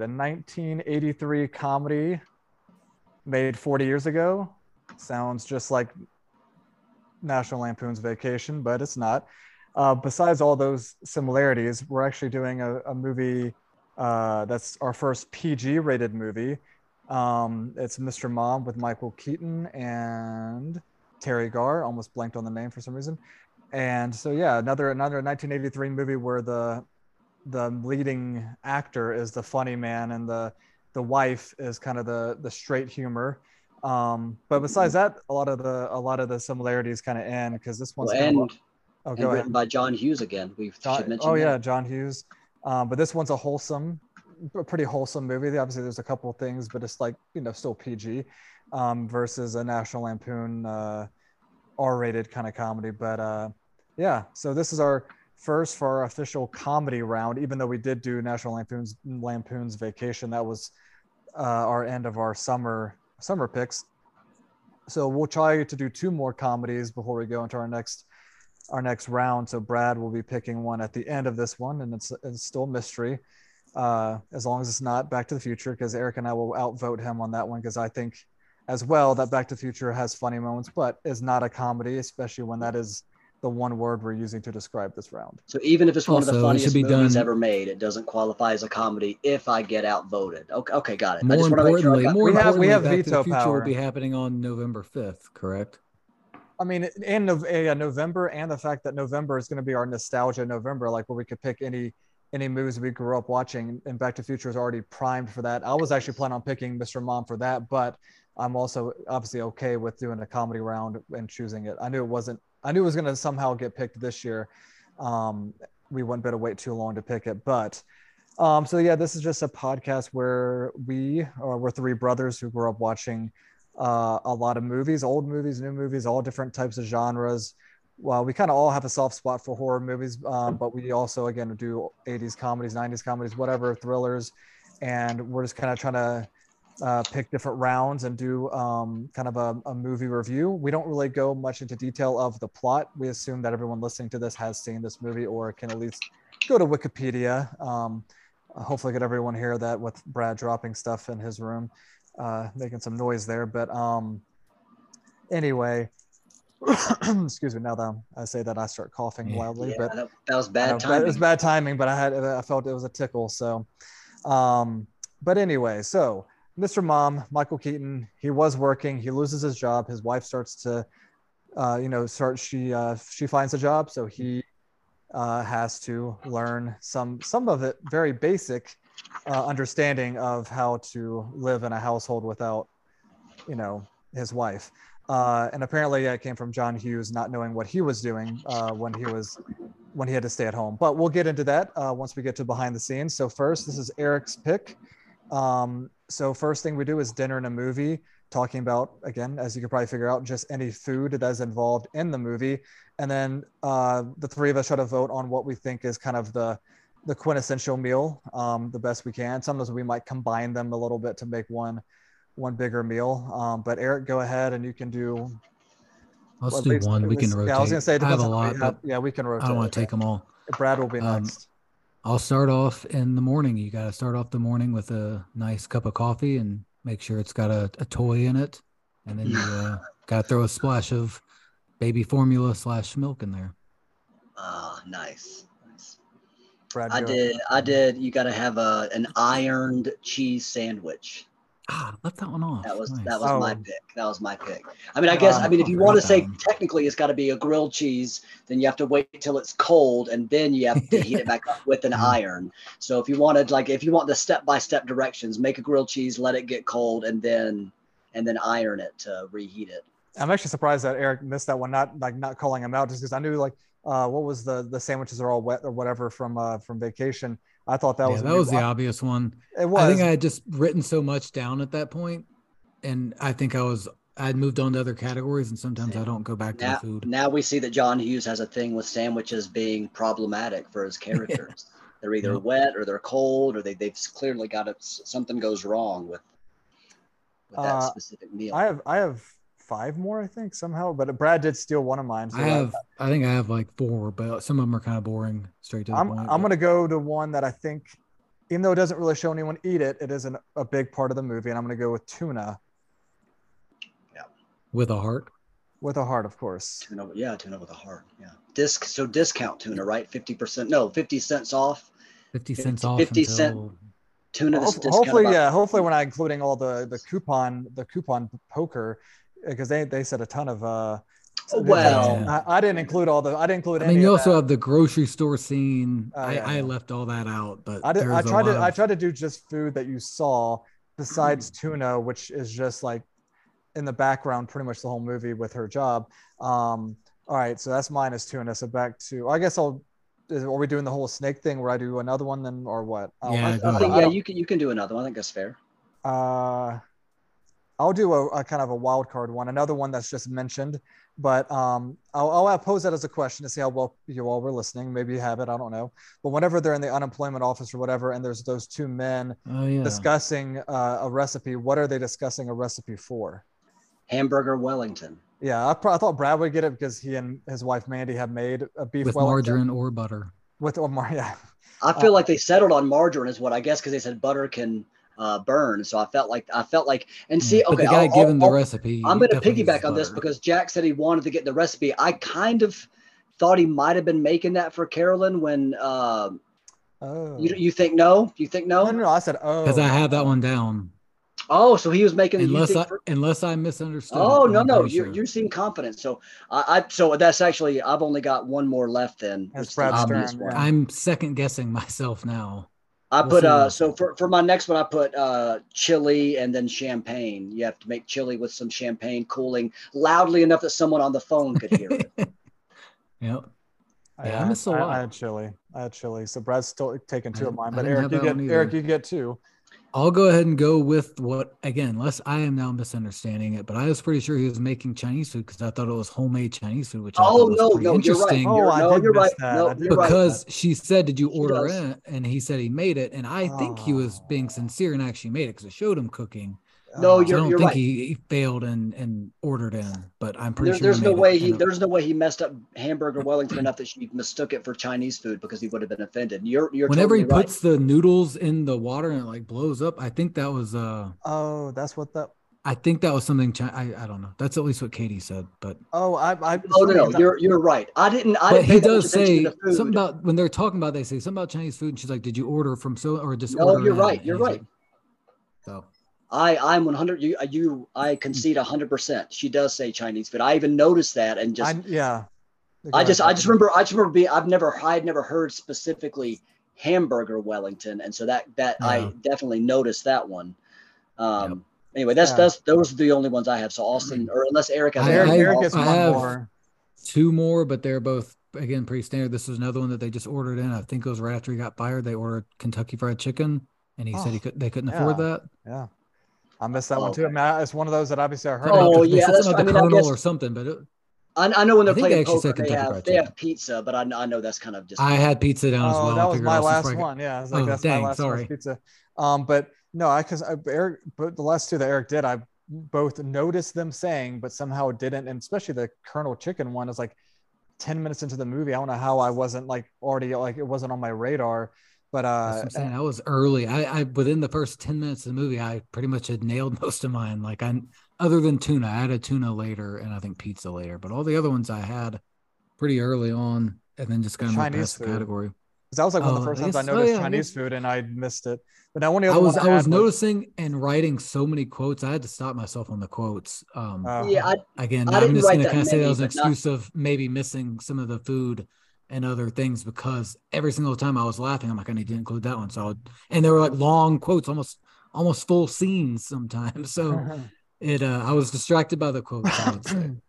A 1983 comedy made 40 years ago. Sounds just like National Lampoon's Vacation, but it's not. Uh, besides all those similarities, we're actually doing a, a movie uh, that's our first PG rated movie. Um, it's Mr. Mom with Michael Keaton and Teri Garr. Almost blanked on the name for some reason. And so yeah, another another 1983 movie where the the leading actor is the funny man and the the wife is kind of the the straight humor. Um, but besides that, a lot of the a lot of the similarities kind of end because this one's Well, and, kind of, oh, and written ahead. by John Hughes again. We John- oh that. yeah, John Hughes. Um, but this one's a wholesome, a pretty wholesome movie. Obviously, there's a couple of things, but it's like you know still PG um, versus a National Lampoon uh, R-rated kind of comedy. But uh, yeah, so this is our first for our official comedy round. Even though we did do National Lampoon's Lampoon's Vacation, that was uh, our end of our summer summer picks. So we'll try to do two more comedies before we go into our next our next round. So Brad will be picking one at the end of this one, and it's it's still mystery. Uh, as long as it's not Back to the Future, because Eric and I will outvote him on that one, because I think as well that Back to the Future has funny moments, but is not a comedy, especially when that is the one word we're using to describe this round. So even if it's one of the funniest should be movies done- ever made, it doesn't qualify as a comedy if I get outvoted. Okay, okay, got it. I More just want to make sure I importantly, got more We have- we have veto the Future power. will be happening on November 5th, correct? I mean, in Nov- eh, November, and the fact that November is going to be our nostalgia November, like where we could pick any any movies we grew up watching, and Back to the Future is already primed for that. I was actually planning on picking Mr. Mom for that, but I'm also obviously okay with doing a comedy round and choosing it. I knew it wasn't. I knew it was going to somehow get picked this year. Um, we wouldn't better wait too long to pick it, but. Um, so yeah, this is just a podcast where we, or we're three brothers who grew up watching uh, a lot of movies, old movies, new movies, all different types of genres. Well, we kind of all have a soft spot for horror movies, um, but we also, again, do 80s comedies, 90s comedies, whatever, thrillers. And we're just kind of trying to uh, pick different rounds and do um, kind of a, a movie review. We don't really go much into detail of the plot. We assume that everyone listening to this has seen this movie or can at least go to Wikipedia. Um, hopefully, get everyone here that with Brad dropping stuff in his room uh, making some noise there. But um, anyway, excuse me. Now that I say that, I start coughing Yeah. loudly. Yeah, but that, that was I know, bad timing. It was bad timing, but I had I felt it was a tickle. So, um, but anyway, so Mr. Mom, Michael Keaton, he was working. He loses his job. His wife starts to, uh, you know, start. She uh, she finds a job, so he uh, has to learn some some of it very basic uh, understanding of how to live in a household without, you know, his wife. Uh, and apparently, it came from John Hughes not knowing what he was doing uh, when he was when he had to stay at home. But we'll get into that once we get to behind the scenes. So first, this is Eric's pick. Um, so first thing we do is dinner and a movie, talking about again, as you can probably figure out, just any food that is involved in the movie, and then uh, the three of us try to vote on what we think is kind of the the quintessential meal, um, the best we can. Sometimes we might combine them a little bit to make one one bigger meal. Um, but Eric, go ahead and you can do. Let's well, do one. We can rotate. Yeah, I was gonna say I have a lot, but yeah, we can rotate. I don't want to take them all. Brad will be Um, next. I'll start off in the morning. You got to start off the morning with a nice cup of coffee and make sure it's got a, a toy in it. And then you uh, got to throw a splash of baby formula slash milk in there. Ah, nice. nice. Brad, I did. I did. You got to have a an ironed cheese sandwich. Ah, left that one off. That was Nice. that was my Oh. pick. That was my pick. I mean, I guess Wow. I mean if you want to say one. technically it's got to be a grilled cheese, then you have to wait till it's cold and then you have to heat it back up with an iron. So if you wanted like if you want the step by step directions, make a grilled cheese, let it get cold, and then and then iron it to reheat it. I'm actually surprised that Eric missed that one. Not like not calling him out, just because I knew like uh, what was the the sandwiches are all wet or whatever from uh, from vacation. I thought that yeah, was that gonna be was the obvious one. It was. I think I had just written so much down at that point, and I think I was I'd moved on to other categories, and sometimes I don't go back to the Now, food. now we see that John Hughes has a thing with sandwiches being problematic for his characters. They're either Yep. wet or they're cold, or they, they've clearly got it. Something goes wrong with, with that Uh, specific meal. I have I have five more, I think somehow, but Brad did steal one of mine. So I have I think I have like four, but some of them are kind of boring. Straight to the I'm point. I'm gonna go to one that I think even though it doesn't really show anyone eat it, it is an, a big part of the movie, and I'm going to go with tuna Yeah. with a heart. with a heart, of course. Tuna, yeah, tuna with a heart. Yeah. Disc. So discount tuna, right? Fifty percent. No, fifty cents off. 50 Fifty- cents off 50 until cent. Tuna. This hopefully, yeah. Hopefully, we're not including all the the coupon the coupon poker because they they said a ton of. uh Well, I, I didn't include all the. I didn't include I any. mean, you also that. have the grocery store scene. Oh, I, yeah, I left all that out, but I did. I tried to. lot I tried to do just food that you saw besides tuna, which is just like in the background pretty much the whole movie with her job. Um, all right, so that's minus tuna. So back to. I guess I'll. Is, are we doing the whole snake thing where I do another one then, or what? I Yeah, I- I I think, yeah, you can you can do another one. I think that's fair. Uh, I'll do a, a kind of a wild card one, another one that's just mentioned, but um, I'll, I'll pose that as a question to see how well you all were listening. Maybe you have it, I don't know. But whenever they're in the unemployment office or whatever, and there's those two men oh yeah. discussing uh, a recipe, what are they discussing a recipe for? Hamburger Wellington. Yeah, I, pro- I thought Brad would get it because he and his wife Mandy have made a beef with Wellington margarine or butter. with or mar- yeah. I feel like they settled on margarine is what I guess because they said butter can uh, burn. So I felt like I felt like and see but okay. the guy I'll- giving the I'll- recipe. I'm going to piggyback on this because Jack said he wanted to get the recipe. I kind of thought he might have been making that for Carolyn when uh, Oh. you you think no, you think no. no, no, no, I said oh. because I have that one down. Oh, so he was making. Unless I for- unless I misunderstood. Oh no no you sure. you seem confident. So I, I so that's actually I've only got one more left then. That's which is the Brad obvious Stern, one. yeah. I'm second guessing myself now. I put uh so for, for my next one I put uh chili and then champagne. You have to make chili with some champagne cooling loudly enough that someone on the phone could hear it. Yep. I, Yeah, I I, missed a I- lot. I had chili. I had chili. So Brad's still taking two of mine, but Eric, you get one Eric, you get two. I'll go ahead and go with what again, unless I am now misunderstanding it, but I was pretty sure he was making Chinese food because I thought it was homemade Chinese food, which I Oh, thought was no, pretty no, you're right. interesting. Oh, You're- no, did you're right. that. No, you're right. because she said, "Did you order it?" And he said he made it, and I think he was ah. being Oh. sincere and actually made it because it showed him cooking. No, Oh, So I You're- don't you're think right. he, he failed and and ordered in, but I'm pretty There, sure there's he no way he in a- there's no way he messed up hamburger Wellington enough that she mistook it for Chinese food because he would have been offended. You're you're Whenever totally he right. puts the noodles in the water and it like blows up, I think that was uh Oh, that's what that. I think that was something Chi- I I don't know. That's at least what Katie said, but Oh, I. I Oh no, no, you're you're right. I didn't. I but didn't he does say to the food. something about when they're talking about they say something about Chinese food and she's like, "Did you order from so or just No, you're in?" right, you're right. like- so I I'm 100. You you I concede 100. percent She does say Chinese but I even noticed that and just I, yeah. I just I just remember I just remember being I've never I had never heard specifically hamburger Wellington, and so that that Yeah. I definitely noticed that one. Um, Yep. Anyway, that's Yeah. that's those are the only ones I have. So Austin, or unless Eric has I- Eric, I- Eric else. gets I one have- more. two more, but they're both again pretty standard. This was another one that they just ordered in. I think it was right after he got fired. They ordered Kentucky Fried Chicken, and he said he Oh, could they couldn't afford that. Yeah. I missed that Oh, one too. I mean, it's one of those that obviously I heard. I Oh, about. yeah, that's- I about mean, I the Colonel guess- or something, but it, I, I know when they're I playing actually poker, they have Fried they have pizza, but I, I know that's kind of just. I had pizza down as Oh, well. that I was my last one. Yeah, I was like, Oh, that's dang, my last sorry. pizza. Um, but no, I because Eric, but the last two that Eric did, I both noticed them saying, but somehow didn't, and especially the Colonel Chicken one is like ten minutes into the movie. I don't know how I wasn't like already like it wasn't on my radar, but uh, I'm saying. I was early. I, I within the first ten minutes of the movie, I pretty much had nailed most of mine. Like I, other than tuna, I had a tuna later, and I think pizza later. But all the other ones I had pretty early on, and then just kind of moved Chinese past the food. category. 'cause that was like one of Oh, the first I times I guess- oh, noticed yeah, I Chinese guess- food, and I missed it. But now one of the I was one I was had noticing and writing so many quotes. I had to stop myself on the quotes. Um, uh, yeah, I, again, I I'm didn't just write gonna kind of say that was an but not- excuse of maybe missing some of the food and other things because every single time I was laughing, I'm like, I need to include that one. So, I would, and there were like long quotes, almost almost full scenes sometimes. So it, uh, I was distracted by the quotes. I would say.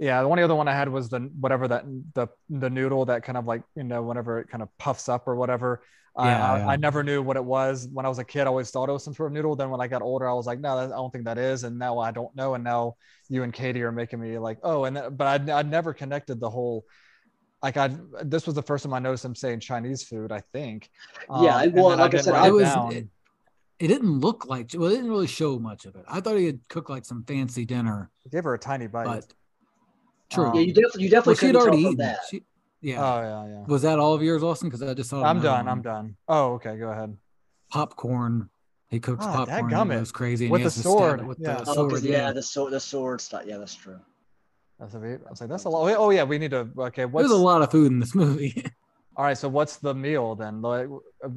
Yeah, the only other one I had was the whatever that the the noodle that kind of like you know whenever it kind of puffs up or whatever. I, Yeah, I, yeah. I never knew what it was when I was a kid. I always thought it was some sort of noodle. Then when I got older, I was like, no, that, I don't think that is. And now I don't know. And now you and Katie are making me like, oh, and that, but I I never connected the whole. Like I, this was the first time I noticed him saying Chinese food. I think. Yeah, Um, well, like I didn't said, I it it was. down. It, it didn't look like. Well, it didn't really show much of it. I thought he had cooked like some fancy dinner, I gave her a tiny bite. but true. Um, yeah, you definitely you well, she had couldn't already from eaten. that. She, yeah. Oh yeah, yeah. was that all of yours, Austin? Because I just saw. I'm done. one. I'm done. Oh, okay. Go ahead. popcorn. He cooks Ah, popcorn dadgummit. and goes crazy and With he the has to sword, with yeah. the Oh, sword. 'cause, yeah. yeah, the sword, the sword stuff. Yeah, that's true. That's a bit, I was like, that's a lot. Oh yeah, we need to. Okay, what's There's a lot of food in this movie. all right? So what's the meal then? Like,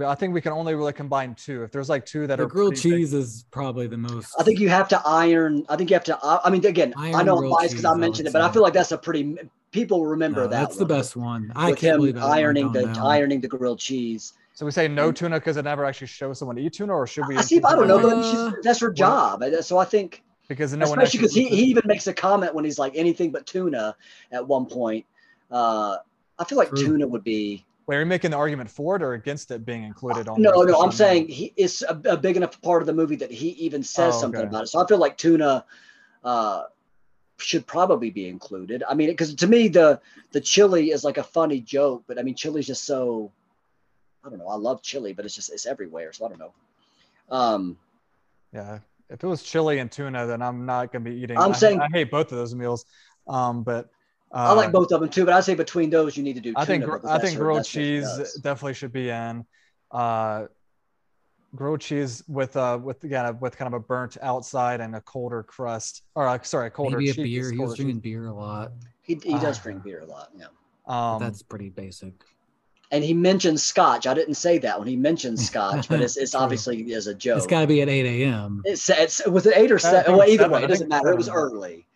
I think we can only really combine two. If there's like two that the are grilled pretty big- cheese is probably the most. I think you have to iron. I think you have to. I I mean, again, I know I'm biased because I I mentioned it, but I feel like that's a pretty. People remember No, that. that's the best one. I With can't him believe that ironing the down. ironing the grilled cheese. So we say no tuna because it never actually shows someone to eat tuna, or should we? I see. I don't know, but Uh, she's, that's her job. And So I think, because no one especially because he, he even makes a comment when he's like anything but tuna at one point. Uh, I feel like True. tuna would be. Wait, are you making the argument for it or against it being included on? No, no, I'm saying he is a, a big enough part of the movie that he even says Oh, something okay. about it. So I feel like tuna uh, should probably be included. I mean, because to me the the chili is like a funny joke, but I mean chili's just so. I don't know. I love chili, but it's just it's everywhere, so I don't know. Um, Yeah, if it was chili and tuna, then I'm not gonna be eating. I'm I, saying- I hate both of those meals. Um, but uh, I like both of them too, but I say between those you need to do. I think tuna, gr- because I think grilled what cheese definitely should be in. Uh, grilled cheese with uh with yeah with kind of a burnt outside and a colder crust, or uh, sorry, a colder Maybe a cheese. beer. He was drinking cheese. beer a lot. He, he does Ah. drink beer a lot, yeah. Um, that's pretty basic. And he mentioned scotch. I didn't say that when he mentioned scotch, but it's, it's obviously as a joke. It's got to be at 8 a.m. It's, it's was it eight or uh, seven? Well, either seven. way, it doesn't matter. It was early.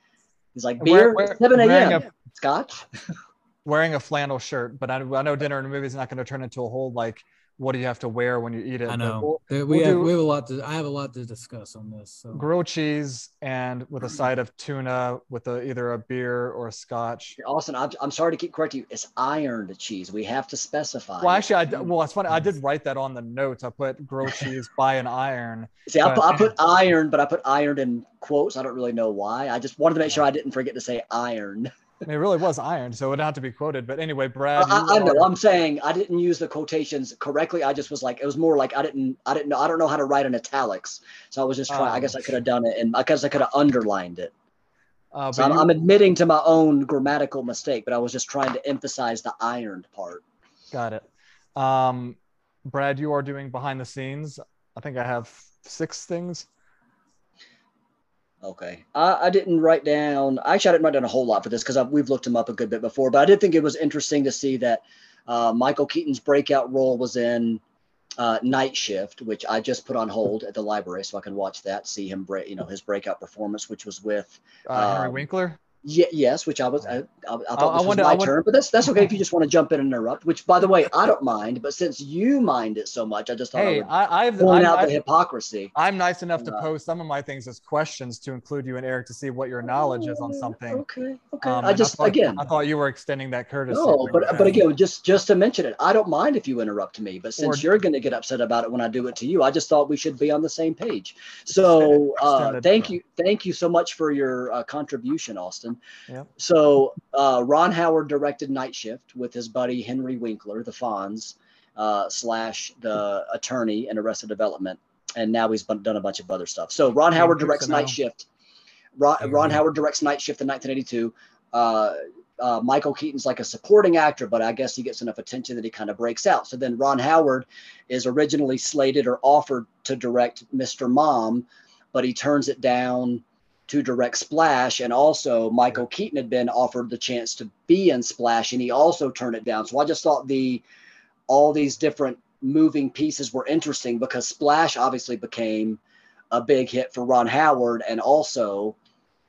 He's like Wear- beer, wear- seven wearing a.m. Scotch. wearing a flannel shirt, but I, I know dinner in a movie is not going to turn into a whole like what do you have to wear when you eat it. I know. we'll- we we'll have do- we have a lot to. I have a lot to discuss on this. So grilled cheese and with a side of tuna with a, either a beer or a scotch. Austin, I'm, I'm sorry to keep correcting you. It's ironed cheese. We have to specify. Well, actually, I d- well, it's funny. I did write that on the notes. I put grilled cheese by an iron. See, I put, I put iron, but I put ironed in quotes. I don't really know why. I just wanted to make sure I didn't forget to say iron. I mean, it really was iron, so it would have to be quoted. But anyway, Brad, I, you I know. I'm saying I didn't use the quotations correctly. I just was like, it was more like I didn't, I didn't know, I don't know how to write in italics. So I was just trying. I Oh. guess I could have done it, and I guess I could have underlined it. uh, So I'm, you- I'm admitting to my own grammatical mistake, but I was just trying to emphasize the ironed part. got it. Um, Brad, you are doing behind the scenes. I think I have six things. Okay. I, I didn't write down, actually, I didn't write down a whole lot for this because we've looked him up a good bit before, but I did think it was interesting to see that uh, Michael Keaton's breakout role was in uh, Night Shift, which I just put on hold at the library so I can watch that, see him break, you know, his breakout performance, which was with, Uh, Henry Um, Winkler. Yeah, yes, which I was, I, I, I thought I this wonder- was my wonder- turn, but that's that's okay if you just want to jump in and interrupt. Which, by the way, I don't mind, but since you mind it so much, I just thought Hey, would I, I've, point I'm, out the I've, hypocrisy. I'm nice enough to Uh, post some of my things as questions to include you and Eric to see what your knowledge is on something. Okay, okay. Um, I just thought, again, I thought you were extending that courtesy. No, but but again, just just to mention it, I don't mind if you interrupt me. But since Or- you're going to get upset about it when I do it to you, I just thought we should be on the same page. So uh, Extended thank you, thank you so much for your uh, contribution, Austin. Yep. So uh, Ron Howard directed Night Shift with his buddy Henry Winkler, the Fonz, uh, slash the attorney in Arrested Development, and now he's done a bunch of other stuff. So Ron Howard directs Night. Shift. Ron, Ron. Howard directs Night Shift in 1982. Uh, uh, Michael Keaton's like a supporting actor, but I guess he gets enough attention that he kind of breaks out. So then Ron Howard is originally slated or offered to direct Mr. Mom, but he turns it down to direct Splash. And also, Michael Keaton had been offered the chance to be in Splash, and he also turned it down. So I just thought the all these different moving pieces were interesting because Splash obviously became a big hit for Ron Howard, and also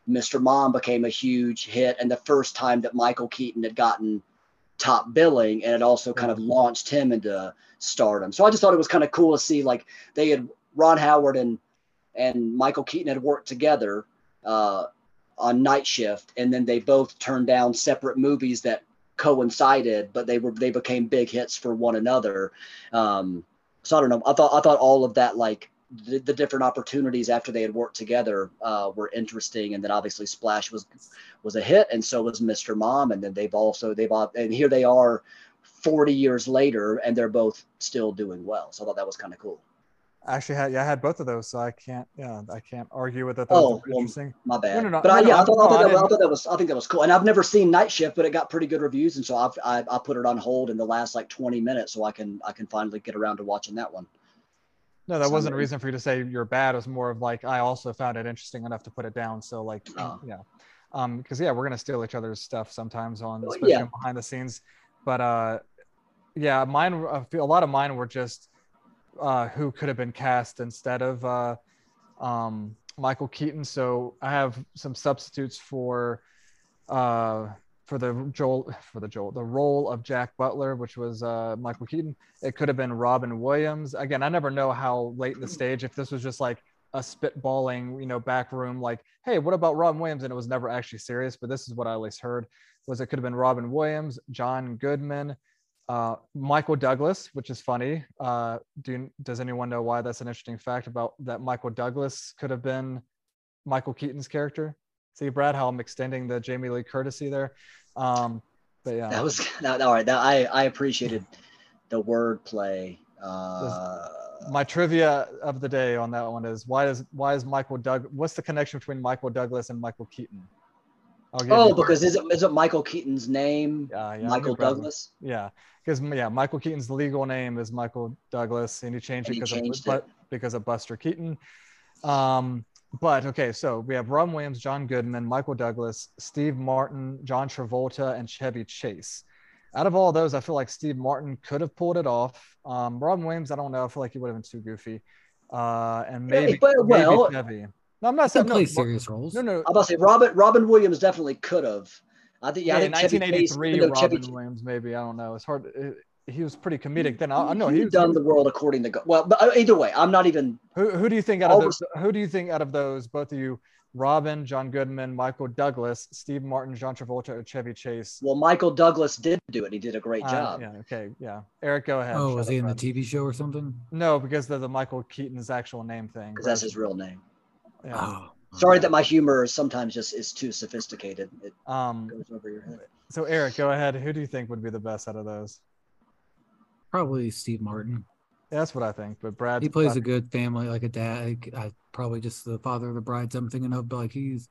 Mr. Mom became a huge hit, and the first time that Michael Keaton had gotten top billing, and it also kind of mm-hmm. launched him into stardom. So I just thought it was kind of cool to see like they had Ron Howard and and Michael Keaton had worked together uh, on Night Shift, and then they both turned down separate movies that coincided, but they were they became big hits for one another. Um, so I don't know. I thought I thought all of that like the, the different opportunities after they had worked together uh, were interesting, and then obviously Splash was was a hit, and so was Mr. Mom, and then they've also they've and here they are, forty years later, and they're both still doing well. So I thought that was kind of cool. Actually had yeah, I had both of those, so I can't yeah, I can't argue with it. Those Oh, well, interesting. My bad. no, no, but I, yeah, no, I thought, I, thought that, I thought that was I think that was cool, and I've never seen Night Shift, but it got pretty good reviews, and so I've I, I put it on hold in the last like twenty minutes, so I can I can finally get around to watching that one. No, that some wasn't a reason. for you to say you're bad. It was more of like I also found it interesting enough to put it down. So like, Oh. yeah, um, because yeah, we're gonna steal each other's stuff sometimes on, especially yeah. behind the scenes. But uh, yeah, mine. A lot of mine were just uh, who could have been cast instead of uh, um, Michael Keaton. So I have some substitutes for uh, for the Joel for the Joel the role of Jack Butler, which was uh, Michael Keaton. It could have been Robin Williams. Again, I never know how late in the stage if this was just like a spitballing, you know, back room like, hey, what about Robin Williams? And it was never actually serious, but this is what I at least heard was it could have been Robin Williams, John Goodman, uh, Michael Douglas, which is funny. Uh, do does anyone know why that's an interesting fact about that? Michael Douglas could have been Michael Keaton's character. See, Brad, how I'm extending the Jamie Lee courtesy there. Um, but yeah, That was that, all right. That I I appreciated the wordplay. Uh, my trivia of the day on that one is why is why is Michael Doug? What's the connection between Michael Douglas and Michael Keaton? Oh, because is it is it Michael Keaton's name? yeah, yeah, Michael one. Douglas. Yeah, because yeah, Michael Keaton's legal name is Michael Douglas, and he changed And it he because changed of it. because of Buster Keaton. Um, but okay, so we have Robin Williams, John Goodman, Michael Douglas, Steve Martin, John Travolta, and Chevy Chase. Out of all those, I feel like Steve Martin could have pulled it off. Um, Robin Williams, I don't know. I feel like he would have been too goofy. Uh, and Yeah, maybe, but- maybe well- Chevy. No, I'm not saying no, play but- serious roles. No, no. I'm about to say Robin Robin Williams definitely could have. I think yeah, Yeah, I in think Chevy Chase, 1983, Chevy Robin Williams, maybe I don't know. It's hard. It, he was pretty comedic then. I, I know he he was, done the world according to Well, but uh, either way, I'm not even. Who, who do you think out of those? Who do you think out of those? Both of you, Robin, John Goodman, Michael Douglas, Steve Martin, John Travolta, or Chevy Chase? Well, Michael Douglas did do it. He did a great Uh, job. yeah. Okay. Yeah. Eric, go ahead. Oh, was he in the TV show or something? No, because of the Michael Keaton's actual name thing. because that's his real name. Yeah. Oh, Sorry that my humor sometimes just is too sophisticated. It Um. goes over your head. So Eric, go ahead. Who do you think would be the best out of those? probably Steve Martin. Yeah, that's what I think. But Brad, He plays Brad- a good family, like a dad. like, I, probably just the father of the brides. I'm thinking of, but like he's,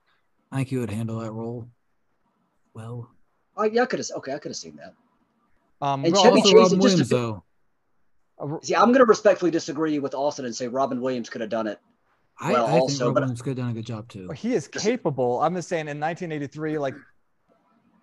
I think he would handle that role well. Oh, yeah, I could have. Okay, I could have seen that. um. and Chevy Also, Chase also- Robin just a Williams, though. uh, See, I'm going to respectfully disagree with Austin and say Robin Williams could have done it. I, Well, I think also, Robin but- Williams could have done a good job too. he is capable. I'm just saying in 1983, like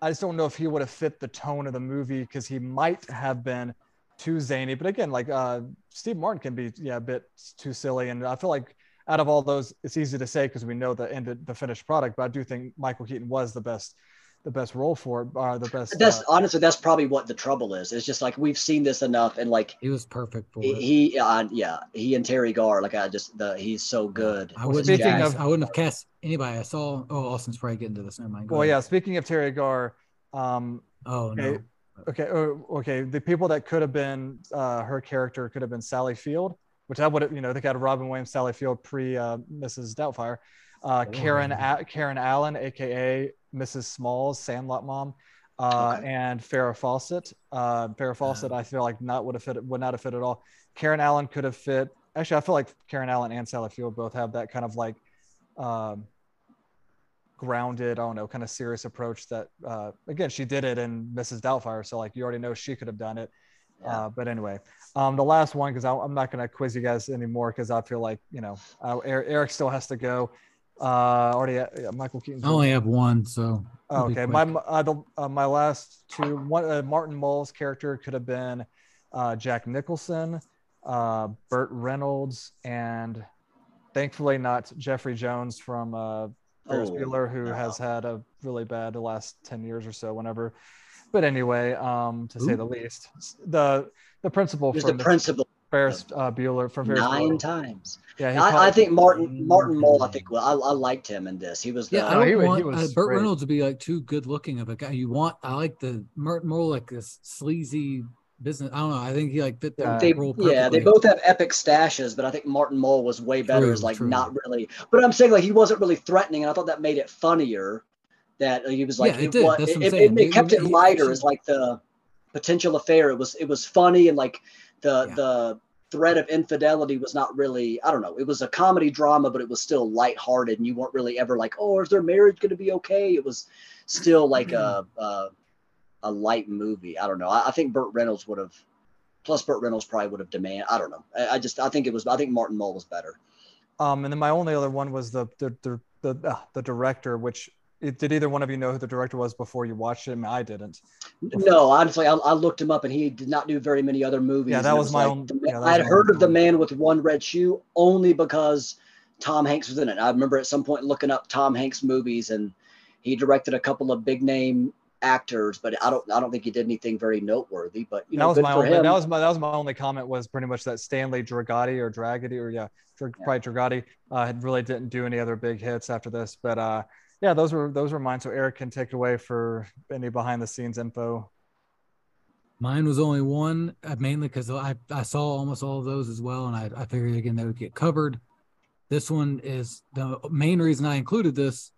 I just don't know if he would have fit the tone of the movie because he might have been too zany. But again, like uh, Steve Martin can be yeah a bit too silly, and I feel like out of all those, it's easy to say because we know the ended the finished product. But I do think Michael Keaton was the best, the best role for it, uh, the best. That's uh, honestly, that's probably what the trouble is. It's just like we've seen this enough, and like He was perfect for he, it. he uh, yeah, he and Teri Garr, like I just the he's so good. I wouldn't, speaking of- I wouldn't have cast anybody. I saw. Oh, Austin's probably getting to this. Never mind. Go well, yeah. Speaking of Teri Garr, um, Oh okay, no. Okay, oh, okay. The people that could have been uh, her character could have been Sally Field, which I would have, you know, they got Robin Williams, Sally Field pre uh, Mrs. Doubtfire, uh, Oh, Karen yeah. A- Karen Allen, aka Mrs. Smalls, Sandlot mom, uh, Okay. and Farrah Fawcett. Uh, Farrah Fawcett, I feel like not would have fit, would not have fit at all. Karen Allen could have fit. Actually, I feel like Karen Allen and Sally Field both have that kind of like. Um, grounded, I don't know, kind of serious approach that uh, again she did it in Mrs. Doubtfire, so like you already know she could have done it. Yeah. Uh, but anyway, um, the last one because I'm not going to quiz you guys anymore because I feel like you know uh, Eric, Eric still has to go. Uh, already uh, yeah, Michael Keaton. I only have one, so Oh, okay, my uh, the, uh, my last two. One uh, Martin Mull's character could have been uh, Jack Nicholson, uh, Burt Reynolds, and thankfully not Jeffrey Jones from uh, Ferris Oh, Bueller, who no. has had a really bad last ten years or so. Whenever, but anyway, um, to say the least, the the principal He's from the principal Ferris uh, Bueller from Ferris nine Bueller. times. Yeah, I, I think Martin Martin Mull. I think well, I, I liked him in this. He was the Yeah, I don't he wa- he want was uh, Burt great. Reynolds to be like too good looking of a guy. You want I like the Martin more like this sleazy business. I don't know. I think he like fit the Yeah. they, role yeah, they both have epic stashes, but I think Martin Mull was way better True, as like true. not really. But I'm saying like he wasn't really threatening, and I thought that made it funnier. That he was like Yeah, it did. wa- That's what I'm it, saying. it, it He- kept it he lighter actually- as like the potential affair. It was it was funny and like the Yeah. the threat of infidelity was not really I don't know. It was a comedy drama, but it was still lighthearted, and you weren't really ever like, oh, is their marriage going to be okay? It was still like a a, a light movie. I don't know. I, I think Burt Reynolds would have Plus, Burt Reynolds probably would have demanded. I don't know. I, I, just I think it was. I think Martin Mull was better. Um, and then my only other one was the the the the, uh, the director, which did either one of you know who the director was before you watched him? I didn't. No, honestly, I, I, looked him up, and he did not do very many other movies. Yeah, that was, was, my like, own. The, yeah, I had heard of the man with one red shoe only because Tom Hanks was in it. I remember at some point looking up Tom Hanks movies, and he directed a couple of big name actors, but I don't I don't think he did anything very noteworthy. But you that know, was my only him. that was my that was my only comment was pretty much that Stanley Dragati or Dragati or yeah, Dr- Yeah. probably Dragati uh, really didn't do any other big hits after this. But uh, yeah, those were those were mine. So Eric can take it away for any behind the scenes info. Mine was only one, uh, mainly because I, I saw almost all of those as well, and I, I figured again they would get covered. This one is the main reason I included this.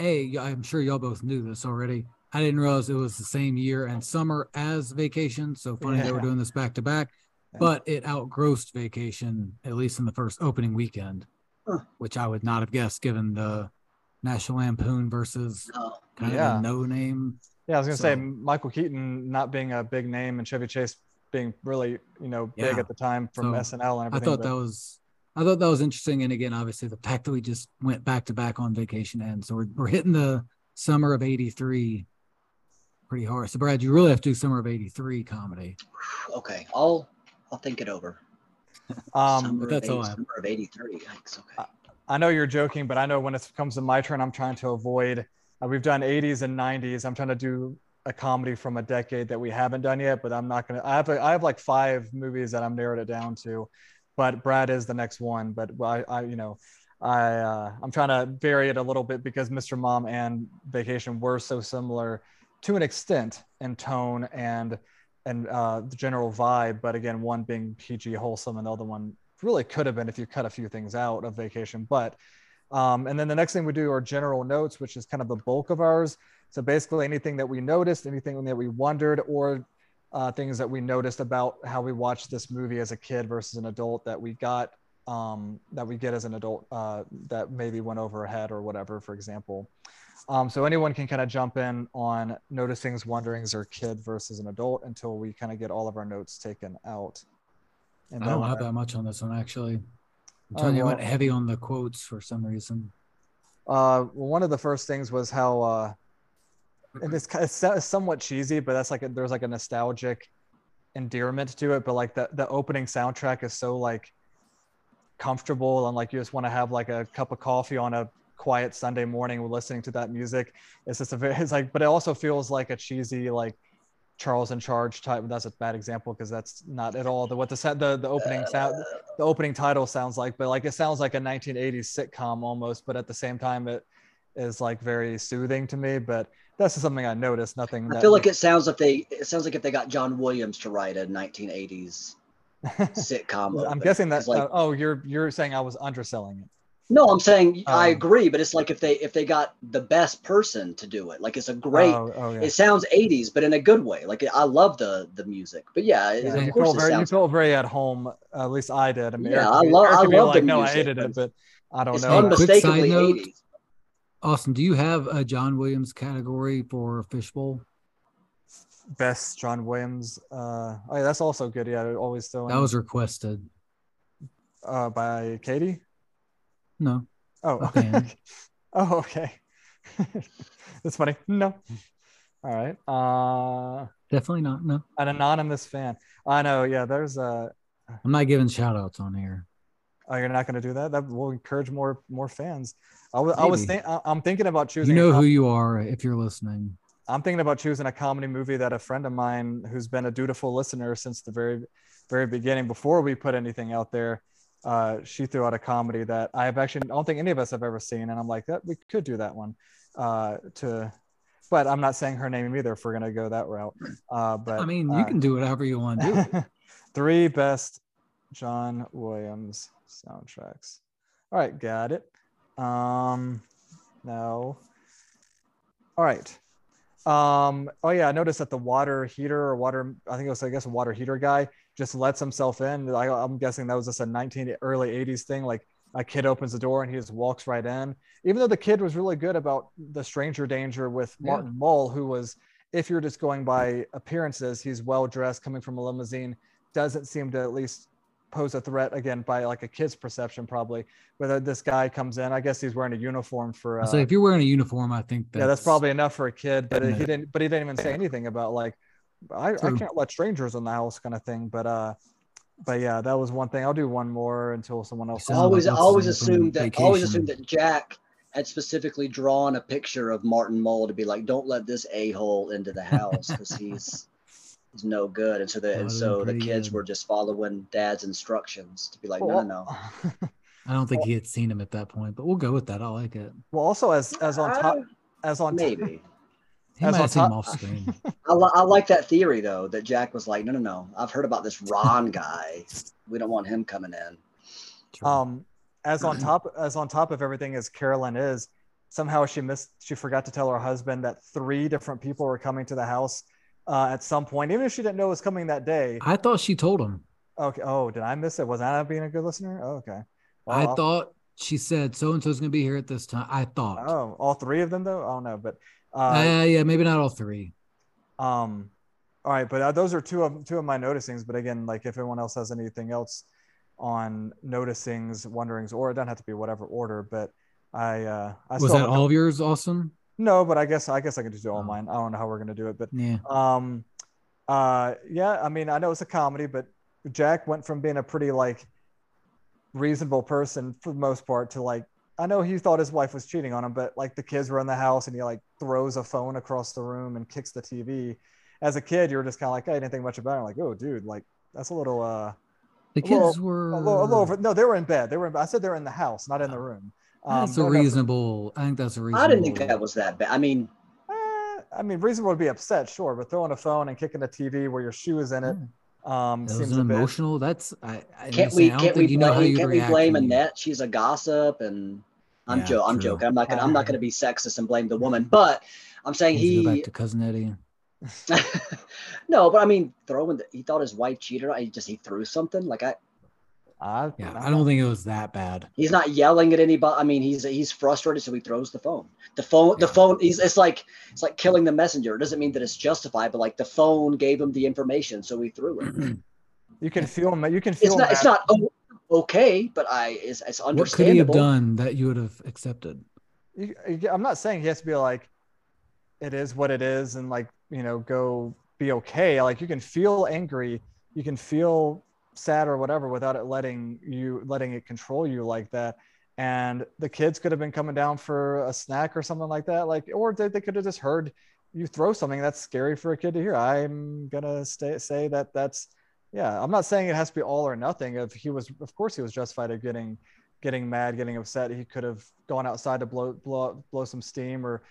A, I'm sure y'all both knew this already. I didn't realize it was the same year and summer as Vacation. So funny they were doing this back to back, but it outgrossed Vacation at least in the first opening weekend, Huh. which I would not have guessed given the National Lampoon versus No. kind of Yeah. a no name. Yeah, I was gonna say Michael Keaton not being a big name and Chevy Chase being really you know big Yeah. at the time from So, SNL and everything. I thought but- that was I thought that was interesting. And again, obviously the fact that we just went back to back on vacation ends. So we're, we're hitting the summer of 83 pretty hard. So Brad, you really have to do summer of 83 comedy. Okay, I'll I'll think it over. um, summer, that's of all 80, I have. summer of '83. Yikes. Okay. I know you're joking, but I know when it comes to my turn, I'm trying to avoid. Uh, we've done 80s and 90s. I'm trying to do a comedy from a decade that we haven't done yet, but I'm not gonna. I have a, I have like five movies that I'm narrowed it down to, but Brad is the next one. But I, I you know, I uh, I'm trying to vary it a little bit because Mr. Mom and Vacation were so similar to an extent in tone and and uh, the general vibe. But again, one being PG wholesome, and the other one really could have been if you cut a few things out of Vacation. But um, and then the next thing we do are general notes, which is kind of the bulk of ours. So basically, anything that we noticed, anything that we wondered, or uh, things that we noticed about how we watched this movie as a kid versus an adult that we got um, that we get as an adult uh, that maybe went over head or whatever, for example. Um, so anyone can kind of jump in on noticings, wonderings, or kid versus an adult until we kind of get all of our notes taken out. And I don't have that much on this one actually. I'm Oh, telling you, I well. went heavy on the quotes for some reason. Uh, well, one of the first things was how, uh, and it's, ki- it's somewhat cheesy, but that's like a, there's like a nostalgic endearment to it. But like the the opening soundtrack is so like comfortable and like you just want to have like a cup of coffee on a quiet Sunday morning listening to that music. It's just a very it's like, but it also feels like a cheesy like Charles in Charge type. That's a bad example because that's not at all the what the the the opening sound the opening title sounds like, but like it sounds like a 1980s sitcom almost, but at the same time it is like very soothing to me. But that's just something I noticed. Nothing. I feel like it sounds like they it sounds like if they got John Williams to write a 1980s sitcom. I'm guessing that. It's like uh, oh, you're you're saying I was underselling it. No, I'm saying I Um, agree, but it's like if they if they got the best person to do it, like it's a great. Oh, oh yeah. It sounds 80s, but in a good way. Like I love the the music, but yeah, it- yeah of you course felt it very you sounds. felt very at home. at least I did. I mean, Yeah, Eric I love- Eric I love like, the no, I hated it, but I don't It's know. Hey, quick unmistakably note. 80s. Austin, do you have a John Williams category for Fishbowl? Best John Williams. Uh, oh yeah, that's also good. Yeah, always still. That was requested. uh, by Katie. No, Oh, Okay. oh, okay. That's funny. No. All right. Uh, definitely not. No, an anonymous fan. I know. Yeah. There's a. I'm not giving shout outs on here. Oh, you're not going to do that. That will encourage more more fans. I was. I was. Maybe. Think, I'm thinking about choosing. You know who you are if you're listening. I'm thinking about choosing a comedy movie that a friend of mine who's been a dutiful listener since the very, very beginning, before we put anything out there, uh, she threw out a comedy that I have actually, I don't think any of us have ever seen. And I'm like, that we could do that one uh, to, but I'm not saying her name either if we're going to go that route. Uh, but I mean, you uh, can do whatever you want to do. three best John Williams soundtracks. All right, got it. Um, no. All right. Um, oh yeah, I noticed that the water heater or water, I think it was, I guess, a water heater guy just lets himself in. I, I'm guessing that was just a 19 early 80s thing. Like a kid opens the door and he just walks right in. Even though the kid was really good about the stranger danger with Yeah. Martin Mull, who was, if you're just going by appearances, he's well dressed, coming from a limousine, doesn't seem to at least pose a threat again by like a kid's perception probably whether this guy comes in i guess he's wearing a uniform for uh, so if you're wearing a uniform, I think that's, yeah that's probably enough for a kid but he didn't but he didn't even say anything about like I, I can't let strangers in the house kind of thing but uh but yeah that was one thing i'll do one more until someone else sound always like always Watson assumed that always assumed that Jack had specifically drawn a picture of Martin Mull to be like, don't let this a hole into the house because he's he's no good. And so the That and so the kids good. were just following dad's instructions to be like, well, no, no, no. I don't think he had seen him at that point, but we'll go with that. I like it. well also as as on top Uh, as on top maybe. He As might on have seen him top- off screen. I, li- I like that theory though that Jack was like, no, no, no. I've heard about this Ron guy. We don't want him coming in. True. um as on top as on top of everything as carolyn is somehow she missed she forgot to tell her husband that three different people were coming to the house uh, at some point even if she didn't know it was coming that day I thought she told him. okay oh did i miss it was i not being a good listener oh, okay Well, I I'll- thought she said so and so's gonna be here at this time. I thought. oh all three of them though i don't know but Uh, uh, yeah, maybe not all three. um all right but uh, those are two of two of my noticings but again like if anyone else has anything else on noticings wonderings or it doesn't have to be whatever order but i uh i Was that all of yours, Austin? No, but I guess I guess I can just do all Oh. mine. I don't know how we're gonna do it, but Yeah. um, uh, yeah. I mean, I know it's a comedy, but Jack went from being a pretty like reasonable person for the most part to like I know he thought his wife was cheating on him, but like the kids were in the house and he like throws a phone across the room and kicks the TV. As a kid, you were just kind of like, I didn't think much about it. Like, oh, dude, like that's a little uh, The A little- kids were a little, a little over. No, they were in bed. They were. In, I said they're in the house, not in the room. Um, That's a don't reasonable. I think that's a reasonable. I didn't think that was that bad. I mean, Eh, I mean, reasonable to be upset, sure, but throwing a phone and kicking a TV where your shoe is in it um, That seems was a an bit. emotional. That's I. I can't we I can't we you know how blame you'd can't we blame when you- Annette? She's a gossip, and I'm Yeah, jo- I'm true. joking. I'm not gonna I'm not gonna be sexist and blame the woman, but I'm saying Needs to go he back to cousin Eddie. no, but I mean throwing. The, he thought his wife cheated. on He just he threw something like I. I, Yeah, I don't think it was that bad. He's not yelling at anybody. I mean, he's he's frustrated, so he throws the phone. The phone, the phone. He's it's like it's like killing the messenger. It doesn't mean that it's justified, but like the phone gave him the information, so he threw it. Mm-hmm. You can feel him. You can feel. It's not it's not okay, but I it's, it's what could he have done that you would have accepted? you- you- I'm not saying he has to be like, it is what it is, and like you know, go be okay. Like you can feel angry, you can feel sad or whatever without it letting you letting it control you like that. And the kids could have been coming down for a snack or something like that, like, or they, they could have just heard you throw something that's scary for a kid to hear. I'm gonna stay, say that that's, yeah. I'm not saying it has to be all or nothing. If he was, of course, he was justified of getting getting mad, getting upset. He could have gone outside to blow blow blow some steam or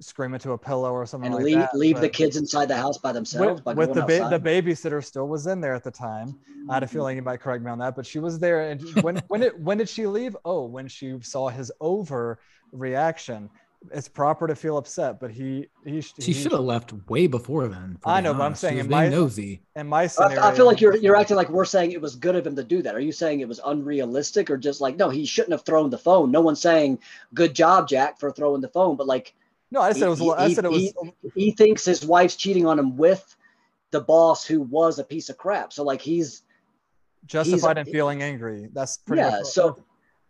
scream into a pillow or something and like leave that. leave the kids inside the house by themselves with, by with the ba- the babysitter still was in there at the time. I had a feeling you might correct me on that, but she was there. And when when it when did she leave? Oh, when she saw his over reaction. It's proper to feel upset, but he he She should have left way before then. I being know, but I'm saying was in being my- nosy. in my I. I feel like you're you're acting like we're saying it was good of him to do that. Are you saying it was unrealistic or just like no, he shouldn't have thrown the phone? No one's saying good job, Jack, for throwing the phone, but like no. I said it was. he- I said it was. he- he thinks his wife's cheating on him with the boss who was a piece of crap. So like he's justified in feing angry. That's pretty yeah. much, So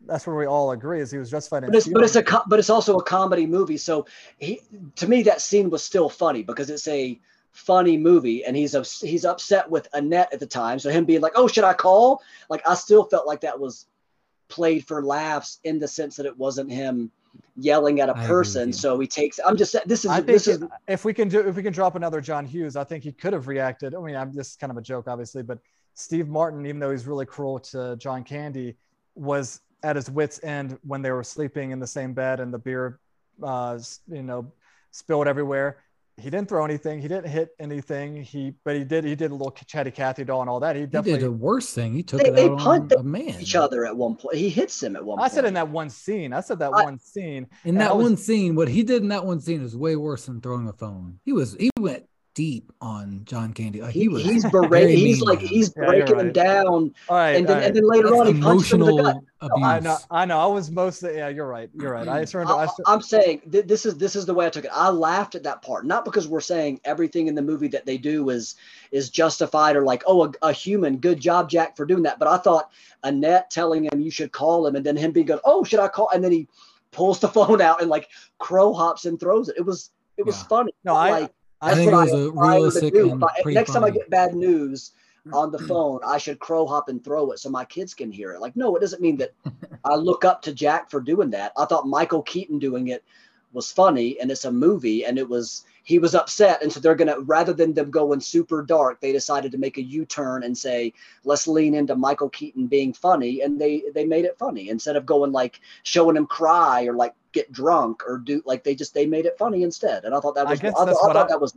that's where we all agree is he was justified in but it's but it's a but it's also a comedy movie. So he to me that scene was still funny because it's a funny movie and he's he's upset with Annette at the time. So him being like, "Oh, should I call?" Like I still felt like that was played for laughs in the sense that it wasn't him yelling at a person. So he takes. I'm just saying this is I think this is if we can do if we can drop another John Hughes, I think he could have reacted. I mean, I'm just kind of a joke, obviously, but Steve Martin, even though he's really cruel to John Candy, was at his wits' end when they were sleeping in the same bed and the beer, uh, you know, spilled everywhere. He didn't throw anything. He didn't hit anything. He, but he did. He did a little chatty Cathy doll and all that. He He definitely. did a worse thing. He took They- it they out on a man. each other at one point. He hits him at one point. I point. said in that one scene. I said that I- one scene. In that was- one scene, what he did in that one scene is way worse than throwing a phone. He was he went deep on John Candy. Like, he, He, was he's berating. He's mean like to him. he's Yeah, you're breaking him down, All right. and then all right. and then later That's on he punched him in the gut. emotional abuse. I know, I know. I was mostly yeah. You're right. You're right. I mm. surrendered. I, I, sur- I'm saying th- this is this is the way I took it. I laughed at that part, not because we're saying everything in the movie that they do is is justified or like, oh, a, a human, good job, Jack, for doing that. But I thought Annette telling him you should call him, and then him being good, oh, should I call? And then he pulls the phone out and like crow hops and throws it. It was it was Yeah. funny. No, I- like I that's think what it was a aspire to realistic do. and I- pretty next time I get bad news on the phone, I should crow hop and throw it so my kids can hear it. Like, no, it doesn't mean that I look up to Jack for doing that. I thought Michael Keaton doing it was funny and it's a movie and it was he was upset and so they're gonna rather than them going super dark they decided to make a u-turn and say let's lean into michael keaton being funny and they they made it funny instead of going like showing him cry or like get drunk or do like they just they made it funny instead and i thought that I was I, I what thought I- that was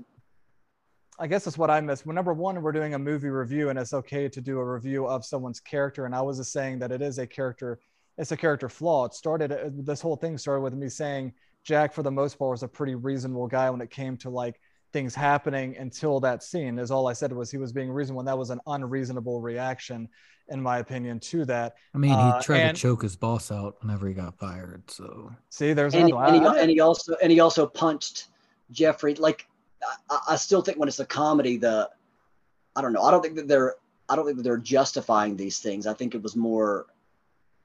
I guess that's what I missed. Well, number one, we're doing a movie review, and it's okay to do a review of someone's character. And I was just saying that it is a character, it's a character flaw. It started, uh, this whole thing started with me saying Jack, for the most part, was a pretty reasonable guy when it came to like things happening until that scene. Is all I said was he was being reasonable, and that was an unreasonable reaction, in my opinion, to that. I mean, he Uh, tried and- to choke his boss out whenever he got fired. So See, there's and, another and, he, I- I- and he also and he also punched Jeffrey. Like I, I still think when it's a comedy, the I don't know. I don't think that they're I don't think that they're justifying these things. I think it was more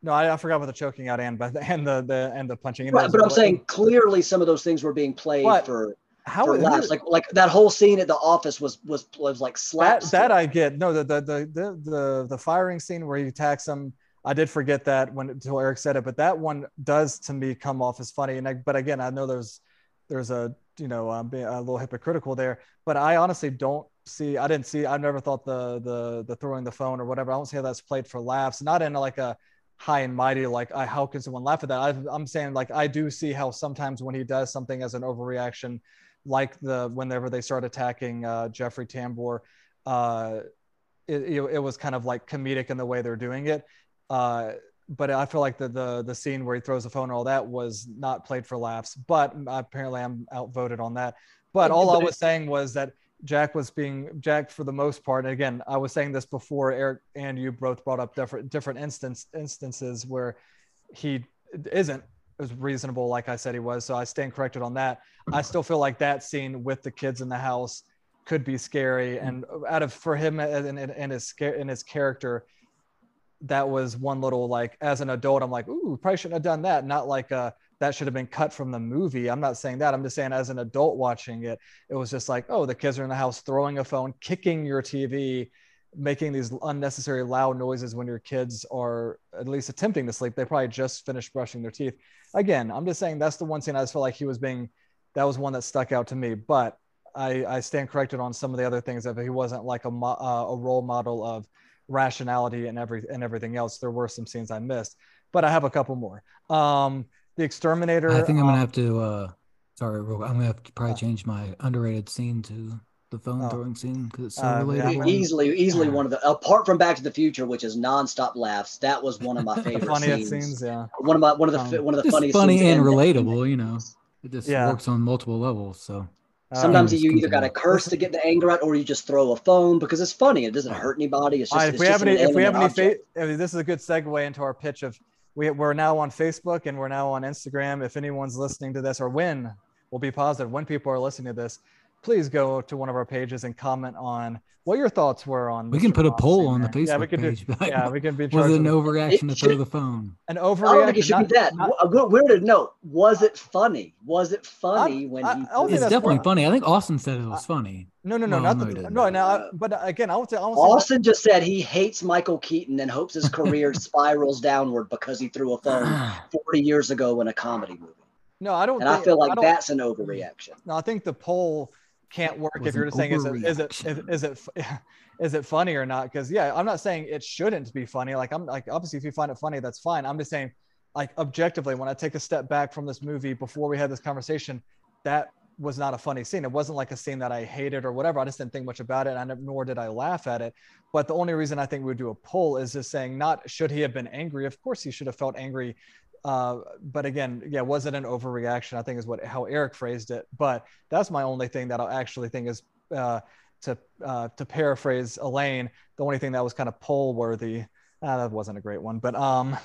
no, I, I forgot about the choking out and but and the the and the punching. right. But I'm saying clearly some of those things were being played What? for how for laughs. Like like that whole scene at the office was was was like that that I get. No, the the the the the, the firing scene where he attacks him. I did forget that when until Eric said it, but that one does to me come off as funny. And I, but again, I know there's there's a you know um, being a little hypocritical there, but I honestly don't see. I didn't see. I never thought the the the throwing the phone or whatever. I don't see how that's played for laughs. Not in like a high and mighty like I, how can someone laugh at that? I, I'm saying like I do see how sometimes when he does something as an overreaction, like the whenever they start attacking uh, Jeffrey Tambor, uh, it, it, it was kind of like comedic in the way they're doing it. Uh, but I feel like the, the the scene where he throws the phone and all that was not played for laughs. But apparently I'm outvoted on that. But all I was saying was that Jack was being Jack for the most part. And again, I was saying this before Eric and you both brought up different different instance instances where he isn't as reasonable like I said he was. So I stand corrected on that. I still feel like that scene with the kids in the house could be scary, and out of for him and, and, and his and his character, that was one little like as an adult, I'm like, ooh, probably shouldn't have done that. Not like uh that should have been cut from the movie. I'm not saying that. I'm just saying as an adult watching it, it was just like, oh, the kids are in the house throwing a phone, kicking your TV, making these unnecessary loud noises when your kids are at least attempting to sleep. They probably just finished brushing their teeth. Again, I'm just saying that's the one scene I just felt like he was being that was one that stuck out to me. But I, I stand corrected on some of the other things that he wasn't like a, mo- uh, a role model of rationality and every and everything else. There were some scenes I missed, but I have a couple more. Um, the Exterminator. I think I'm um, gonna have to. uh Sorry, I'm gonna have to probably change my underrated scene to the phone Oh. throwing scene because it's so Uh, yeah. relatable. easily easily one of the apart from Back to the Future, which is nonstop laughs. That was one of my the favorite funniest scenes. scenes. Yeah. One of my one of the Um, one of the funniest funny scenes and relatable, you know. It just Yeah. works on multiple levels. So Uh, Sometimes Um, you either got to continue. curse to get the anger out, or you just throw a phone because it's funny. It doesn't hurt anybody. It's just, right, if it's we just have any, an if we have any, inanimate fa- I mean, this is a good segue into our pitch of we, we're now on Facebook and we're now on Instagram. If anyone's listening to this, or when we'll be positive when people are listening to this, please go to one of our pages and comment on what your thoughts were on. we can Mr. put a poll in on the there. Facebook Yeah, we can page. do. Yeah, we can be. was it an overreaction to throw the phone? an overreaction. I don't think overreaction. it should not- be that. not- Wh- wh- Where did no? Was it funny? Was it funny when I- he? I It's definitely what- funny. I think Austin said it was funny. No, no, no, Well, not no, the, he didn't. no. Now, uh, but again, I would say, I would say Austin just said he hates Michael Keaton and hopes his career spirals downward because he threw a phone 40 years ago in a comedy movie. no, I don't. And I feel like don't- that's an overreaction. No, I think the poll can't work if you're just saying is it is it is, overreaction. is it is it funny or not? Because yeah, I'm not saying it shouldn't be funny. Like I'm like obviously if you find it funny, that's fine. I'm just saying like objectively, when I take a step back from this movie before we had this conversation, that was not a funny scene. It wasn't like a scene that I hated or whatever. I just didn't think much about it, and nor did I laugh at it. But the only reason I think we would do a poll is just saying not should he have been angry. Of course, he should have felt angry. Uh, but again, yeah, was it an overreaction? I think is what how Eric phrased it. But that's my only thing that I actually think is uh, to uh, to paraphrase Elaine, the only thing that was kind of poll worthy. Uh, that wasn't a great one, but um,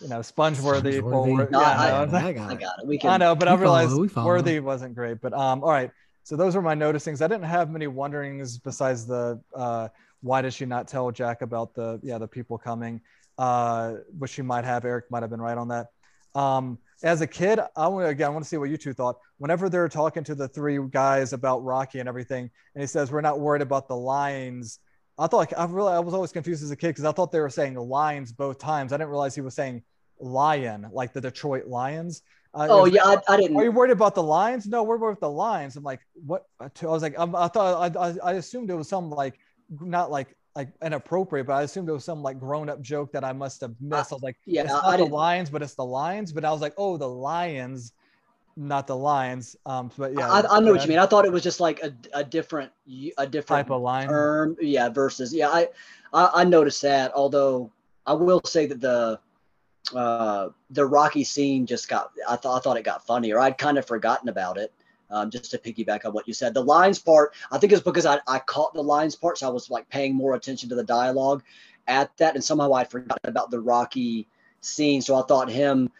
you know, sponge worthy. Sponge-worthy. No, yeah, I- no, I got I it. got it. We I know, but I realized follow, follow. worthy wasn't great. But um, all right. So those were my noticings. I didn't have many wonderings besides the uh, why did she not tell Jack about the yeah the people coming, uh, which she might have. Eric might have been right on that. Um, as a kid, I want to again. I want to see what you two thought. Whenever they're talking to the three guys about Rocky and everything, and he says we're not worried about the lines. I thought I really I was always confused as a kid because I thought they were saying lines both times. I didn't realize he was saying lion like the Detroit Lions. Uh, Oh was- yeah, I, I didn't. are you worried about the lines? No, we're worried about the lines. I'm like, what? I was like, I'm, I thought I, I, I assumed it was some like not like like inappropriate, but I assumed it was some like grown up joke that I must have missed. I was like, Yeah, it's not the didn't- but it's the Lions. But I was like, oh, the lions, not the Lions. Um, but yeah, I, I know what you mean. I thought it was just like a, a different a different Type of line. term. Yeah, versus yeah. I, I I noticed that. Although I will say that the uh the Rocky scene just got. I thought I thought it got funnier. I'd kind of forgotten about it. Um, just to piggyback on what you said, the lines part. I think it's because I, I caught the lines part, so I was like paying more attention to the dialogue at that, and somehow I forgot about the Rocky scene. So I thought him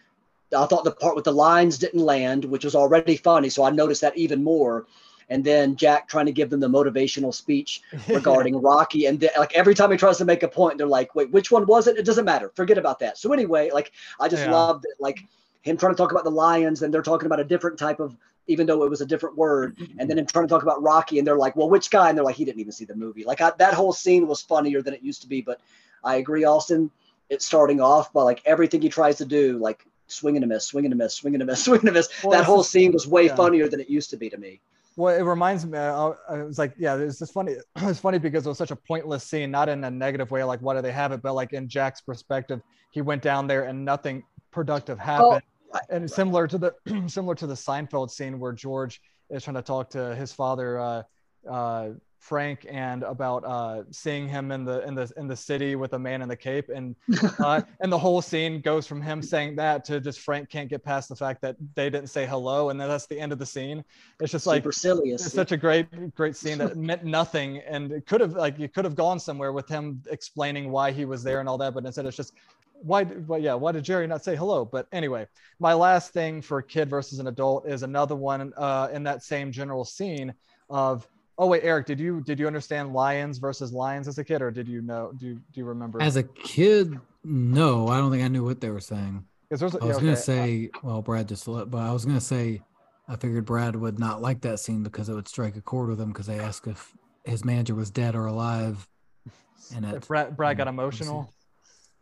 I thought the part with the lines didn't land, which was already funny. So I noticed that even more. And then Jack trying to give them the motivational speech regarding Rocky. And the, like every time he tries to make a point, they're like, wait, which one was it? It doesn't matter. Forget about that. So anyway, like I just Yeah. loved it. Like him trying to talk about the lions and they're talking about a different type of, even though it was a different word. And then him trying to talk about Rocky and they're like, well, which guy? And they're like, he didn't even see the movie. Like I, that whole scene was funnier than it used to be. But I agree, Austin. It's starting off by like everything he tries to do, like swing and a miss, swing and a miss, swing and a miss, swing and a miss. Well, that whole scene was way yeah. funnier than it used to be to me. Well, it reminds me. I, I was like, yeah, it's just funny. It's funny because it was such a pointless scene, not in a negative way, like why do they have it, but like in Jack's perspective, he went down there and nothing productive happened. And right. similar to the similar to the Seinfeld scene where George is trying to talk to his father, uh, uh, Frank, and about uh, seeing him in the in the in the city with a man in the cape, and uh, and the whole scene goes from him saying that to just Frank can't get past the fact that they didn't say hello, and then that's the end of the scene. It's just like Super silly. it's such a great great scene that meant nothing and it could have like you could have gone somewhere with him explaining why he was there and all that but instead it's just why well yeah why did jerry not say hello? But anyway my last thing for kid versus an adult is another one uh, in that same general scene of oh wait eric did you did you understand lions versus lions as a kid or did you know do you do you remember? As a kid, no, I don't think I knew what they were saying. I yeah, was gonna say, well, Brad just let, but I was gonna say, I figured Brad would not like that scene because it would strike a chord with him because they asked if his manager was dead or alive. and it. brad, brad got emotional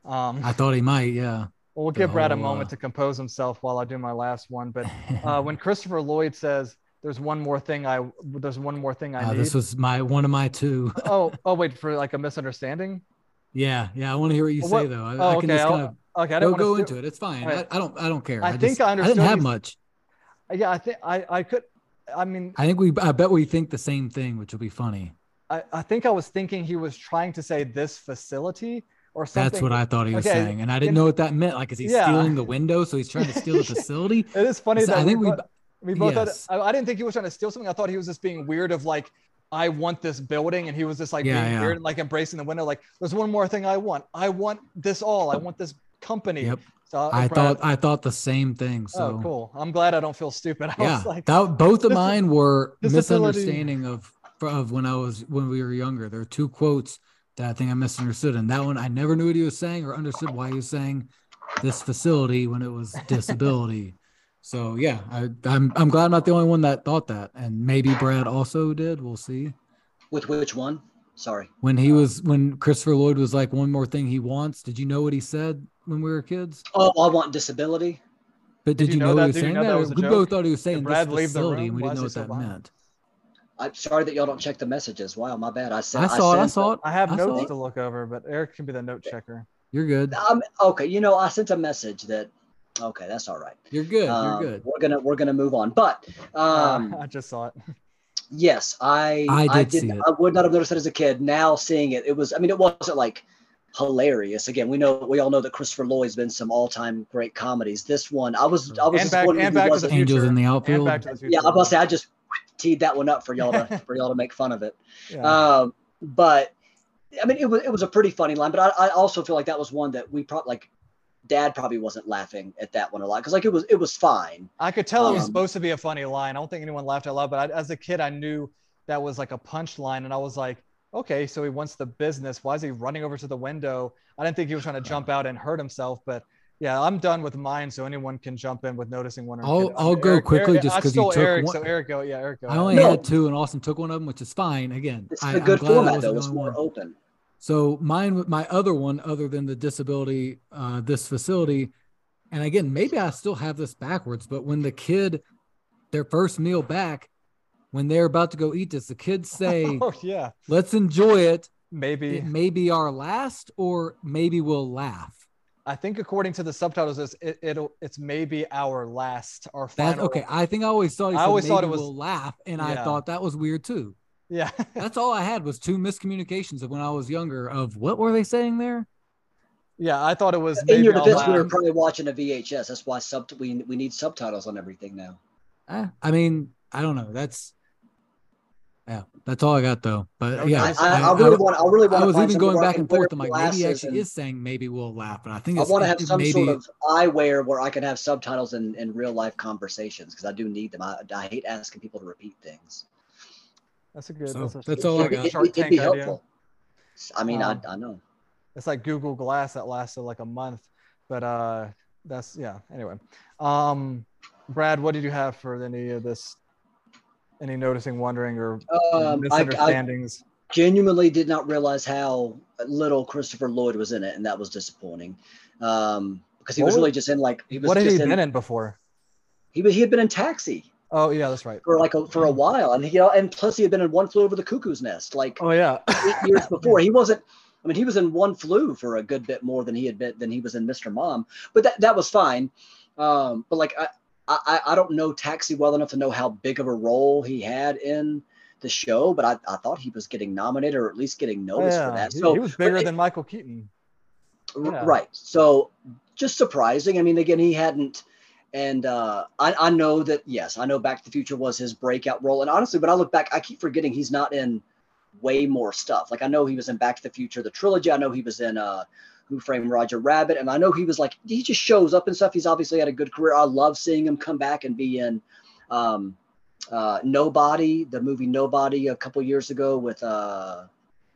um I thought he might, yeah. Well, we'll the give Brad a moment uh, to compose himself while I do my last one. But uh, when Christopher Lloyd says, "There's one more thing I there's one more thing I Uh, need," this was my one of my two. oh oh wait for like a misunderstanding. yeah, yeah. I want to hear what you Well, say what- though. I, Oh, I okay. can just I'll- kind of okay, I go, didn't go want into it. It's fine. Alright. I, I don't I don't care. I think just, I I didn't have much. Yeah, I think I I could. I mean, I think we I bet we think the same thing, which will be funny. I, I think I was thinking he was trying to say this facility or something. That's what I thought he was Okay, saying, and I didn't know what that meant. Like, is he Yeah. stealing the window? So he's trying to steal the facility? It is funny So that I think we, we. we both yes. had, I, I didn't think he was trying to steal something. I thought he was just being weird of like, I want this building. And he was just like Yeah, being yeah. weird and like embracing the window. Like, there's one more thing I want. I want this all. I want this company. Yep. So I thought I thought the same thing. So oh, cool. I'm glad I don't feel stupid. I yeah, was like, that both of mine were misunderstanding of of when I was when we were younger. There are two quotes that I think I misunderstood, and that one I never knew what he was saying or understood why he was saying this facility when it was disability. so yeah, I, I'm I'm glad I'm not the only one that thought that, and maybe Brad also did. We'll see. With which one? Sorry. When he was when Christopher Lloyd was like one more thing he wants. Did you know what he said when we were kids? Oh, I want disability. But did, Did you you know, know that- he was did you saying? know that That, was we joke? both thought he was saying Brad this leave the facility, and we didn't know what he so that violent? meant. I'm sorry that y'all don't check the messages. Wow, my bad. I said I saw it. I sent saw it. I have I saw notes to look over, but Eric can be the note checker. You're good. Um, okay, you know, I sent a message that. Okay, that's all right. You're good. Um, You're good. We're gonna we're gonna move on. But um, uh, I just saw it. yes, I I did see it. I would not have noticed it as a kid. Now seeing it, it was. I mean, it wasn't like hilarious. Again, we know we all know that Christopher Lloyd's been some all time great comedies. This one, I was I was And back- disappointed and Back to the wasn't. Future. Angels in the And outfield. Back to the Yeah, I'm about to say I just teed that one up for y'all to for y'all to make fun of it. Yeah. Um, but I mean, it was it was a pretty funny line. But I, I also feel like that was one that we probably like. Dad probably wasn't laughing at that one a lot because like it was it was fine. I could tell it was Um, supposed to be a funny line. I don't think anyone laughed out loud, but I, as a kid, I knew that was like a punchline, and I was like, okay, so he wants the business. Why is he running over to the window? I didn't think he was trying to jump out and hurt himself, but yeah, I'm done with mine, so anyone can jump in with noticing one. or I'll- I'll go quickly just because you stole took Eric, one- so Eric go. Yeah, Eric go. I only No. had two, and Austin took one of them, which is fine. Again, It's I, a I'm good glad I format wasn't though. It's more one. open. So mine, my other one, other than the disability, uh, this facility, and again, maybe I still have this backwards, but when the kid, their first meal back, when they're about to go eat this, the kids say, oh yeah, "Let's enjoy it. maybe. It may be our last, or maybe we'll laugh." I think according to the subtitles, it's it, it'll it's maybe our last, our That final. okay. I think I always thought he I always maybe thought it was- we'll laugh, and I thought that was weird too. Yeah, That's all I had was two miscommunications of when I was younger. Of what were they saying there? yeah. I thought it was. In Maybe your I'll defense, we were probably watching a VHS. That's why sub we we need subtitles on everything now. Eh, I mean, I don't know. That's yeah, that's all I got though. But yeah, I- I, I, really want. I really want. I was find even going back and forth. I'm like, maybe he actually is saying maybe we'll laugh, but I think I want to have some maybe sort of eyewear where I can have subtitles in, in real life conversations because I do need them. I, I hate asking people to repeat things. That's a good. So, that's, a, that's all I It- got. it- Shark it'd be Tank idea. helpful. I mean, Um, I, I know. It's like Google Glass that lasted like a month, but uh, that's yeah. Anyway, um, Brad, what did you have for any of this? Any noticing, wondering, or Um, I, I misunderstandings? genuinely did not realize how little Christopher Lloyd was in it, and that was disappointing. Um, because he What was really just in like he was what had he in, been in before? he was he had been in Taxi Oh yeah, that's right. for like a, for a while, and he you know, and plus he had been in One Flew Over the Cuckoo's Nest like Oh yeah. eight years before. He wasn't. I mean, he was in One Flew for a good bit more than he had been than he was in Mr. Mom, but that that was fine. Um, but like I, I I don't know Taxi well enough to know how big of a role he had in the show, but I, I thought he was getting nominated or at least getting noticed yeah. for that. So he was bigger it- than Michael Keaton. Yeah. Right. So just surprising. I mean, again, he hadn't, and uh, I, I know that, yes, I know Back to the Future was his breakout role. And honestly, when I look back, I keep forgetting he's not in way more stuff. Like I know he was in Back to the Future, the trilogy. I know he was in uh, Who Framed Roger Rabbit. And I know he was like, he just shows up and stuff. He's obviously had a good career. I love seeing him come back and be in um, uh, Nobody, the movie Nobody a couple years ago with uh,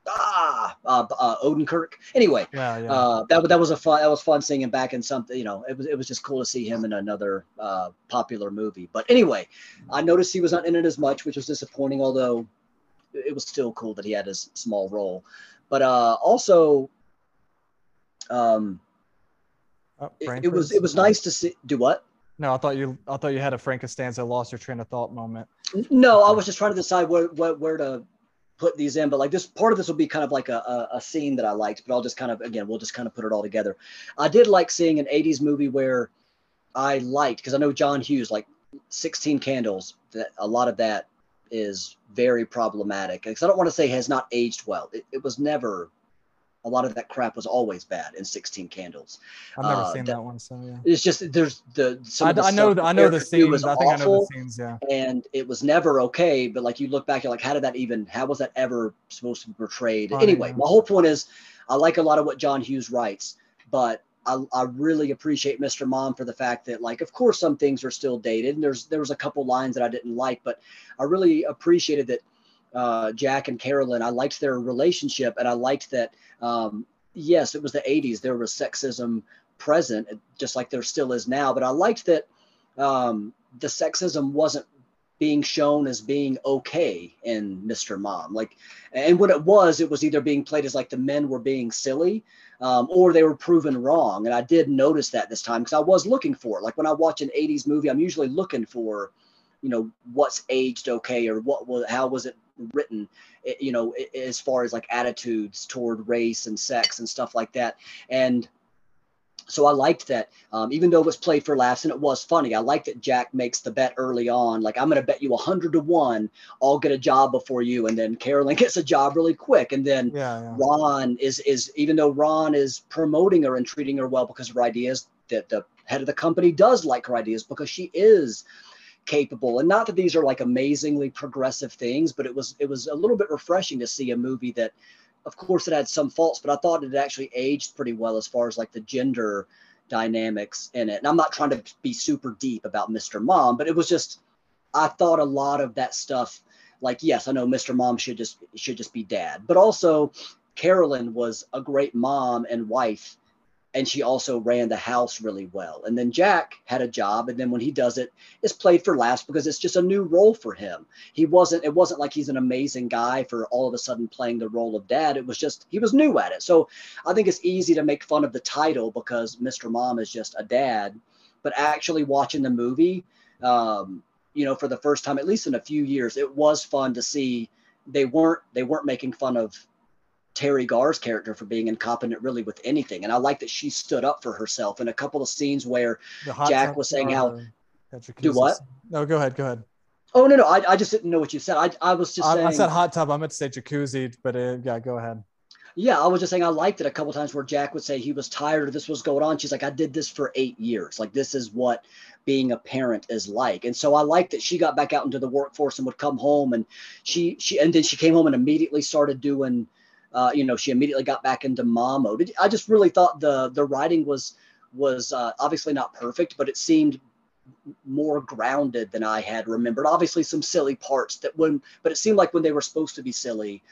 ah, uh, uh, Odenkirk. Anyway, Yeah, yeah. uh, that that was a fun that was fun seeing him back in something. You know, it was it was just cool to see him in another uh, popular movie. But anyway, I noticed he was not in it as much, which was disappointing. Although it was still cool that he had his small role. But uh, also, um, Oh, it, it was it was nice to see. Do what? No, I thought you. I thought you had a Frank Costanza lost your train of thought moment. No, I was just trying to decide where where, where to put these in. But like this part of this will be kind of like a, a, a scene that I liked, but I'll just kind of again we'll just kind of put it all together. I did like seeing an 80s movie where I liked because I know John Hughes, like 16 Candles, that a lot of that is very problematic. Because I don't want to say has not aged well. It, it was never a lot of that crap was always bad in 16 Candles. I've never Uh, seen that- that, one, so yeah. It's just there's the some I, the I know. stuff I know the Fu was. I think I know the scenes. Yeah. and it was never okay. But like you look back, you're like, how did that even? How was that ever supposed to be portrayed? Right, anyway, yeah. my whole point is, I like a lot of what John Hughes writes, but I, I really appreciate Mr. Mom for the fact that, like, of course, some things are still dated, and there's there was a couple lines that I didn't like, but I really appreciated that uh, Jack and Carolyn. I liked their relationship, and I liked that. Um, yes, it was the '80s. There was sexism present, just like there still is now. But I liked that um, the sexism wasn't being shown as being okay in Mr. Mom. Like, and when it was, it was either being played as like the men were being silly, um, or they were proven wrong. And I did notice that this time because I was looking for it. Like when I watch an '80s movie, I'm usually looking for, you know, what's aged okay or what was how was it written, you know, as far as like attitudes toward race and sex and stuff like that. And so I liked that, um, even though it was played for laughs and it was funny. I liked that Jack makes the bet early on, like I'm going to bet you a hundred to one, I'll get a job before you, and then Carolyn gets a job really quick, and then Yeah. Yeah. Ron is is even though Ron is promoting her and treating her well because of her ideas, that the head of the company does like her ideas because she is capable. And not that these are like amazingly progressive things, but it was it was a little bit refreshing to see a movie that, of course, it had some faults, but I thought it actually aged pretty well as far as like the gender dynamics in it. And I'm not trying to be super deep about Mr. Mom, but it was just I thought a lot of that stuff like yes, I know Mr. Mom should just should just be dad, but also Carolyn was a great mom and wife and she also ran the house really well. And then Jack had a job, and then when he does it, it's played for laughs because it's just a new role for him. He wasn't. It wasn't like he's an amazing guy for all of a sudden playing the role of dad. It was just he was new at it. So I think it's easy to make fun of the title because Mr. Mom is just a dad, but actually watching the movie, um, you know, for the first time, at least in a few years, it was fun to see. They weren't they weren't making fun of Teri Garr's character for being incompetent really with anything. And I like that she stood up for herself in a couple of scenes where Jack was saying how do what? No, go ahead, go ahead. Oh no, no, I, I just didn't know what you said. I, I was just I, saying. I said hot tub. I meant to say jacuzzi, but uh, yeah, go ahead. Yeah, I was just saying I liked it a couple times where Jack would say he was tired of this was going on. She's like, I did this for eight years. Like this is what being a parent is like. And so I liked that she got back out into the workforce and would come home and she she and then she came home and immediately started doing uh, you know, she immediately got back into mom mode. I just really thought the the writing was was uh, obviously not perfect, but it seemed more grounded than I had remembered. Obviously, some silly parts that when, but it seemed like when they were supposed to be silly,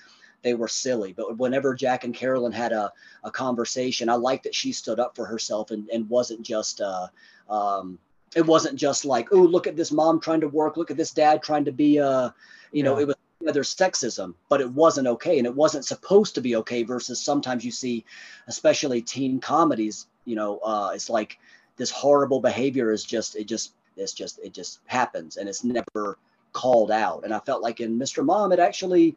they were silly. But whenever Jack and Carolyn had a, a conversation, I liked that she stood up for herself and, and wasn't just, uh, um, it wasn't just like, oh, look at this mom trying to work, look at this dad trying to be, uh, you know, it was there's sexism, but it wasn't okay, and it wasn't supposed to be okay. Versus sometimes you see, especially teen comedies, you know, uh, it's like this horrible behavior is just it just it's just it just happens, and it's never called out. And I felt like in Mr. Mom, it actually,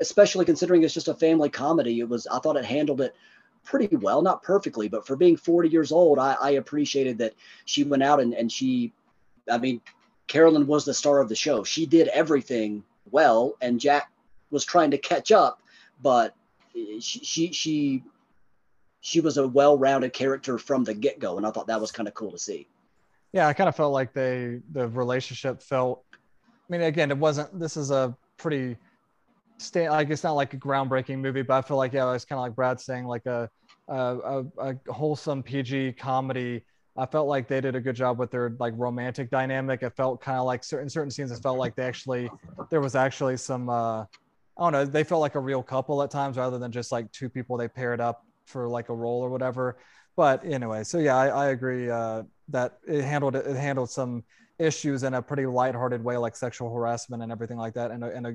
especially considering it's just a family comedy, it was I thought it handled it pretty well, not perfectly, but for being 40 years old, I, I appreciated that she went out and, and she, I mean, Carolyn was the star of the show. She did everything well, and Jack was trying to catch up, but she she she, was a well-rounded character from the get-go, and I thought that was kind of cool to see. Yeah, I kind of felt like they the relationship felt. I mean, again, it wasn't. This is a pretty stay like it's not like a groundbreaking movie, but I feel like yeah, it's kind of like Brad saying like a a, a, a wholesome PG comedy I felt like they did a good job with their like romantic dynamic. It felt kind of like certain certain scenes. It felt like they actually there was actually some uh, I don't know. They felt like a real couple at times rather than just like two people they paired up for like a role or whatever. But anyway, so yeah, I, I agree uh, that it handled it handled some issues in a pretty lighthearted way, like sexual harassment and everything like that, and a in a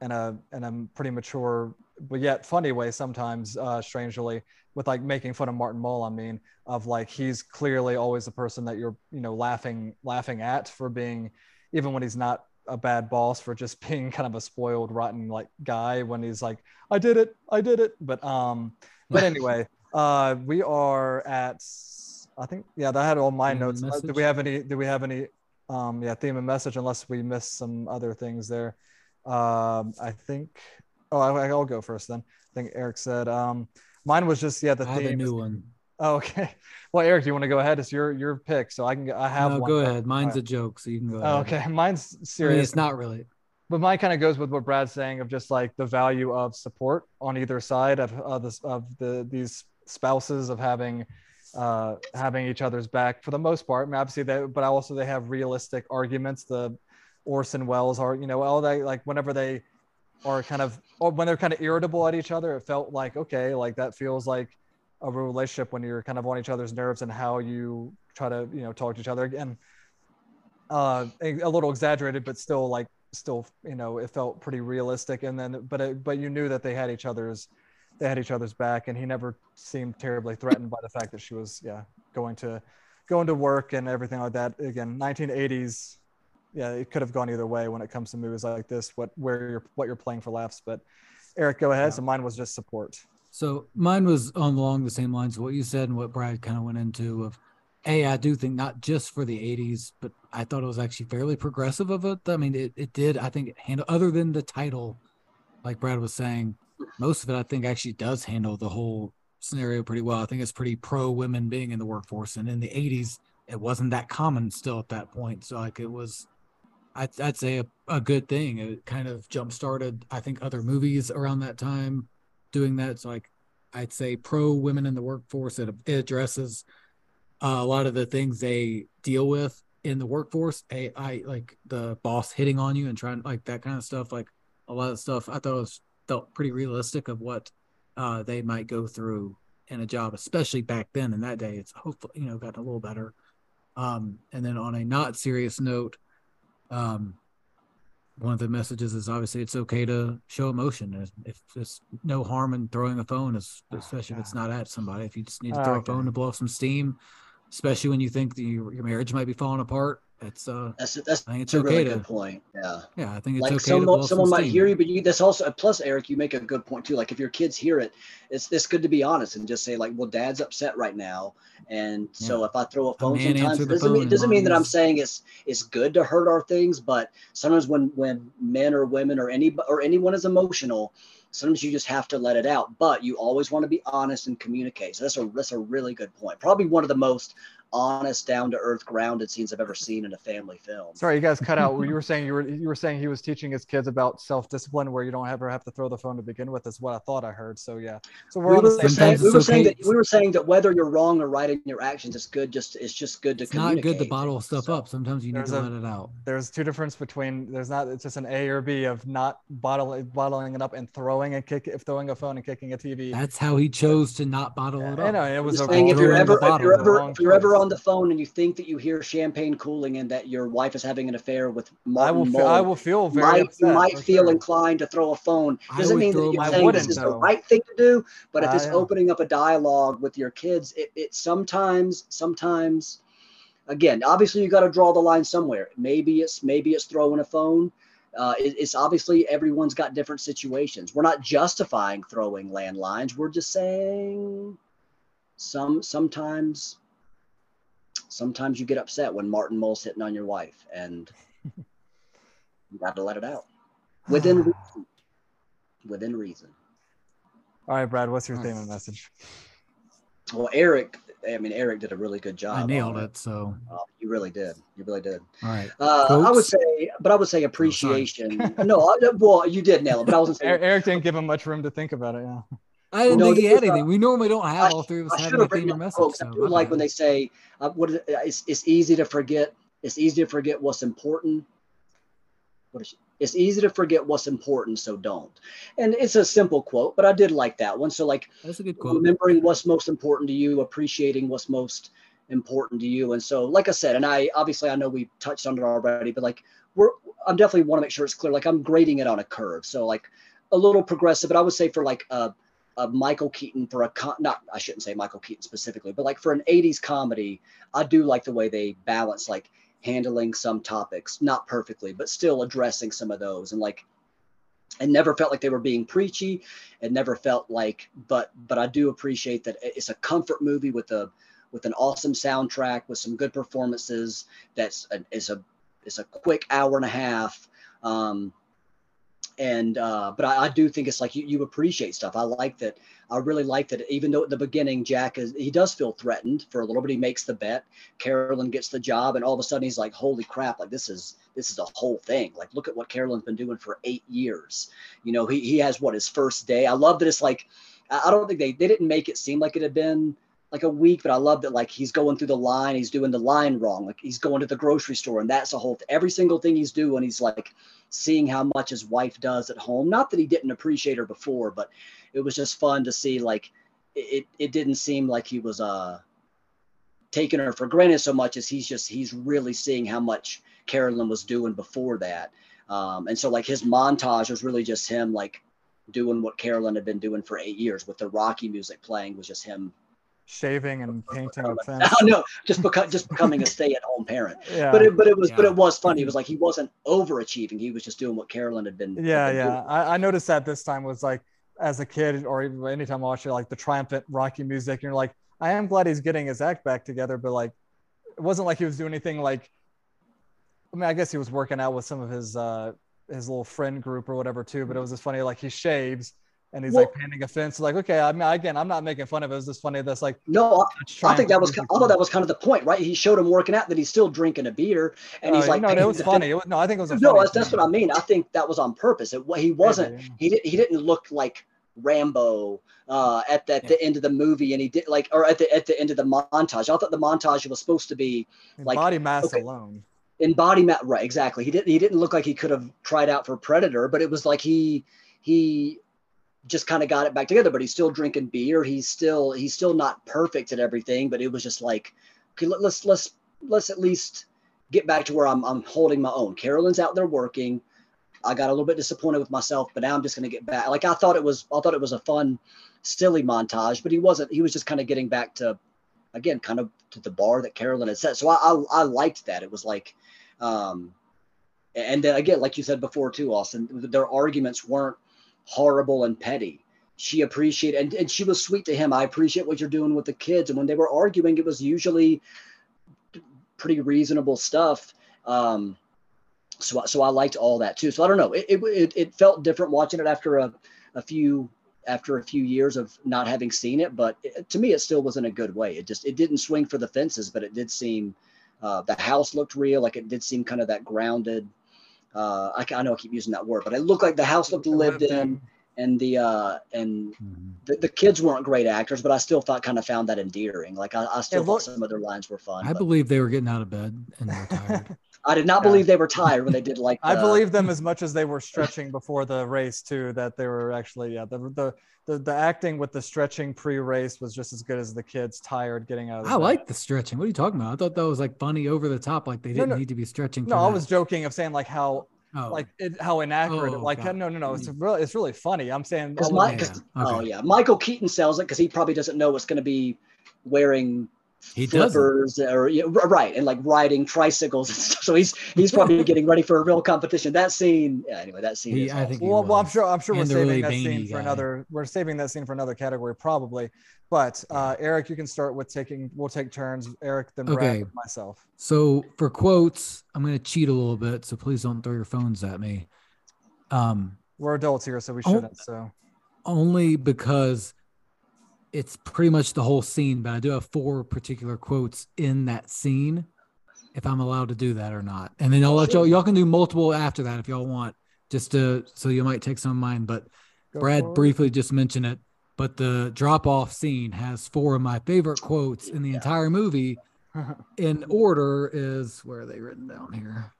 in a in a pretty mature but yet funny way sometimes, uh, strangely with like making fun of Martin Mull. I mean, of like he's clearly always the person that you're you know laughing laughing at for being, even when he's not a bad boss for just being kind of a spoiled rotten like guy when he's like I did it I did it. But um but anyway uh we are at I think yeah that had all my theme notes. Do we have any do we have any um yeah theme and message unless we missed some other things there um I think oh I, will go first then I think Eric said um Mine was just yeah the I theme. have a new one. Oh, okay. Well, Eric, do you want to go ahead? It's your your pick, so I can. I have. No, one. go ahead. Mine's a joke, so you can go. Oh, okay, mine's serious. I mean, it's not really. But mine kind of goes with what Brad's saying of just like the value of support on either side of of, this, of the these spouses of having uh, having each other's back for the most part. I mean, obviously, they but also they have realistic arguments. The Orson Welles are you know all they like whenever they are kind of or when they're kind of irritable at each other it felt like okay like that feels like a relationship when you're kind of on each other's nerves and how you try to you know talk to each other. Again uh a little exaggerated but still like still you know it felt pretty realistic. And then but it, but you knew that they had each other's they had each other's back and he never seemed terribly threatened by the fact that she was yeah going to going to work and everything like that. Again 1980s yeah, it could have gone either way when it comes to movies like this. What where you're what you're playing for laughs, but Eric, go ahead. Yeah. So mine was just support. So mine was on along the same lines of what you said and what Brad kind of went into of a I do think not just for the 80s, but I thought it was actually fairly progressive of it. I mean, it, it did, I think it handled other than the title, like Brad was saying, most of it I think actually does handle the whole scenario pretty well. I think it's pretty pro women being in the workforce. And in the 80s, it wasn't that common still at that point. So like it was I'd, I'd say a, a good thing. It kind of jump started, I think, other movies around that time doing that. So, like, I'd say pro women in the workforce. It, it addresses uh, a lot of the things they deal with in the workforce. I, I like the boss hitting on you and trying like that kind of stuff. Like a lot of stuff I thought was felt pretty realistic of what uh, they might go through in a job, especially back then. In that day, it's hopefully you know gotten a little better. Um, and then on a not serious note, um, one of the messages is obviously it's okay to show emotion. If there's no harm in throwing a phone, especially if it's not at somebody. If you just need to throw okay. a phone to blow off some steam, especially when you think that your, your marriage might be falling apart, it's uh that's that's, I think it's a okay really to, good point. Yeah. Yeah, I think it's like okay. Someone, someone might hear you, but you that's also plus Eric, you make a good point too. Like if your kids hear it, it's it's good to be honest and just say like, well, dad's upset right now. And yeah. so if I throw a phone a sometimes it doesn't mean doesn't mean that I'm saying it's it's good to hurt our things, but sometimes when when men or women or any or anyone is emotional, sometimes you just have to let it out but you always want to be honest and communicate so that's a that's a really good point probably one of the most honest, down to earth, grounded scenes I've ever seen in a family film. Sorry, you guys cut out. you were saying you were you were saying he was teaching his kids about self discipline, where you don't ever have to throw the phone to begin with. Is what I thought I heard. So yeah. So we're we were, saying, we were saying that we were saying that whether you're wrong or right in your actions, it's good. Just it's just good to. It's not good to bottle stuff so, up. Sometimes you need to a, let it out. There's two difference between there's not it's just an A or B of not bottling bottling it up and throwing a kick if throwing a phone and kicking a TV. That's how he chose to not bottle it up. I know it was. A, saying if you're ever if you're ever if you're ever on the phone and you think that you hear champagne cooling and that your wife is having an affair with Martin I will feel, I will feel very might, upset, you might feel sure. inclined to throw a phone. Doesn't mean that you're saying this is though. the right thing to do, but if it's opening up a dialogue with your kids, it, it sometimes sometimes again, obviously you got to draw the line somewhere. Maybe it's maybe it's throwing a phone. Uh, it, it's obviously everyone's got different situations. We're not justifying throwing landlines. We're just saying some sometimes sometimes you get upset when Martin Mull's hitting on your wife, and you got to let it out within reason. Within reason. All right, Brad, what's your theme and message? Well, Eric, I mean, Eric did a really good job. I nailed it. So uh, you really did. You really did. All right. Uh, I would say, but I would say oh, appreciation. Oh, no, I, well, you did nail it, but I wasn't saying. Eric didn't give him much room to think about it. Yeah. I didn't no, think he had anything. we normally don't have I, all three of us having a theme or message. So like when they say, uh, "What is it? It's, it's easy to forget. It's easy to forget what's important." What is it? It's easy to forget what's important, so don't. And it's a simple quote, but I did like that one. So like, that's a good quote. Remembering what's most important to you, appreciating what's most important to you, and so like I said, and I obviously I know we touched on it already, but like we're I'm definitely want to make sure it's clear. Like I'm grading it on a curve, so like a little progressive, but I would say for like uh uh, Michael Keaton for a con- not I shouldn't say Michael Keaton specifically, but like for an 80s comedy, I do like the way they balance like handling some topics, not perfectly, but still addressing some of those and like it never felt like they were being preachy. It never felt like but but I do appreciate that it's a comfort movie with a with an awesome soundtrack with some good performances that's a, is a is a quick hour and a half um, and uh, but I, I, do think it's like you, you appreciate stuff. I like that. I really like that. Even though at the beginning Jack is he does feel threatened for a little bit. He makes the bet. Carolyn gets the job, and all of a sudden he's like, "Holy crap! Like this is this is a whole thing. Like look at what Carolyn's been doing for eight years. You know, he he has what his first day. I love that it's like I don't think they they didn't make it seem like it had been like a week, but I love that like he's going through the line, he's doing the line wrong, like he's going to the grocery store, and that's a whole every single thing he's doing, he's like seeing how much his wife does at home. Not that he didn't appreciate her before, but it was just fun to see like it it didn't seem like he was uh taking her for granted so much as he's just he's really seeing how much Carolyn was doing before that. Um, and so like his montage was really just him like doing what Carolyn had been doing for eight years with the Rocky music playing was just him shaving and painting a fence. Oh, no, just because just becoming a stay-at-home parent. Yeah. But it, but it was yeah. but it was funny. It was like he wasn't overachieving. He was just doing what Carolyn had been. Yeah, had been yeah. I, I, noticed that this time was like as a kid or even anytime I watch it, like the triumphant Rocky music, and you're like, I am glad he's getting his act back together, but like it wasn't like he was doing anything like. I mean, I guess he was working out with some of his uh his little friend group or whatever too, but it was just funny. Like he shaves and he's Well- like painting a fence. Like, okay, I mean, again, I'm not making fun of it. It's just funny. That's like, No, I, I think that was I thought that was kind of the point, right? He showed him working out that he's still drinking a beer, and he's Oh, like, no, it was funny. It was, no, I think it was a No, that's, that's what I mean. I think that was on purpose. It, he wasn't. Maybe, yeah. He didn't. He didn't look like Rambo uh, at the, at the end of the movie, and he did like, or at the at the end of the montage. I thought the montage was supposed to be like, body mass okay. alone. in body mat. Right, exactly. He didn't. He didn't look like he could have tried out for Predator, but it was like he he just kind of got it back together. But he's still drinking beer. He's still he's still not perfect at everything. But it was just like, okay, let, let's let's let's at least get back to where I'm I'm holding my own. Carolyn's out there working. I got a little bit disappointed with myself, but now I'm just going to get back. Like I thought it was, I thought it was a fun, silly montage, but he wasn't. He was just kind of getting back to, again, kind of to the bar that Carolyn had set. So I, I, I liked that. It was like, um, and then again, like you said before too, Austin, their arguments weren't horrible and petty. She appreciated, and, and she was sweet to him. I appreciate what you're doing with the kids. And when they were arguing, it was usually pretty reasonable stuff. Um, so, so I liked all that too. So I don't know. It, it, it, felt different watching it after a, a few after a few years of not having seen it, but it, to me, it still was in a good way. It just it didn't swing for the fences, but it did seem uh, the house looked real. Like it did seem kind of that grounded. Uh, I, I know I keep using that word, but it looked like the house looked lived in, and the uh, and Mhm. the, the kids weren't great actors, but I still thought kind of found that endearing. Like I, I still It thought looked- some of their lines were fun. I but believe they were getting out of bed and they were tired. I did not Yeah. believe they were tired when they did like. I believe them as much as they were stretching before the race too. That they were actually yeah. The the the, the acting with the stretching pre-race was just as good as the kids tired getting out. Of the I bed. like the stretching. What are you talking about? I thought that was like funny over the top. Like they didn't no. need to be stretching. No, for I was joking of saying like how oh, like it, how inaccurate. Oh, like got no no no. It's really it's really funny. I'm saying I Because was- my, yeah, 'cause- okay. oh yeah, Michael Keaton sells it because he probably doesn't know what's going to be wearing He doesn't. or yeah, right and like riding tricycles and stuff. So he's he's probably getting ready for a real competition. That scene, yeah, anyway, that scene. He- is I think awesome. he well, well, I'm sure I'm sure we're saving really that veiny scene for another. We're saving that scene for another category probably. But uh, Eric, you can start with taking. We'll take turns. Eric, then Okay. then myself. So for quotes, I'm going to cheat a little bit. So please don't throw your phones at me. Um, We're adults here, so we Oh. shouldn't. So only because it's pretty much the whole scene, but I do have four particular quotes in that scene. If I'm allowed to do that or not, and then I'll let y'all. Y'all can do multiple after that if y'all want, just to so you might take some of mine. But go Brad for it. briefly just mentioned it, but the drop off scene has four of my favorite quotes in the entire movie. In order is where are they written down here?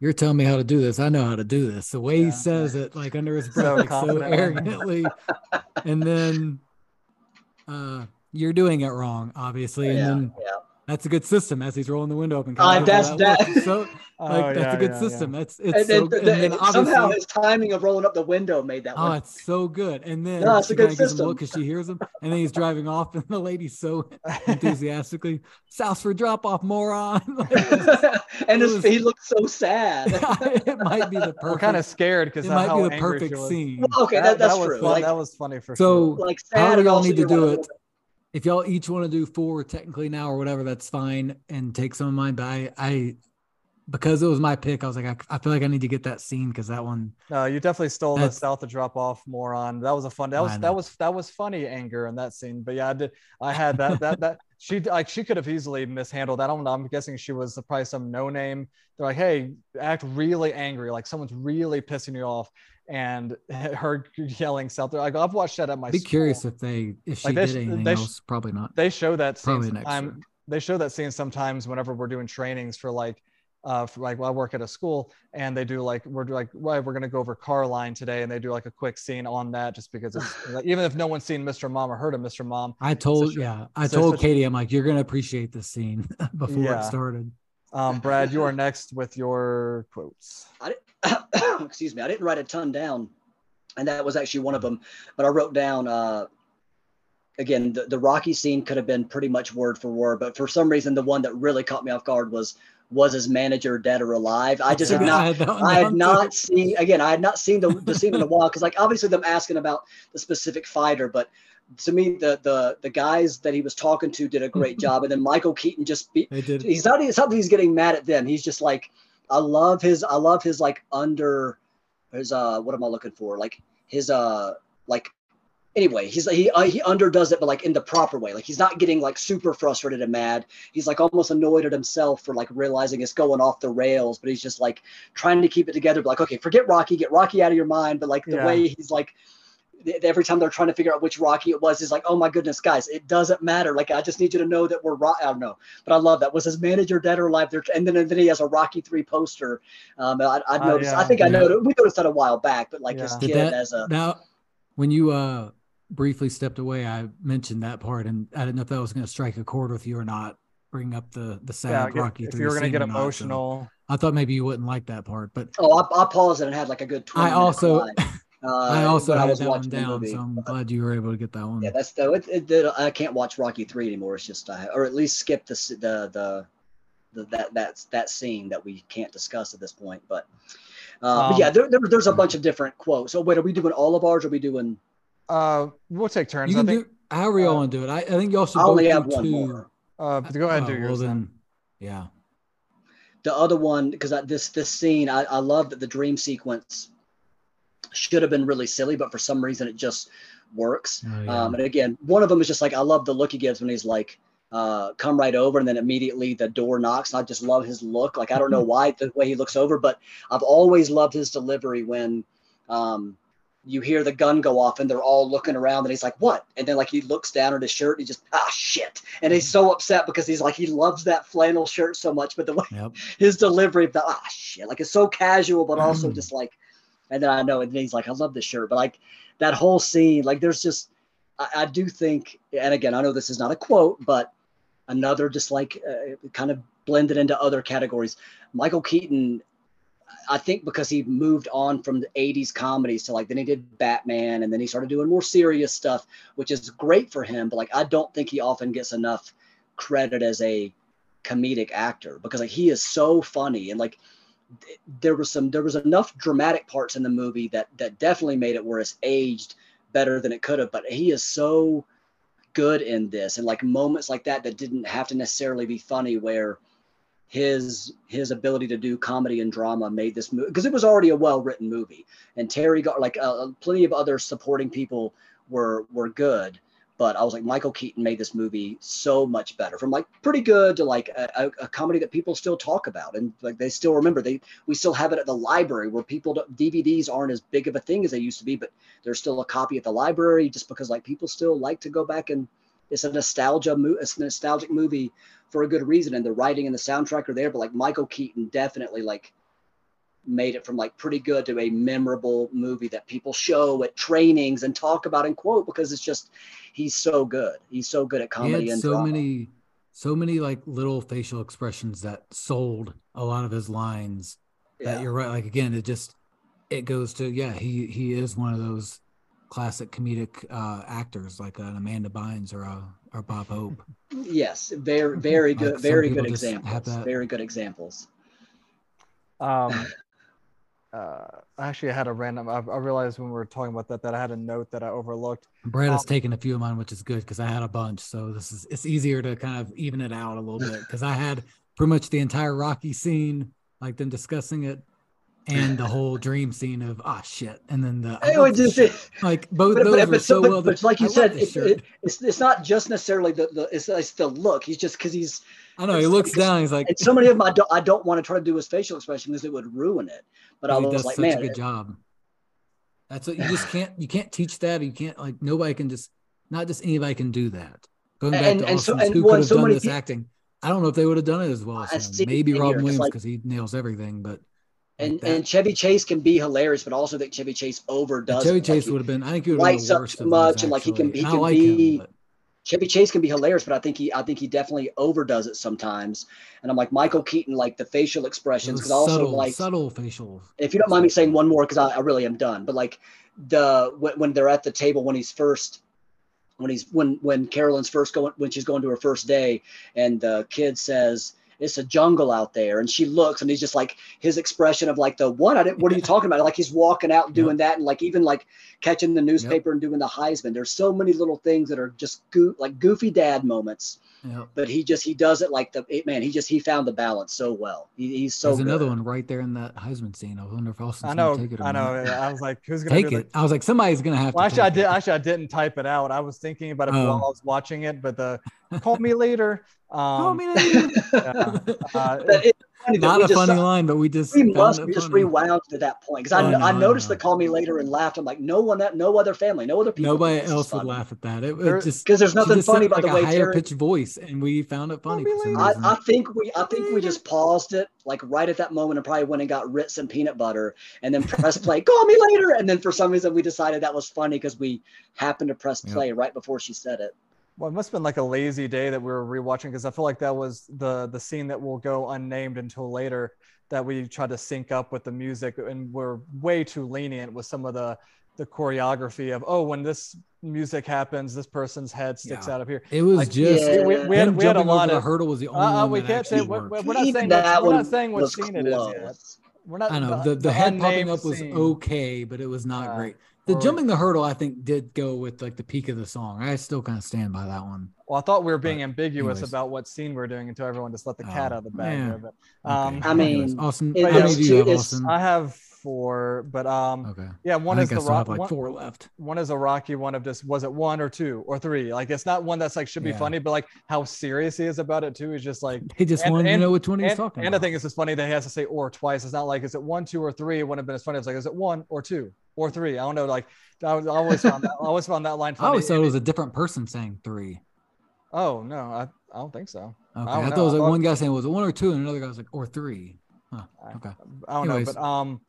You're telling me how to do this. I know how to do this. The way Yeah. he says it, like under his So breath, like, so arrogantly, and then uh, you're doing it wrong, obviously, and yeah, then yeah. that's a good system as he's rolling the window open. Uh, that's- that- So Oh, that's yeah, a good yeah, yeah. system. That's it's And so, then, and the- then and somehow his timing of rolling up the window made that Oh, one. it's so good. And then No, it's a she good kinda gives him a system. because she hears him, and then he's driving off, and the lady's so enthusiastically, "South for drop off, moron!" Like, and his, was- he looked so sad. it might be the perfect. We're kind of scared because it might be the perfect scene. Well, okay, that, that's was true. Like, that was funny for So- sure. like How do y'all need to do it? If y'all each want to do four technically now or whatever, that's fine, and take some of mine. But I, I because it was my pick, I was like, I, I feel like I need to get that scene because that one. No, you definitely stole the South to drop off moron. That was a fun. That was that was that was funny anger in that scene. But yeah, I did. I had that that that she like she could have easily mishandled. that. I don't know. I'm guessing she was probably some no name. They're like, hey, act really angry, like someone's really pissing you off, and her yelling South. Like I've watched that at my. Be school. curious if they if she Like, they did sh- anything they else. Probably not. they show that scene Probably next year. they show that scene sometimes whenever we're doing trainings for like uh for like well, I work at a school and they do like we're like right we're gonna go over car line today and they do like a quick scene on that just because it's like even if no one's seen Mr. Mom or heard of Mr. Mom I told, a- yeah, I told such- Katie, I'm like, you're gonna appreciate this scene before Yeah. it started. um Brad you are next with your quotes I excuse me, I didn't write a ton down, and that was actually one of them. But I wrote down uh, again the, the Rocky scene could have been pretty much word for word, but for some reason the one that really caught me off guard was was his manager dead or alive. I just had not. had that one I had not seen again. I had not seen the, the scene in a while because, like, obviously them asking about the specific fighter, but to me, the the the guys that he was talking to did a great job, and then Michael Keaton just be, he's not it's not he's getting mad at them he's just like i love his i love his like under his uh what am i looking for like his uh like anyway, he's he uh, he underdoes it, but like in the proper way. Like he's not getting like super frustrated and mad. He's like almost annoyed at himself for like realizing it's going off the rails, but he's just like trying to keep it together. But like, okay, forget Rocky, get Rocky out of your mind. But like the Yeah. way he's like. Every time they're trying to figure out which Rocky it was, is like, oh my goodness, guys, it doesn't matter. Like, I just need you to know that we're. Ro- I don't know, but I love that. Was his manager dead or alive? There, and then and then he has a Rocky three poster. Um, I, I Oh, noticed. I yeah. think I Yeah. noticed. We noticed that a while back, but like his Yeah. Did kid that- as a Now, when you uh briefly stepped away, I mentioned that part, and I didn't know if that was going to strike a chord with you or not. Bring up the the sad Yeah, get- Rocky. if three you were gonna get or not, so emotional, I thought maybe you wouldn't like that part, but Oh, I, I paused it and had like a good. 20 I also uh, I also when had was that one watching the down, movie. so I'm glad you were able to get that one. Yeah, that's the. It, it, it, I can't watch Rocky three anymore. It's just, I, or at least skip the the the, the that that's that scene that we can't discuss at this point. But, uh, but Um, yeah, there, there, there's a bunch of different quotes. So wait, are we doing all of ours? Or are we doing? Uh, we'll take turns. you I can think. do however you uh, want to do it. I, I think y'all should I only do have one two. more. Uh, but go ahead and do Oh, well yours. then. then, yeah. The other one, because this this scene, I, I love that the dream sequence should have been really silly, but for some reason it just works. Oh, yeah. Um, and again, one of them is just like I love the look he gives when he's like, uh, "Come right over," and then immediately the door knocks. And I just love his look. Like I don't know why the way he looks over, but I've always loved his delivery when um, you hear the gun go off and they're all looking around, and he's like, "What?" And then like he looks down at his shirt and he just ah shit, and he's so upset because he's like he loves that flannel shirt so much, but the way Yep. his delivery of the ah shit, like it's so casual, but also Mm. just like, and then I know, and then he's like, I love this shirt, but like that whole scene, like there's just, I, I do think, and again, I know this is not a quote, but another just like uh, kind of blended into other categories. Michael Keaton, I think because he moved on from the 80s comedies to like then he did Batman and then he started doing more serious stuff, which is great for him. But like I don't think he often gets enough credit as a comedic actor because like he is so funny and like th- there was some there was enough dramatic parts in the movie that that definitely made it where it's aged better than it could have but he is so good in this and like moments like that that didn't have to necessarily be funny where his his ability to do comedy and drama made this movie because it was already a well written movie. And Teri Garr like uh, plenty of other supporting people were were good but I was like Michael Keaton made this movie so much better from like pretty good to like a, a, comedy that people still talk about and like they still remember. They we still have it at the library where people DVDs aren't as big of a thing as they used to be but there's still a copy at the library just because like people still like to go back and it's a nostalgia it's a nostalgic movie for a good reason and the writing and the soundtrack are there but like Michael Keaton definitely like made it from like pretty good to a memorable movie that people show at trainings and talk about and quote because it's just he's so good he's so good at He comedy had and so drama. many, so many like little facial expressions that sold a lot of his lines. That yeah. you're right. Like again, it just it goes to yeah. He he is one of those classic comedic uh actors like an Amanda Bynes or a or Bob Hope. yes very very Like, good some very good just examples very good examples Um, uh, actually I had a random. I, I realized when we were talking about that that I had a note that I overlooked. Brad has Um, taken a few of mine, which is good because I had a bunch. So this is it's easier to kind of even it out a little bit because I had pretty much the entire Rocky scene, like them discussing it, and the whole dream scene of ah shit, and then the I just- like both but, those but, were but, so but, well. but done. like you I said it, it, it's, it's not just necessarily the, the it's, it's the look he's just because he's I know he looks down. He's like, and so many of them I don't, I don't want to try to do his facial expression because it would ruin it but I was like such man a good job. That's what you just can't you can't teach that. You can't like nobody can just not just anybody can do that. Going back And- to and so- Austin's, who well, could have so done this peop- acting? I don't know if they would have done it as well. Maybe Robin Williams like- because he nails everything. But and that- and Chevy Chase can be hilarious but also that Chevy Chase overdoes Chevy it. Like, Chase he- would have been. I think he would have been lights up too much and, like, he can- he can like be- him, Chevy Chase can be hilarious, but I think he I think he definitely overdoes it sometimes. And I'm like Michael Keaton, like the facial expressions, because also like subtle facial. if you don't mind me saying one more, because I, I really am done. But like the when, when they're at the table when he's first when he's when when Carolyn's first going when she's going to her first day, and the kid says, it's a jungle out there. And she looks and he's just like his expression of like the what I didn't, what are you talking about? Like he's walking out and doing that and like even like catching the newspaper and doing the Heisman. There's so many little things that are just goo- like goofy dad moments. Yep. But he just he does it like the it- man. He just he found the balance so well. He, he's so There's another good. one right there in that Heisman scene. I wonder if Austin's I know, gonna take it or I know. not. I was like, who's gonna Take do the it. I was like, somebody's gonna have Well, to. actually, I take did. it. Actually, I didn't type it out. I was thinking about it Oh. while I was watching it, but the call me later. Um, Call me later. yeah. uh, But it's funny that Not a just funny saw- line, but we just we must we just funny. rewound to that point because I, Oh, no, I I noticed know. the call me later and laughed. I'm like, no one, no other family, no other people. Nobody else would laugh at that. It, it There- just because there's nothing funny said, about like the way a higher Teri. pitched voice, and we found it funny for some. I. I think we I think we just paused it like right at that moment and probably went and got Ritz and peanut butter and then press play. Call me later, and then for some reason we decided that was funny because we happened to press Yep. play right before she said it. Well, it must have been like a lazy day that we were rewatching because I feel like that was the the scene that will go unnamed until later that we tried to sync up with the music and we're way too lenient with some of the the choreography of oh when this music happens this person's head sticks Yeah. out of here. it was like, just yeah, we, we had we had a lot over of the hurdle was the only uh, uh, one we that can't say we're, we're not saying that what, we're one not saying what was scene it is yet. We're not I know the, the, head popping unnamed up was scene. okay, but it was not Yeah. great. The Or- jumping the hurdle, I think, did go with like the peak of the song. I still kind of stand by that one. Well, I thought we were being But ambiguous anyways. about what scene we are doing until everyone just let the cat Oh, out of the bag. yeah. there, but, um, Okay. I mean, Anyways, Austin, it- how many do you have, Austin? I have four, but um, okay. yeah, one I is the rock. like one, four left. one is a rocky one of just was it one or two or three? Like it's not one that's like should be Yeah. funny, but like how serious he is about it too is just like. He just and- wanted and- to know which one he was And, talking and I think it's just funny that he has to say or twice. It's not like is it one, two, or three? It wouldn't have been as funny. It's like is it one or two or three? I don't know. Like I, was, always found that I always found that line I funny. always thought it was a different person saying three. Oh no, I, I don't think so. Okay. I, know. thought it was like thought- one guy saying was it one or two, and another guy was like or three. Huh. I- Okay. I don't Anyways. know, but um,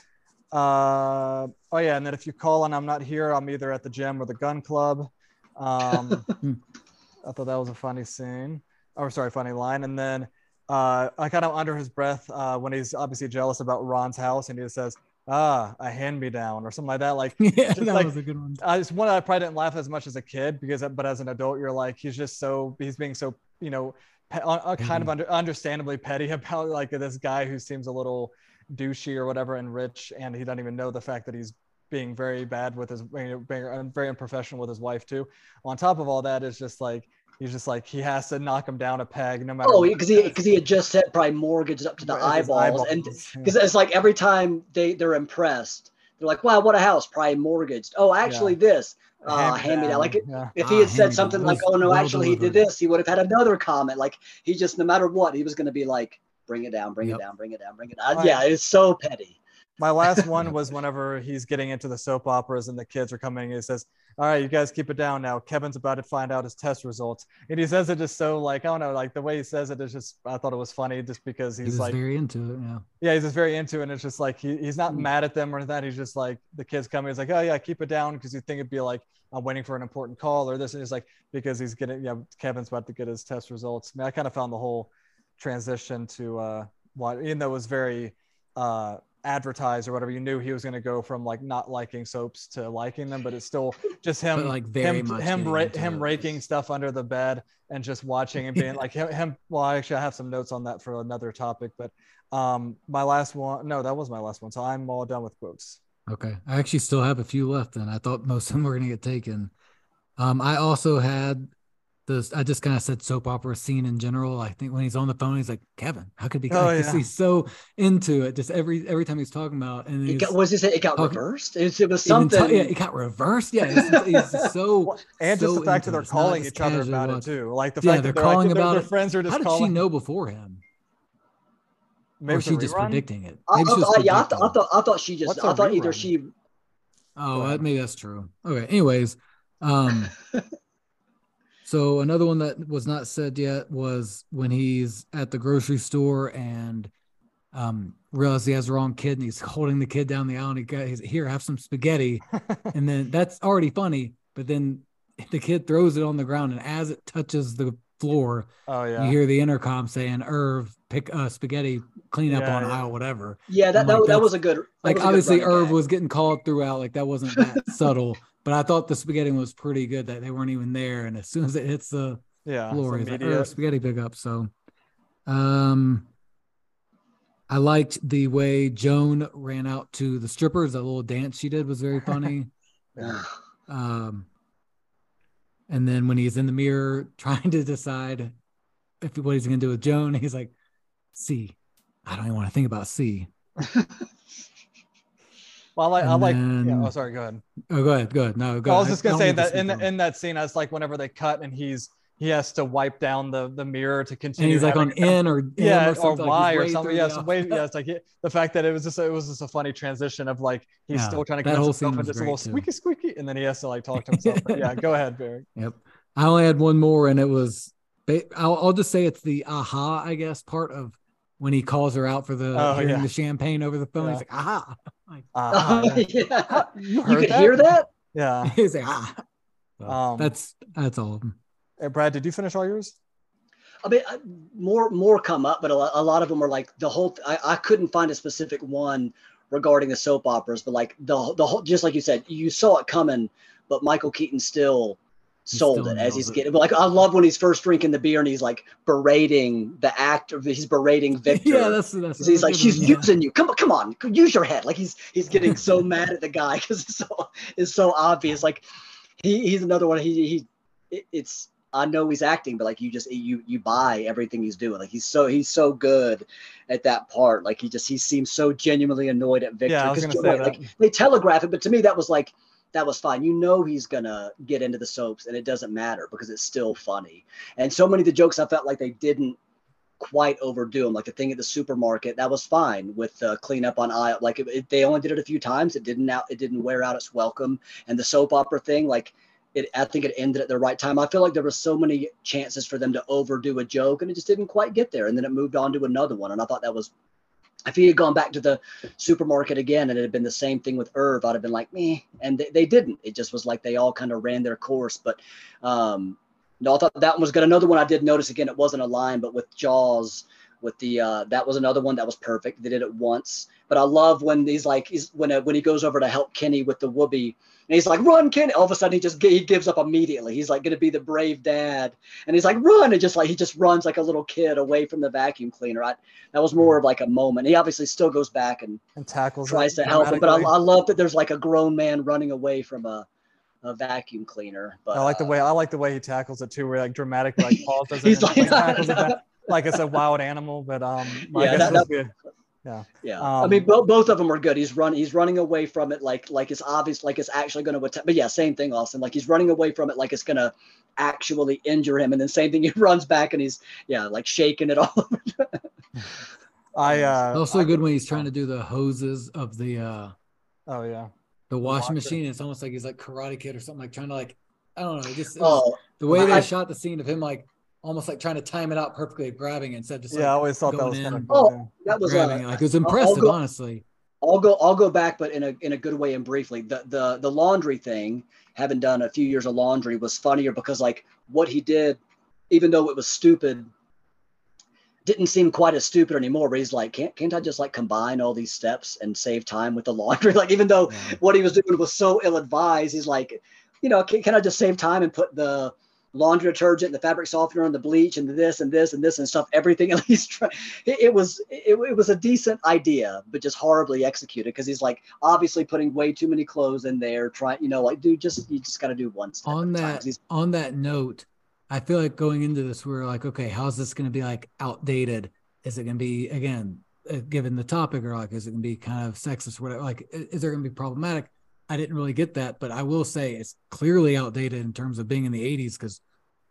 uh, oh yeah, and then if you call and I'm not here, I'm either at the gym or the gun club. Um, I thought that was a funny scene, or sorry, funny line. And then uh, I kind of under his breath uh, when he's obviously jealous about Ron's house, and he just says, "Ah, a hand me down" or something like that. Like yeah, Just that like- was a good one. I just one I probably didn't laugh as much as a kid because, but as an adult, you're like he's just so he's being so you know pe- uh, uh, kind of under, understandably petty about like this guy who seems a little douchey or whatever and rich, and he doesn't even know the fact that he's being very bad with his being, being uh, very unprofessional with his wife too. On top of all that, is just like he's just like he has to knock him down a peg no matter. Oh, what because he because he had just said probably mortgaged up to the His eyeballs, and eyeballs, yeah. because it's like every time they they're impressed, they're like, "Wow, what a house! Probably mortgaged." Oh, actually, this. Uh, hand me down. Like yeah. if he Ah, had said something like, "Oh no, actually he did this," he would have had another comment. Like he just, no matter what, he was going to be like, "Bring it down, bring Yep. it down, bring it down, bring it down." Right. Yeah, it's so petty. My last one was whenever he's getting into the soap operas and the kids are coming and he says, All right, you guys keep it down now. Kevin's about to find out his test results. And he says it just so like, I don't know, like the way he says it is just, I thought it was funny just because He he's was like, very into it. Yeah. yeah, he's just very into it. And it's just like, he, he's not Mm. mad at them or that. He's just like, the kids coming, he's like, Oh, yeah, keep it down. Cause you think it'd be like, I'm waiting for an important call or this. And he's like, because he's getting, yeah, Kevin's about to get his test results. I mean, I kind of found the whole transition to, uh, what, even though it was very, uh, advertised or whatever you knew he was going to go from like not liking soaps to liking them but it's still just him like very him much him, ra- him raking stuff under the bed and just watching and being like him, him well actually i have some notes on that for another topic but um my last one no that was my last one so i'm all done with quotes Okay. I actually still have a few left, and I thought most of them were going to get taken. Um, I also had this, I just kind of said soap opera scene in general. I think when he's on the phone, he's like, Kevin, how could be? Oh, like, yeah. He's so into it. Just every every time he's talking about, and It he's got, was this? It got talking- reversed. It, it was even something. ta- yeah, it got reversed. Yeah. It's, it's so. And just so the fact that they're it. It's not calling each other casually about it too like the Yeah, fact they're that they're like, calling their- about their it. friends are just How did calling she know before him? maybe or was she just predicting it? I, Maybe she I, was I- yeah, I, th- I thought I thought she just What's I a thought either she Oh, Go that, maybe that's true. Okay. Anyways, um, so another one that was not said yet was when he's at the grocery store and um realizes he has the wrong kid and he's holding the kid down the aisle and he got he's here have some spaghetti and then that's already funny but then the kid throws it on the ground and as it touches the floor oh yeah you hear the intercom saying irv pick uh spaghetti clean up Yeah, on yeah. aisle whatever yeah that I'm that, like, that was a good like was a obviously running Irv gag. was getting called throughout. Like that wasn't that subtle, but I thought the spaghetti was pretty good that they weren't even there. And as soon as it hits the yeah it's floor, he's like, immediate. Irv, spaghetti pickup. So Um, I liked the way Joan ran out to the strippers. That little dance she did was very funny. Yeah. um, and then when he's in the mirror trying to decide if what he's going to do with Joan, he's like, "C, I don't even want to think about C." Well, I like, I like. Yeah. Oh, sorry. Go ahead. Oh, go ahead, go ahead. No, go. I was ahead. just gonna say that in it. in that scene, it's like whenever they cut and he's he has to wipe down the the mirror to continue. and he's like on N or yeah, or, or, something, like Y or something. Yeah, the so way, yeah, it's like it- the fact that it was just it was just a funny transition of like he's Yeah, still trying to convince himself and just a little too. squeaky squeaky, and then he has to like talk to himself. But yeah, go ahead, Barry. Yep. I only had one more, and it was. I'll, I'll just say it's the aha, I guess, part of when he calls her out for the Oh, hearing yeah. the champagne over the phone. Yeah. He's like, aha. Like, Uh, yeah. yeah. you You could that? hear that? Yeah. he's like, ah. So Um, that's that's all of them. Hey, Brad, did you finish all yours? I mean, more more come up, but a lot, a lot of them are like the whole. I, I couldn't find a specific one regarding the soap operas, but like the the whole, just like you said, you saw it coming, but Michael Keaton still He sold it as he's it. getting. Like I love when he's first drinking the beer and he's like berating the actor. He's berating Victor. Yeah, that's that's. He's like, she's one, yeah. using you. Come on, come on, use your head. Like he's he's getting so mad at the guy because it's so it's so obvious. Like he he's another one. He he it's I know he's acting, but like you just you you buy everything he's doing. Like he's so he's so good at that part. Like he just he seems so genuinely annoyed at Victor. Yeah, I was gonna say right, that. like they telegraph it, but to me that was like that was fine. You know he's gonna get into the soaps, and it doesn't matter because it's still funny. And so many of the jokes I felt like they didn't quite overdo them. Like the thing at the supermarket, that was fine with uh, cleanup on aisle. Like it, it- they only did it a few times. It didn't out. It didn't wear out its welcome. And the soap opera thing, like it, I think it ended at the right time. I feel like there were so many chances for them to overdo a joke, and it just didn't quite get there. And then it moved on to another one, and I thought that was. If he had gone back to the supermarket again and it had been the same thing with Irv, I'd have been like, me. And they, they didn't. It just was like they all kind of ran their course. But um, no, I thought that one was good. Another one I did notice again, it wasn't a line, but with Jaws, with the uh, that was another one that was perfect. They did it once, but I love when he's like he's when uh, when he goes over to help Kenny with the woobie, and he's like run Kenny. All of a sudden he just he gives up immediately. He's like going to be the brave dad, and he's like run, and just like he just runs like a little kid away from the vacuum cleaner. I, that was more of like a moment. He obviously still goes back and And tackles tries to help him, but I. I love that there's like a grown man running away from a a vacuum cleaner. But I like the uh, way I like the way he tackles it too, where like dramatic like pauses it He's and like- tackles it back, like it's a wild animal. But um, I Yeah, guess that- it good. Yeah, I Um, mean, bo- both of them are good. He's run, he's running away from it, like like it's obvious, like it's actually going to attack. But yeah, same thing, Austin. Like he's running away from it, like it's going to actually injure him, and then same thing, he runs back and he's yeah, like shaking it all. over. I uh, Also I- good when he's trying to do the hoses of the uh Oh yeah, the washer. washing machine. It's almost like he's like Karate Kid or something, like trying to like I don't know. Just oh, the way they I- shot the scene of him like almost like trying to time it out perfectly, grabbing it instead of just yeah. I always thought that going was kind of in. Oh, that was grabbing it. uh, Like it was I'll- I'll impressive, go- honestly. I'll go I'll go back, but in a in a good way and briefly. The the the laundry thing, having done a few years of laundry, was funnier because like what he did, even though it was stupid, didn't seem quite as stupid anymore. But he's like, can't can't I just like combine all these steps and save time with the laundry? Like even though Yeah. what he was doing was so ill advised, he's like, you know, can, can I just save time and put the laundry detergent, the fabric softener, and the bleach, and this and this and this and stuff, everything at least. Try, it, it was it, it was a decent idea, but just horribly executed because he's like obviously putting way too many clothes in there. Trying, you know, like dude, just you just got to do one step on at a time. He's, on that note, I feel like going into this, we're like, okay, how's this going to be like outdated? Is it going to be again, uh, given the topic, or like, is it going to be kind of sexist or whatever? Like, is there going to be problematic? I didn't really get that, but I will say it's clearly outdated in terms of being in the 80s because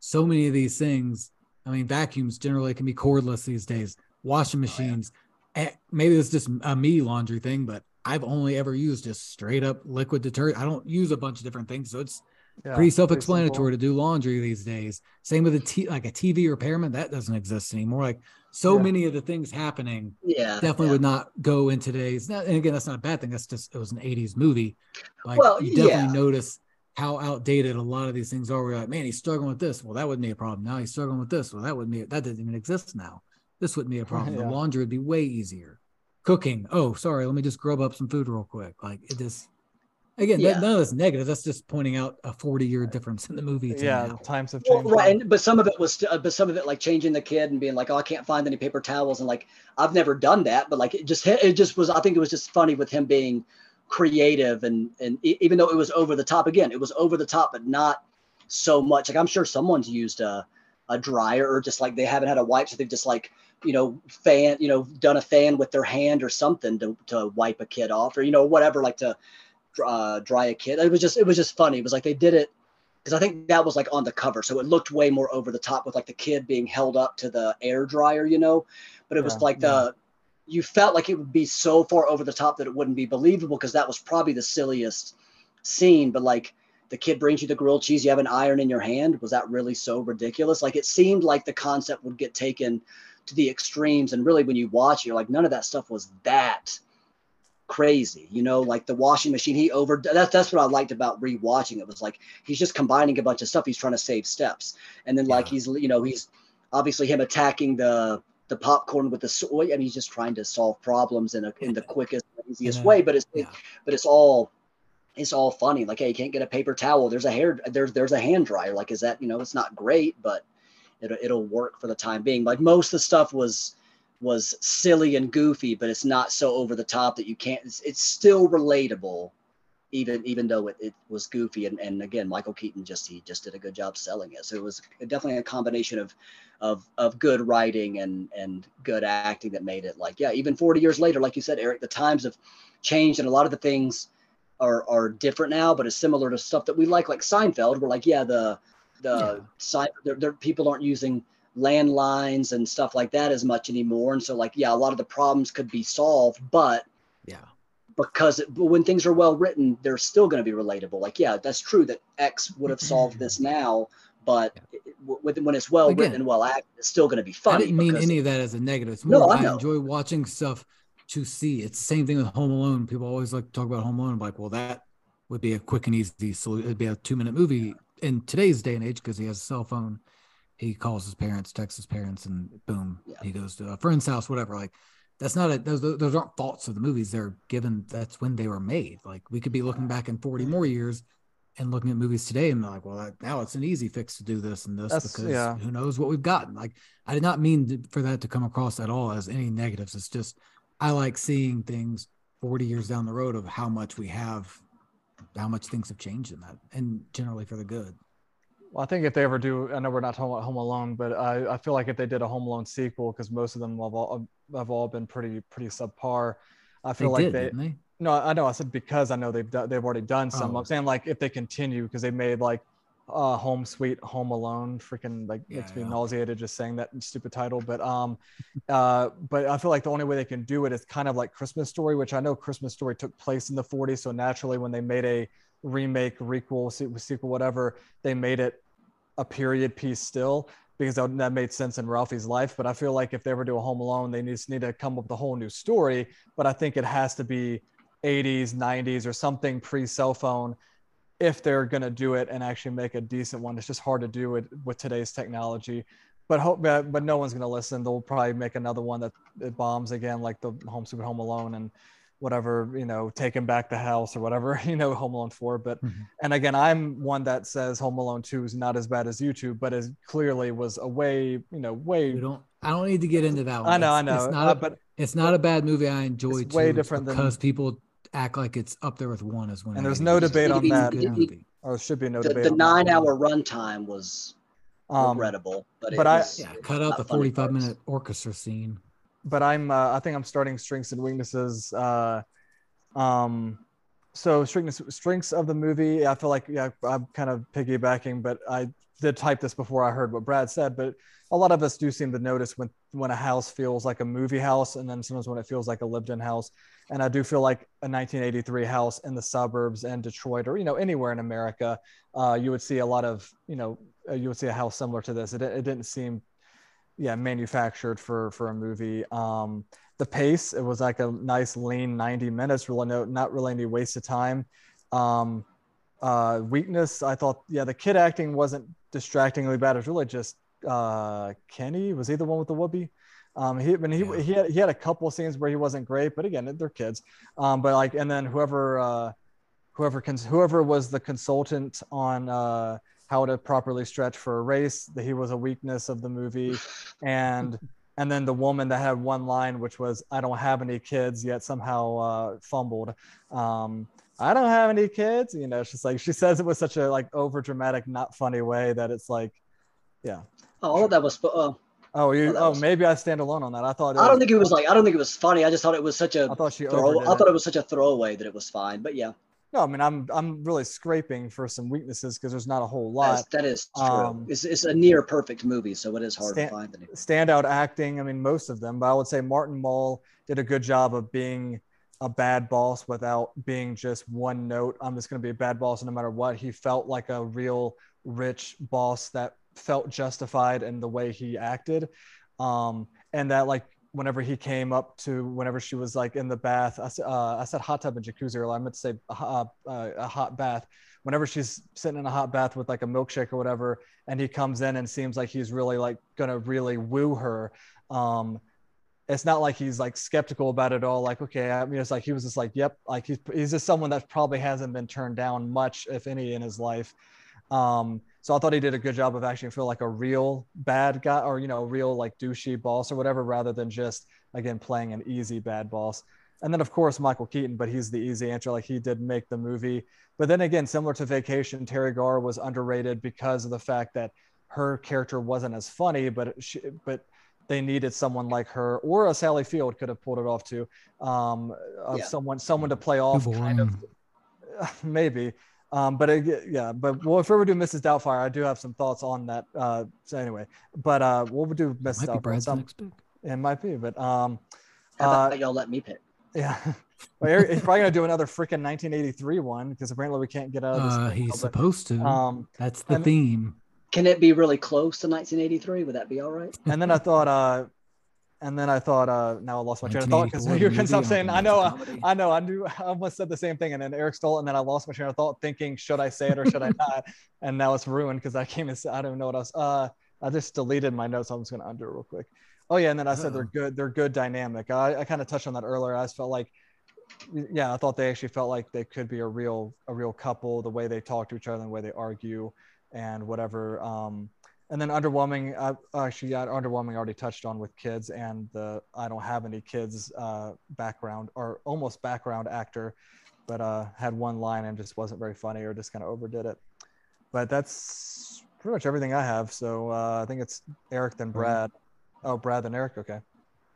so many of these things. I mean, vacuums generally can be cordless these days. Washing machines, eh, maybe it's just a me laundry thing, but I've only ever used just straight up liquid detergent. I don't use a bunch of different things, so it's Yeah, pretty self-explanatory to do laundry these days. Same with a t- like a TV repairman that doesn't exist anymore. Like so Yeah. many of the things happening yeah, definitely yeah. would not go in today's. And again, that's not a bad thing. That's just it was an '80s movie. Like Well, you definitely notice how outdated a lot of these things are. We're like, man, he's struggling with this. Well, that wouldn't be a problem. Now he's struggling with this. Well, that wouldn't be that doesn't even exist now. This wouldn't be a problem. The laundry would be way easier. Cooking. Oh, sorry. Let me just grub up some food real quick. Like it just Again, Yeah. that, none of that's negative. That's just pointing out a 40 year difference in the movie. yeah, now. times have Well, changed. right, and, but some of it was, st- uh, but some of it like changing the kid and being like, "Oh, I can't find any paper towels," and like I've never done that, but like it just it just was. I think it was just funny with him being creative and and even though it was over the top again, it was over the top, but not so much. Like I'm sure someone's used a a dryer or just like they haven't had a wipe, so they've just like you know fan you know done a fan with their hand or something to to wipe a kid off or you know whatever like to uh, dry a kid. It was just it was just funny. It was like they did it because I think that was like on the cover, so it looked way more over the top with like the kid being held up to the air dryer, you know. But it was Yeah, like the you felt like it would be so far over the top that it wouldn't be believable because that was probably the silliest scene. But like the kid brings you the grilled cheese, you have an iron in your hand. Was that really so ridiculous? Like it seemed like the concept would get taken to the extremes, and really when you watch, it, you're like, none of that stuff was that crazy you know like the washing machine he over that's that's what i liked about rewatching it was like he's just combining a bunch of stuff he's trying to save steps and then like Yeah. he's you know he's obviously him attacking the the popcorn with the soy and he's just trying to solve problems in a in the quickest easiest Yeah. way but it's Yeah. but it's all it's all funny like hey you can't get a paper towel there's a hair there's there's a hand dryer like is that you know it's not great but it'll, it'll work for the time being like most of the stuff was was silly and goofy but it's not so over the top that you can't it's, it's still relatable even even though it, it was goofy. And, and again michael keaton just he just did a good job selling it. So it was definitely a combination of of of good writing and and good acting that made it like yeah even 40 years later like you said eric the times have changed and a lot of the things are are different now but it's similar to stuff that we like like seinfeld. We're like yeah the the Yeah. side there, there people aren't using landlines and stuff like that as much anymore and so like yeah a lot of the problems could be solved but Yeah. because it, when things are well written they're still going to be relatable like yeah that's true that x would have solved this now but it, w- with, when it's well Again, written and well acted it's still going to be fun. I didn't mean any of that as a negative. It's No, more I I, enjoy watching stuff to see. It's the same thing with Home Alone. People always like to talk about Home Alone. I'm like, well, that would be a quick and easy solution. It'd be a two minute movie in today's day and age because he has a cell phone. He calls his parents, texts his parents, and boom, Yeah. he goes to a friend's house, whatever. Like, that's not a those those aren't faults of the movies. They're given that's when they were made. Like we could be looking back in 40 more years and looking at movies today and like, well, that, now it's an easy fix to do this and this That's- because yeah. who knows what we've gotten. Like I did not mean to, for that to come across at all as any negatives. It's just I like seeing things 40 years down the road of how much we have, how much things have changed in that, and generally for the good. Well, I think if they ever do, I know we're not talking about Home Alone, but I, I feel like if they did a Home Alone sequel, because most of them have all have all been pretty pretty subpar. I They feel like did, they didn't they? no, I know I said because I know they've done, they've already done some. Oh. I'm saying like if they continue because they made like uh Home Sweet Home Alone, freaking like makes Yeah, me yeah. nauseated just saying that stupid title. But um, uh, but I feel like the only way they can do it is kind of like Christmas Story, which I know Christmas Story took place in the 40s, so naturally when they made a remake, requel, sequel, whatever, they made it a period piece still because that, made sense in Ralphie's life. But I feel like if they ever do a Home Alone, they just need to come up with a whole new story. But I think it has to be 80s, 90s, or something pre cell phone if they're going to do it and actually make a decent one. It's just hard to do it with today's technology. But hope, but, but no one's going to listen. They'll probably make another one that it bombs again, like the Home Sweet Home Alone and whatever, you know, taking back the house or whatever, you know, Home Alone 4. But Mhm. and again, I'm one that says Home Alone 2 is not as bad as YouTube, but as clearly was a way, you know, way. We don't. I don't need to get into that one. I know, I It's- know, It's not, uh, a, but it's not a bad movie. I enjoy It's way too. different than- because people act like it's up there with one as one. And there's no debate on good that. movie. or there should be no the, debate. the on that. nine hour runtime was Um, regrettable but, but it I- was, Yeah, cut out the 45 minute orchestra scene. But I'm uh, I think I'm starting strengths and weaknesses. Uh, um, so strengths strengths of the movie. I feel like yeah, I'm kind of piggybacking, but I did type this before I heard what Brad said. But a lot of us do seem to notice when when a house feels like a movie house, and then sometimes when it feels like a lived-in house. And I do feel like a 1983 house in the suburbs and Detroit, or you know anywhere in America, uh, you would see a lot of you know uh, you would see a house similar to this. It, it didn't seem yeah manufactured for for a movie. Um the pace it was like a nice lean 90 minutes really no not really any waste of time. Um uh weakness i thought yeah the kid acting wasn't distractingly bad. It was really just uh kenny. Was he the one with the woobie? Um he when he, Yeah. he had he had a couple scenes where he wasn't great but again they're kids. Um but like and then whoever uh whoever cons- whoever was the consultant on uh, how to properly stretch for a race that he was a weakness of the movie and and then the woman that had one line which was i don't have any kids yet somehow uh, fumbled um, i don't have any kids you know she's like she says it with such a like over dramatic not funny way that it's like yeah Oh, that was. Uh, oh you Oh, was- maybe i stand alone on that i thought it I don't was- think it was like. I don't think it was funny. I just thought it was such a i thought she throw. I thought it was such a throwaway that it was fine. But yeah, no i mean i'm i'm really scraping for some weaknesses because there's not a whole lot that is true. Um, it's, it's a near perfect movie, so it is hard Stan- to find any. standout acting. I mean, most of them, but I would say Martin Mull did a good job of being a bad boss without being just one note. I'm just going to be a bad boss no matter what. He felt like a real rich boss that felt justified in the way he acted. Um, and that, like, whenever he came up to, whenever she was like in the bath, I, uh, I said hot tub and jacuzzi earlier. I meant to say a, hot- uh, a hot bath. Whenever she's sitting in a hot bath with like a milkshake or whatever, and he comes in and seems like he's really like gonna really woo her um it's not like he's like skeptical about it all like okay i mean it's like he was just like yep like he's, he's just someone that probably hasn't been turned down much if any in his life um so i thought he did a good job of actually feel like a real bad guy or you know real like douchey boss or whatever rather than just again playing an easy bad boss. And then of course michael keaton but he's the easy answer. Like he did make the movie. But then again similar to vacation teri garr was underrated because of the fact that her character wasn't as funny but she, but they needed someone like her or a sally field could have pulled it off too um of Yeah. someone someone to play off kind of. maybe um but it, yeah but well if we ever do mrs doubtfire i do have some thoughts on that uh so anyway but uh we'll do mrs Might be doubtfire Brad's some, next pick. it might be but um How uh, y'all let me pick? yeah well, Eric, he's probably gonna do another freaking 1983 one because apparently we can't get out of this Uh, he's but, supposed to. um That's the and- theme. Can it be really close to 1983? Would that be all right? and then I thought, uh, and then I thought, uh, now I lost my train of thought because 1984 you can stop saying, I know, I. I know, I knew, I almost said the same thing, and then Eric stole it, and then I lost my train of thought, thinking, should I say it or should I not? And now it's ruined because I came and said, I don't even know what else. Uh, I just deleted my notes. I'm just gonna undo it real quick. Oh yeah, and then I said they're good. They're good dynamic. I, I kind of touched on that earlier. I just felt like, yeah, I thought they actually felt like they could be a real a real couple. The way they talk to each other, the way they argue, and whatever. Um, and then underwhelming. I actually, yeah, underwhelming. Already touched on with kids and the I don't have any kids uh, background or almost background actor, but uh, had one line and just wasn't very funny or just kind of overdid it. But that's pretty much everything I have. So uh, I think it's Eric then Brad. Oh, Brad then Eric. Okay.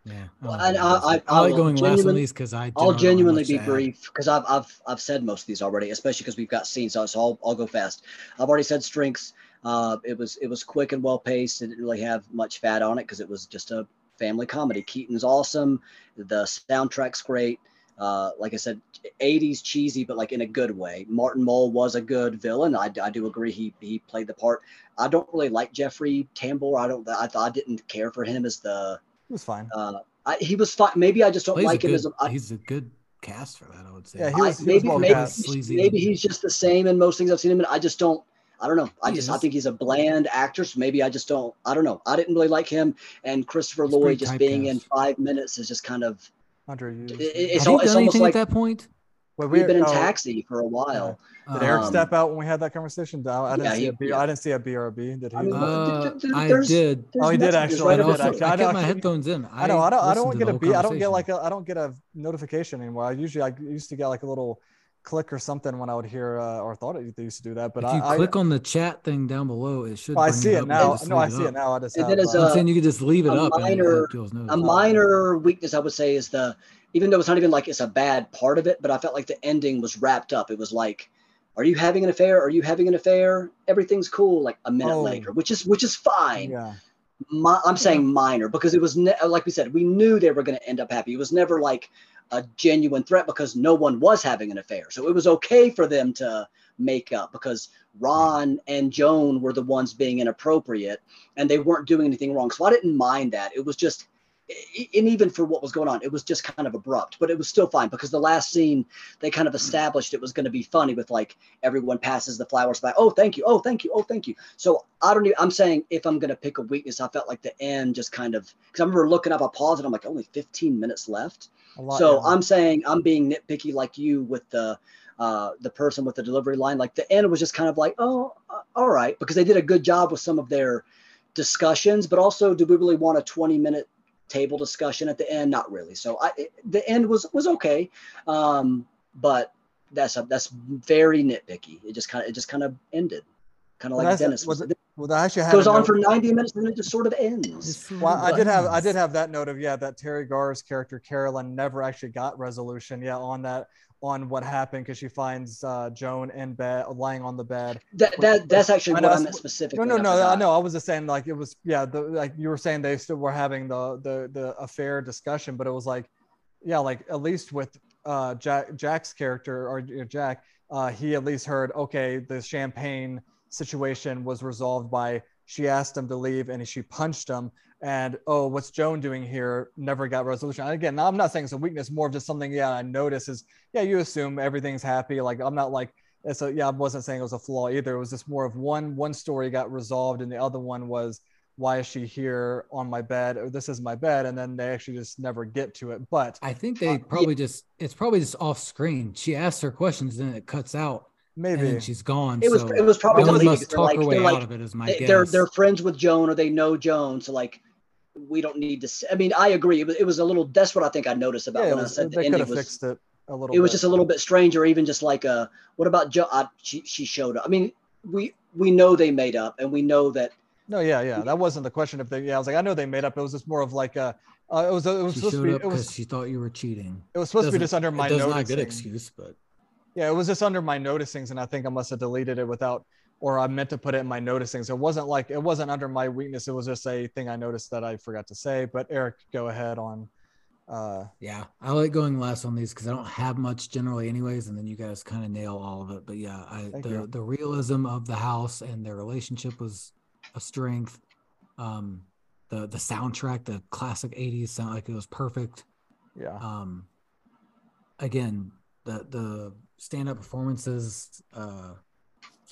Yeah. Well, I, and like I- I- I I like going last on genuine- these because I. I'll generally don't have genuinely be brief because I've, I've I've said most of these already, especially because we've got scenes. So, so I'll, I'll go fast. I've already said strengths. Uh, it was it was quick and well paced. It didn't really have much fat on it because it was just a family comedy. Keaton's awesome. The soundtrack's great. Uh, like I said, 80s cheesy, but like in a good way. Martin Mull was a good villain. I, I do agree he he played the part. I don't really like Jeffrey Tambor. I don't. I, I didn't care for him as the. It was fine. Uh, I, he was fine. Maybe I just don't Well, like him good, as a. I, he's a good cast for that. I would say. Yeah, he I- he maybe was well maybe, cast. Sleazy. maybe he's just the same in most things I've seen him in. I just don't. I don't know. I He just I think he's a bland actor. So maybe I just don't. I don't know. I didn't really like him. And Christopher He's Lloyd just being in five minutes is just kind of. Underused. It- it's all- you done almost anything like- at that point? Well, We've been in oh, Taxi for a while. Did Eric Um, step out when we had that conversation? I, I didn't Yeah, see he- a B. yeah. I didn't see a BRB. Did he? I mean, Uh, th- th- I did. There's Oh, he did actually. Right I up also, actually. I I kept know- my headphones in. I know. I don't. I don't get the a whole B. I don't get like conversation. a. I don't get a notification anymore. I usually I used to get like a little click or something when I would hear uh, or thought it, used to do that. But if you I, click on the chat thing down below, it should. oh, I see it up and now. No, I see it up. now. I just And have. then uh, a- I'm saying you could just leave it a up minor- it a minor weakness I would say is the even though it's not even like it's a bad part of it, but I felt like the ending was wrapped up. It was like, are you having an affair? Are you having an affair? Everything's cool. Like a minute Oh. later, which is which is fine. yeah. Mi- I'm saying minor because it was ne- like we said, we knew they were going to end up happy. It was never like a genuine threat because no one was having an affair, so it was okay for them to make up because Ron and Joan were the ones being inappropriate and they weren't doing anything wrong. So I didn't mind that. It was just and even for what was going on, it was just kind of abrupt, but it was still fine because the last scene they kind of established it was going to be funny with like everyone passes the flowers by. Oh, thank you. Oh, thank you. Oh, thank you. So I don't. Even, I'm saying if I'm going to pick a weakness, I felt like the end just kind of because I remember looking up, I paused and I'm like, only 15 minutes left. Lot, so yeah. I'm saying I'm being nitpicky like you with the uh, the person with the delivery line. Like the end was just kind of like, oh, uh, all right, because they did a good job with some of their discussions, but also, do we really want a 20 minute table discussion at the end? Not really. So I, it, the end was was okay, um, but that's a, that's very nitpicky. It just kind of it just kind of ended, kind of well, like Dennis. Was it, well, that actually goes on for 90 minutes and then it just sort of ends. Well, I did have I did have that note of yeah that Teri Garr's character Carolyn never actually got resolution. Yeah, on that on what happened because she finds uh, Joan in bed, lying on the bed. That, that that's actually what I meant specifically. No, no, no, I know. I was just saying like it was yeah. The, like you were saying they still were having the the the affair discussion, but it was like yeah, like at least with uh, Jack Jack's character or Jack, uh, he at least heard okay, the champagne situation was resolved by she asked him to leave and she punched him and oh what's joan doing here? Never got resolution. Again i'm not saying it's a weakness more of just something yeah i notice is yeah you assume everything's happy. Like i'm not like it's a yeah i wasn't saying it was a flaw either. It was just more of one one story got resolved and the other one was why is she here on my bed? Or this is my bed. And then they actually just never get to it. But i think they uh, probably yeah. just it's probably just off screen. She asks her questions and it cuts out. Maybe. and she's gone. It was so it was probably no must talk like, her way like, out of it. Is my they, guess. They're they're friends with Joan or they know Joan, so like we don't need to. I mean, I agree. It was, it was a little. That's what I think I noticed about yeah, when was, I said the ending was. Fixed it a little. It was just a little bit strange, or even just like a. What about Joe? I, she she showed up. I mean, we we know they made up, and we know that. No, yeah, yeah. That wasn't the question. If they, yeah, I was like, I know they made up. It was just more of like a. Uh, it was. It was she supposed to be. It was. She thought you were cheating. It was supposed to be just under my. It not a good excuse, but. Yeah, it was just under my noticings, and I think I must have deleted it without or I meant to put it in my noticings. It wasn't like it wasn't under my weakness. It was just a thing I noticed that I forgot to say. But Eric, go ahead on. Uh, yeah, I like going last on these because I don't have much generally, anyways, and then you guys kind of nail all of it. But yeah, I the you. the realism of the house and their relationship was a strength. Um, the the soundtrack, the classic '80s sound like it was perfect. Yeah. Um, again, the the stand up performances. Uh,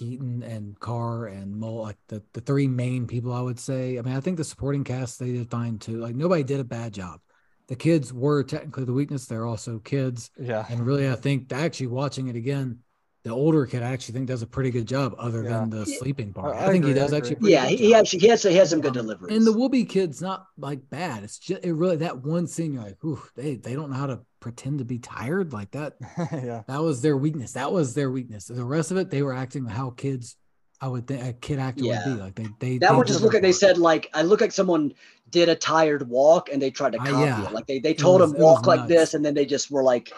Keaton and Garr and Mull, like the, the three main people, I would say. I mean, I think the supporting cast they did fine too. Like nobody did a bad job. The kids were technically the weakness. They're also kids. Yeah. And really, I think actually watching it again, the older kid I actually think does a pretty good job, other yeah. than the sleeping part. I, I, I think agree, he does actually. yeah, he actually he has he has some good deliveries. And the Woobie kid's not like bad. It's just it really that one scene you're like, ooh, they they don't know how to pretend to be tired like that. yeah, that was their weakness. That was their weakness. The rest of it, they were acting how kids. I would think a kid actor yeah. would be like they they that they would just look like they said like I look like someone did a tired walk and they tried to copy uh, yeah. it like they they told was, him walk like this and then they just were like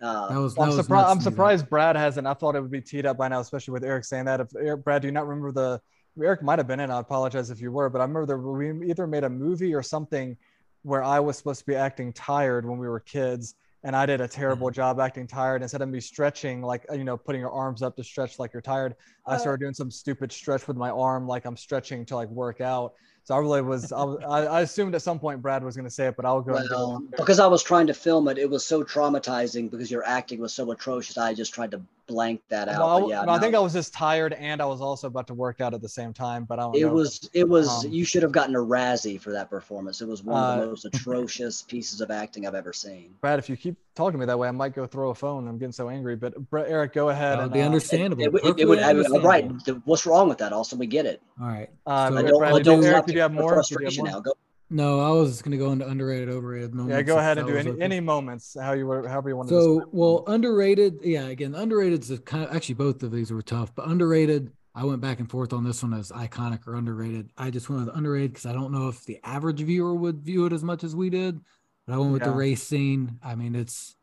uh, that was, that I'm, surprised. I'm surprised Brad hasn't. I thought it would be teed up by now, especially with Eric saying that. If Eric, Brad, do you not remember the? Eric might have been in. I apologize if you were, but I remember that we either made a movie or something where I was supposed to be acting tired when we were kids, and I did a terrible mm-hmm. job acting tired. Instead of me stretching, like you know, putting your arms up to stretch like you're tired, I uh, started doing some stupid stretch with my arm, like I'm stretching to like work out. So I really was, I, I assumed at some point Brad was going to say it, but I'll go. Well, because I was trying to film it, it was so traumatizing because your acting was so atrocious. I just tried to blank that out. Well, yeah, no, I think I was just tired and I was also about to work out at the same time, but I don't It know. was, it was, um, you should have gotten a Razzie for that performance. It was one of the uh, most atrocious pieces of acting I've ever seen. Brad, if you keep talking to me that way, I might go throw a phone. I'm getting so angry, but Eric, go ahead. That would and, be uh, understandable. It, it, it would, understandable. right. What's wrong with that? Also, we get it. All right. Uh, so, I don't, Brad, I don't Eric, did you have more? Frustration now. Go. No, I was going to go into underrated, overrated moments. Yeah, go ahead and do any, any moments how you were, however you want to. So, well, underrated. Yeah, again, underrated is kind of actually both of these were tough, but underrated. I went back and forth on this one as iconic or underrated. I just went with underrated because I don't know if the average viewer would view it as much as we did. But I went with yeah. the race scene. I mean, it's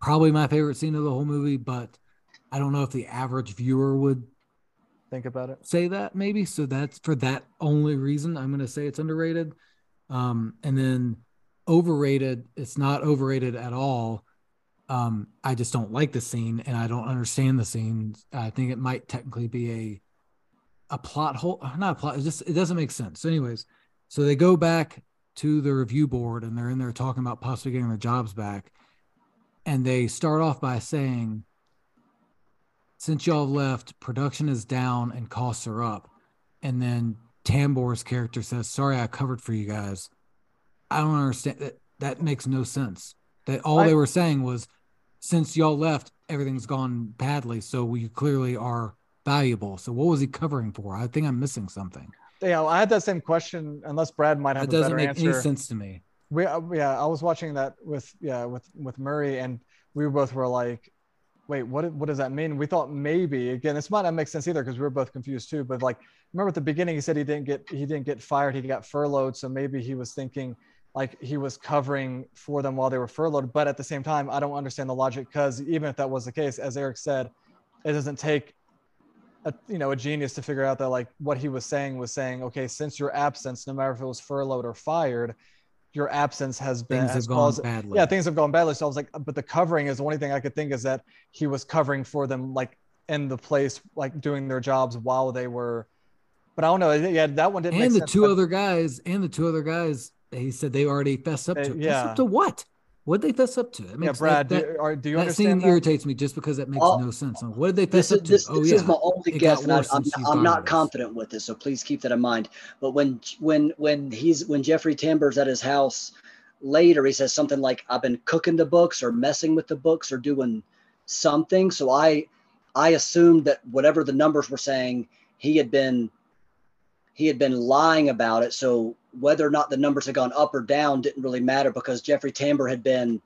probably my favorite scene of the whole movie, but I don't know if the average viewer would think about it. Say that maybe. So that's for that only reason I'm going to say it's underrated. Um, and then overrated, it's not overrated at all. Um, I just don't like the scene and I don't understand the scene. I think it might technically be a a plot hole, not a plot. It just it doesn't make sense. So, anyways, so they go back to the review board and they're in there talking about possibly getting their jobs back. And they start off by saying, since y'all have left, production is down and costs are up. And then Tambor's character says, Sorry, I covered for you guys. I don't understand that. That makes no sense. That all I, they were saying was, since y'all left, everything's gone badly. So we clearly are valuable. So what was he covering for? I think I'm missing something. Yeah, I had that same question. Unless Brad might have that doesn't make answer. any sense to me. We uh, yeah, I was watching that with yeah with with Murray, and we both were like, wait, what what does that mean? We thought maybe again, this might not make sense either because we were both confused too. But like, remember at the beginning, he said he didn't get he didn't get fired, he got furloughed, so maybe he was thinking like he was covering for them while they were furloughed. But at the same time, I don't understand the logic because even if that was the case, as Eric said, it doesn't take a you know a genius to figure out that like what he was saying was saying okay since your absence no matter if it was furloughed or fired your absence has been things has have caused, gone badly. Yeah things have gone badly. So i was like but the covering is the only thing i could think is that he was covering for them like in the place like doing their jobs while they were but i don't know. Yeah that one didn't and the sense, two but, other guys and the two other guys he said they already fessed up to yeah. fess up to what what did they fess up to? It yeah, Brad, that, do, are, do you that understand? scene that? irritates me just because it makes oh, no sense. What did they fess this up is, to? This, oh this yeah, is my only it guess, and I, I'm, I'm not confident with this, so please keep that in mind. But when when when he's when Jeffrey Tambor's at his house later, he says something like, "I've been cooking the books, or messing with the books, or doing something." So I I assumed that whatever the numbers were saying, he had been he had been lying about it. So whether or not the numbers had gone up or down didn't really matter because Jeffrey Tambor had been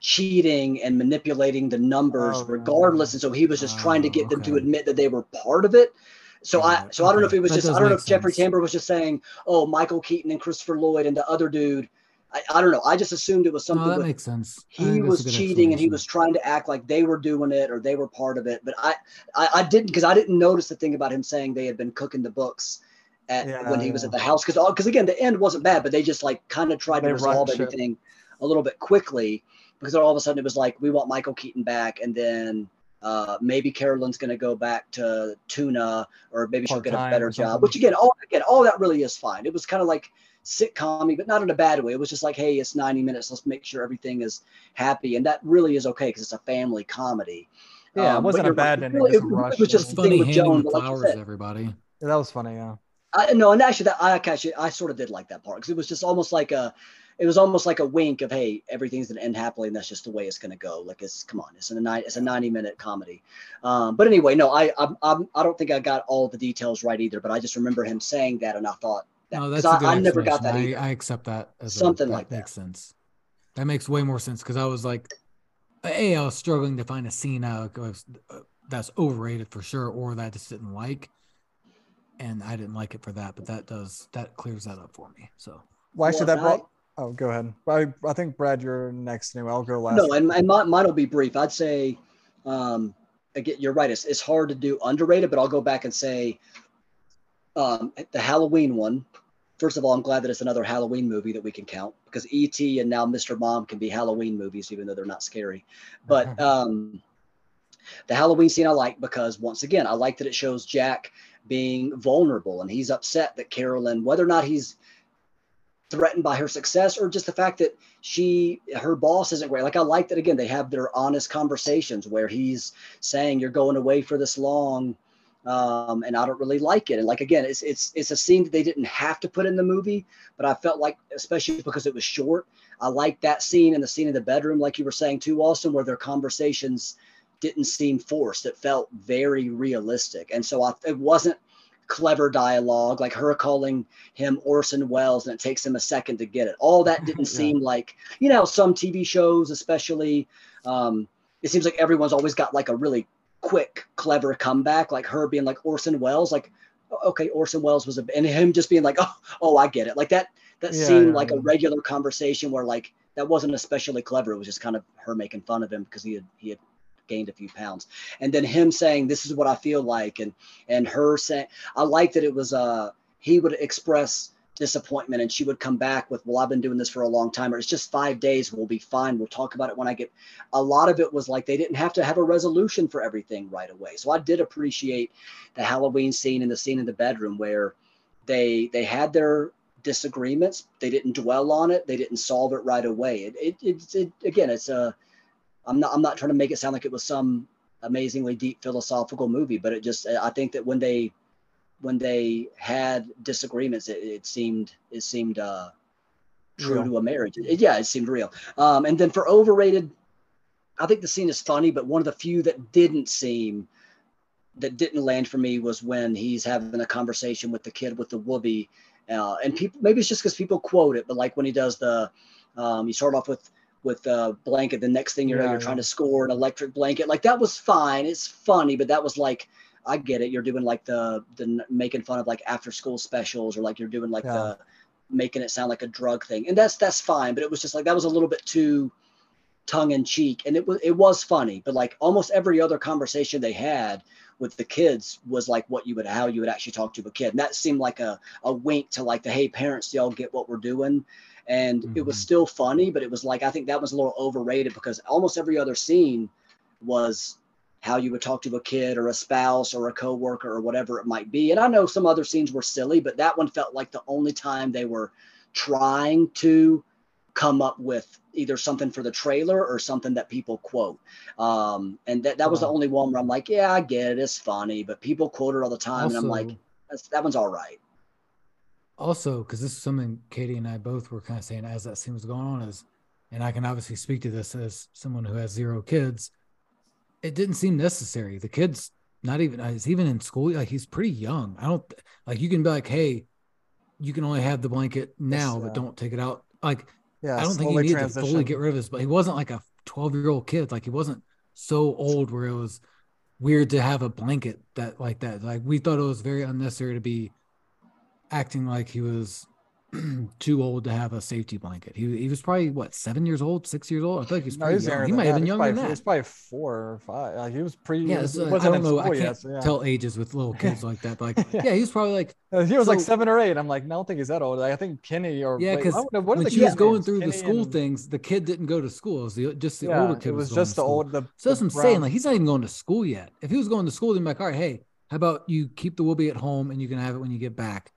cheating and manipulating the numbers oh, regardless. And so he was just trying to get them to admit that they were part of it. So I so okay. I don't know if it was that just I don't know if sense. Jeffrey Tambor was just saying, oh, Michael Keaton and Christopher Lloyd and the other dude. I, I don't know. I just assumed it was something. That with, makes sense. He was cheating and he was trying to act like they were doing it or they were part of it. But I I, I didn't because I didn't notice the thing about him saying they had been cooking the books at, yeah, when he yeah. was at the house. Because because again the end wasn't bad but they just like kind of tried they to resolve everything it. a little bit quickly because all of a sudden it was like we want Michael Keaton back and then uh, maybe Carolyn's going to go back to tuna or maybe she'll get a better job which again all again all that really is fine. It was kind of like sitcom but not in a bad way. It was just like hey it's 90 minutes let's make sure everything is happy and that really is okay because it's a family comedy. Yeah um, it wasn't a bad ending it, it, it, was just funny handing Joan, flowers like everybody. Yeah, that was funny yeah I, no, and actually, that I actually I sort of did like that part because it was just almost like a, it was almost like a wink of hey, everything's gonna end happily, and that's just the way it's gonna go. Like it's come on, it's a nine, it's a ninety minute comedy. Um, but anyway, no, I I'm, I'm I don't think I got all the details right either, but I just remember him saying that, and I thought that no, that's a good I, I never got that. I, I, accept that as something a, that like that makes sense. That makes way more sense because I was like, a I was struggling to find a scene that's overrated for sure, or that I just didn't like and I didn't like it for that, but that does that clears that up for me. So why should that brought? Oh, go ahead. I, I think Brad, you're next anyway. I'll go last. No, and, and mine, mine will be brief. I'd say, um, again, you're right. It's, it's hard to do underrated, but I'll go back and say, um, the Halloween one. First of all, I'm glad that it's another Halloween movie that we can count because E.T. and now Mr. Mom can be Halloween movies, even though they're not scary. But um, the Halloween scene I like because once again, I like that it shows Jack being vulnerable. And he's upset that Carolyn, whether or not he's threatened by her success or just the fact that she her boss isn't great. Like i like that again they have their honest conversations where he's saying you're going away for this long um, and i don't really like it. And like again it's it's it's a scene that they didn't have to put in the movie but i felt like especially because it was short i like that scene and the scene in the bedroom like you were saying too austin where their conversations didn't seem forced. It felt very realistic. And so I, it wasn't clever dialogue like her calling him Orson Welles and it takes him a second to get it. All that didn't yeah. seem like, you know, some TV shows, especially, um, it seems like everyone's always got like a really quick, clever comeback, like her being like Orson Welles, like, okay, Orson Welles was a, and him just being like, oh, oh, I get it. Like that, that yeah, seemed yeah, like a regular conversation where like that wasn't especially clever. It was just kind of her making fun of him because he had, he had gained a few pounds and then him saying this is what i feel like and and her saying i like that it was uh he would express disappointment and she would come back with well i've been doing this for a long time or it's just five days we'll be fine we'll talk about it when i get a lot of it was like they didn't have to have a resolution for everything right away so i did appreciate the halloween scene and the scene in the bedroom where they they had their disagreements. They didn't dwell on it. They didn't solve it right away. It, it, it, it again, it's a, I'm not, I'm not trying to make it sound like it was some amazingly deep philosophical movie, but it just, I think that when they, when they had disagreements, it, it seemed, it seemed, uh, true real. to a marriage. It, yeah, it seemed real. Um, and then for overrated, I think the scene is funny, but one of the few that didn't seem that didn't land for me was when he's having a conversation with the kid with the woobie. Uh, and people, maybe it's just because people quote it, but like when he does the, um, you start off with with a blanket, the next thing you know, yeah, you're yeah. trying to score an electric blanket. Like that was fine. It's funny, but that was like, I get it. You're doing like the the making fun of like after school specials, or like you're doing like yeah. the making it sound like a drug thing, and that's that's fine. But it was just like that was a little bit too tongue in cheek, and it was it was funny. But like almost every other conversation they had with the kids was like what you would how you would actually talk to a kid and that seemed like a, a wink to like the hey parents y'all get what we're doing and mm-hmm. it was mm-hmm. still funny but it was like i think that was a little overrated because almost every other scene was how you would talk to a kid or a spouse or a coworker or whatever it might be and i know some other scenes were silly but that one felt like the only time they were trying to come up with either something for the trailer or something that people quote. Um, and that, that was wow. the only one where I'm like, yeah, I get it. It's funny, but people quote it all the time. Also, and I'm like, that one's all right. Also, because this is something Katie and I both were kind of saying as that scene was going on is, and I can obviously speak to this as someone who has zero kids. It didn't seem necessary. The kid's not even, uh, he's even in school. Like he's pretty young. I don't like, you can be like, Hey, you can only have the blanket now, but don't take it out. Like yeah, I don't think he needed transition. to fully get rid of his, but he wasn't like a 12 year old kid. Like he wasn't so old where it was weird to have a blanket that like that. Like we thought it was very unnecessary to be acting like he was too old to have a safety blanket. He, he was probably what seven years old, six years old. I feel like he's pretty no, young. He might have been younger than that. He's probably four or five. Like he was pretty. Yeah, so, I don't know. I can't yet, so yeah. tell ages with little kids like that. But like, yeah. yeah, he was probably like uh, he was so, like seven or eight. I'm like, no, I don't think he's that old. Like, I think Kenny or yeah, because when she was going names? through Kenny the school and... things, the kid didn't go to school. It was the, just the yeah, older kid. It was, was just the old. The, so that's what I'm saying. Like he's not even going to school yet. If he was going to school, then like, all right, hey, how about you keep the woobie at home and you can have it when you get back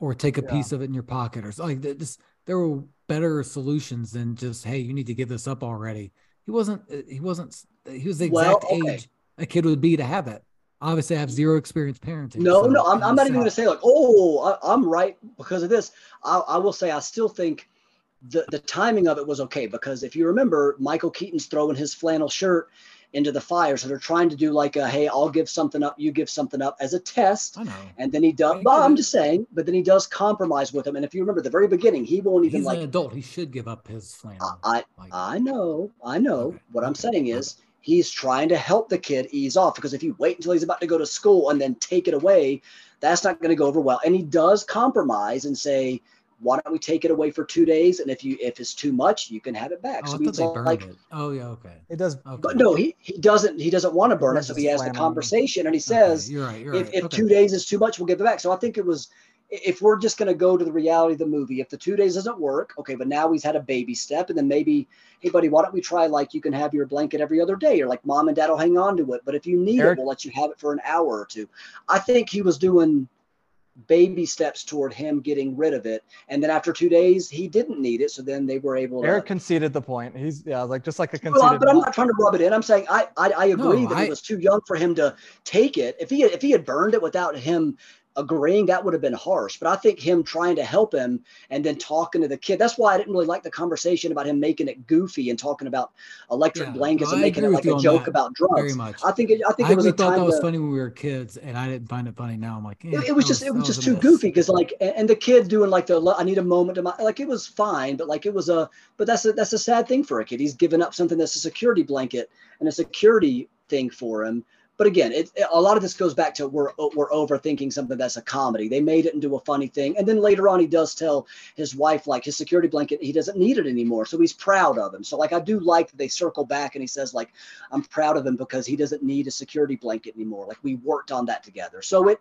or take a yeah. piece of it in your pocket or like this there were better solutions than just hey you need to give this up already he wasn't uh, he wasn't he was the exact well, okay. age a kid would be to have it obviously i have zero experience parenting no so no i'm, I'm not even going to say like oh I, am right because of this I, I will say i still think the, the timing of it was okay because if you remember michael keaton's throwing his flannel shirt into the fire. So they're trying to do like a hey, I'll give something up, you give something up as a test. I know. And then he does. Well, I'm just saying, but then he does compromise with him. And if you remember the very beginning, he won't even He's like an adult. He should give up his flannel. I like, I know, I know. Okay. What I'm saying is he's trying to help the kid ease off because if you wait until he's about to go to school and then take it away, that's not going to go over well. And he does compromise and say, why don't we take it away for two days? And if you if it's too much, you can have it back. Oh, so he's like, it. oh yeah, okay. It does, okay. but no, he, he doesn't he doesn't want to burn it. So he has the conversation and he says, okay. you're right, you're if, right. if okay. two days is too much, we'll give it back. So I think it was if we're just going to go to the reality of the movie, if the two days doesn't work, okay, but now he's had a baby step, and then maybe, hey, buddy, why don't we try like you can have your blanket every other day, or like mom and dad will hang on to it, but if you need Eric, it, we'll let you have it for an hour or two. I think he was doing baby steps toward him getting rid of it. And then after two days, he didn't need it. So then they were able to. Eric conceded the point. He's, yeah, like just like a conceded. Well, but I'm not trying to rub it in. I'm saying I, I, I agree no, that I, he was too young for him to take it. If he, had, if he had burned it without him agreeing that would have been harsh. But i think him trying to help him and then talking to the kid that's why i didn't really like the conversation about him making it goofy and talking about electric yeah, blankets and making it like a joke about drugs. very much. I think it, i think I it was a thought that was to, funny when we were kids and i didn't find it funny now. I'm like eh, it, it, was just was, it was just too goofy because like and the kid doing like the i need a moment to my like it was fine but like it was a but that's a that's a sad thing for a kid. He's given up something that's a security blanket and a security thing for him but again, it, it, a lot of this goes back to we're uh, we're overthinking something that's a comedy. They made it into a funny thing, and then later on, he does tell his wife like his security blanket he doesn't need it anymore, so he's proud of him. So like I do like that they circle back and he says like I'm proud of him because he doesn't need a security blanket anymore. Like we worked on that together, so it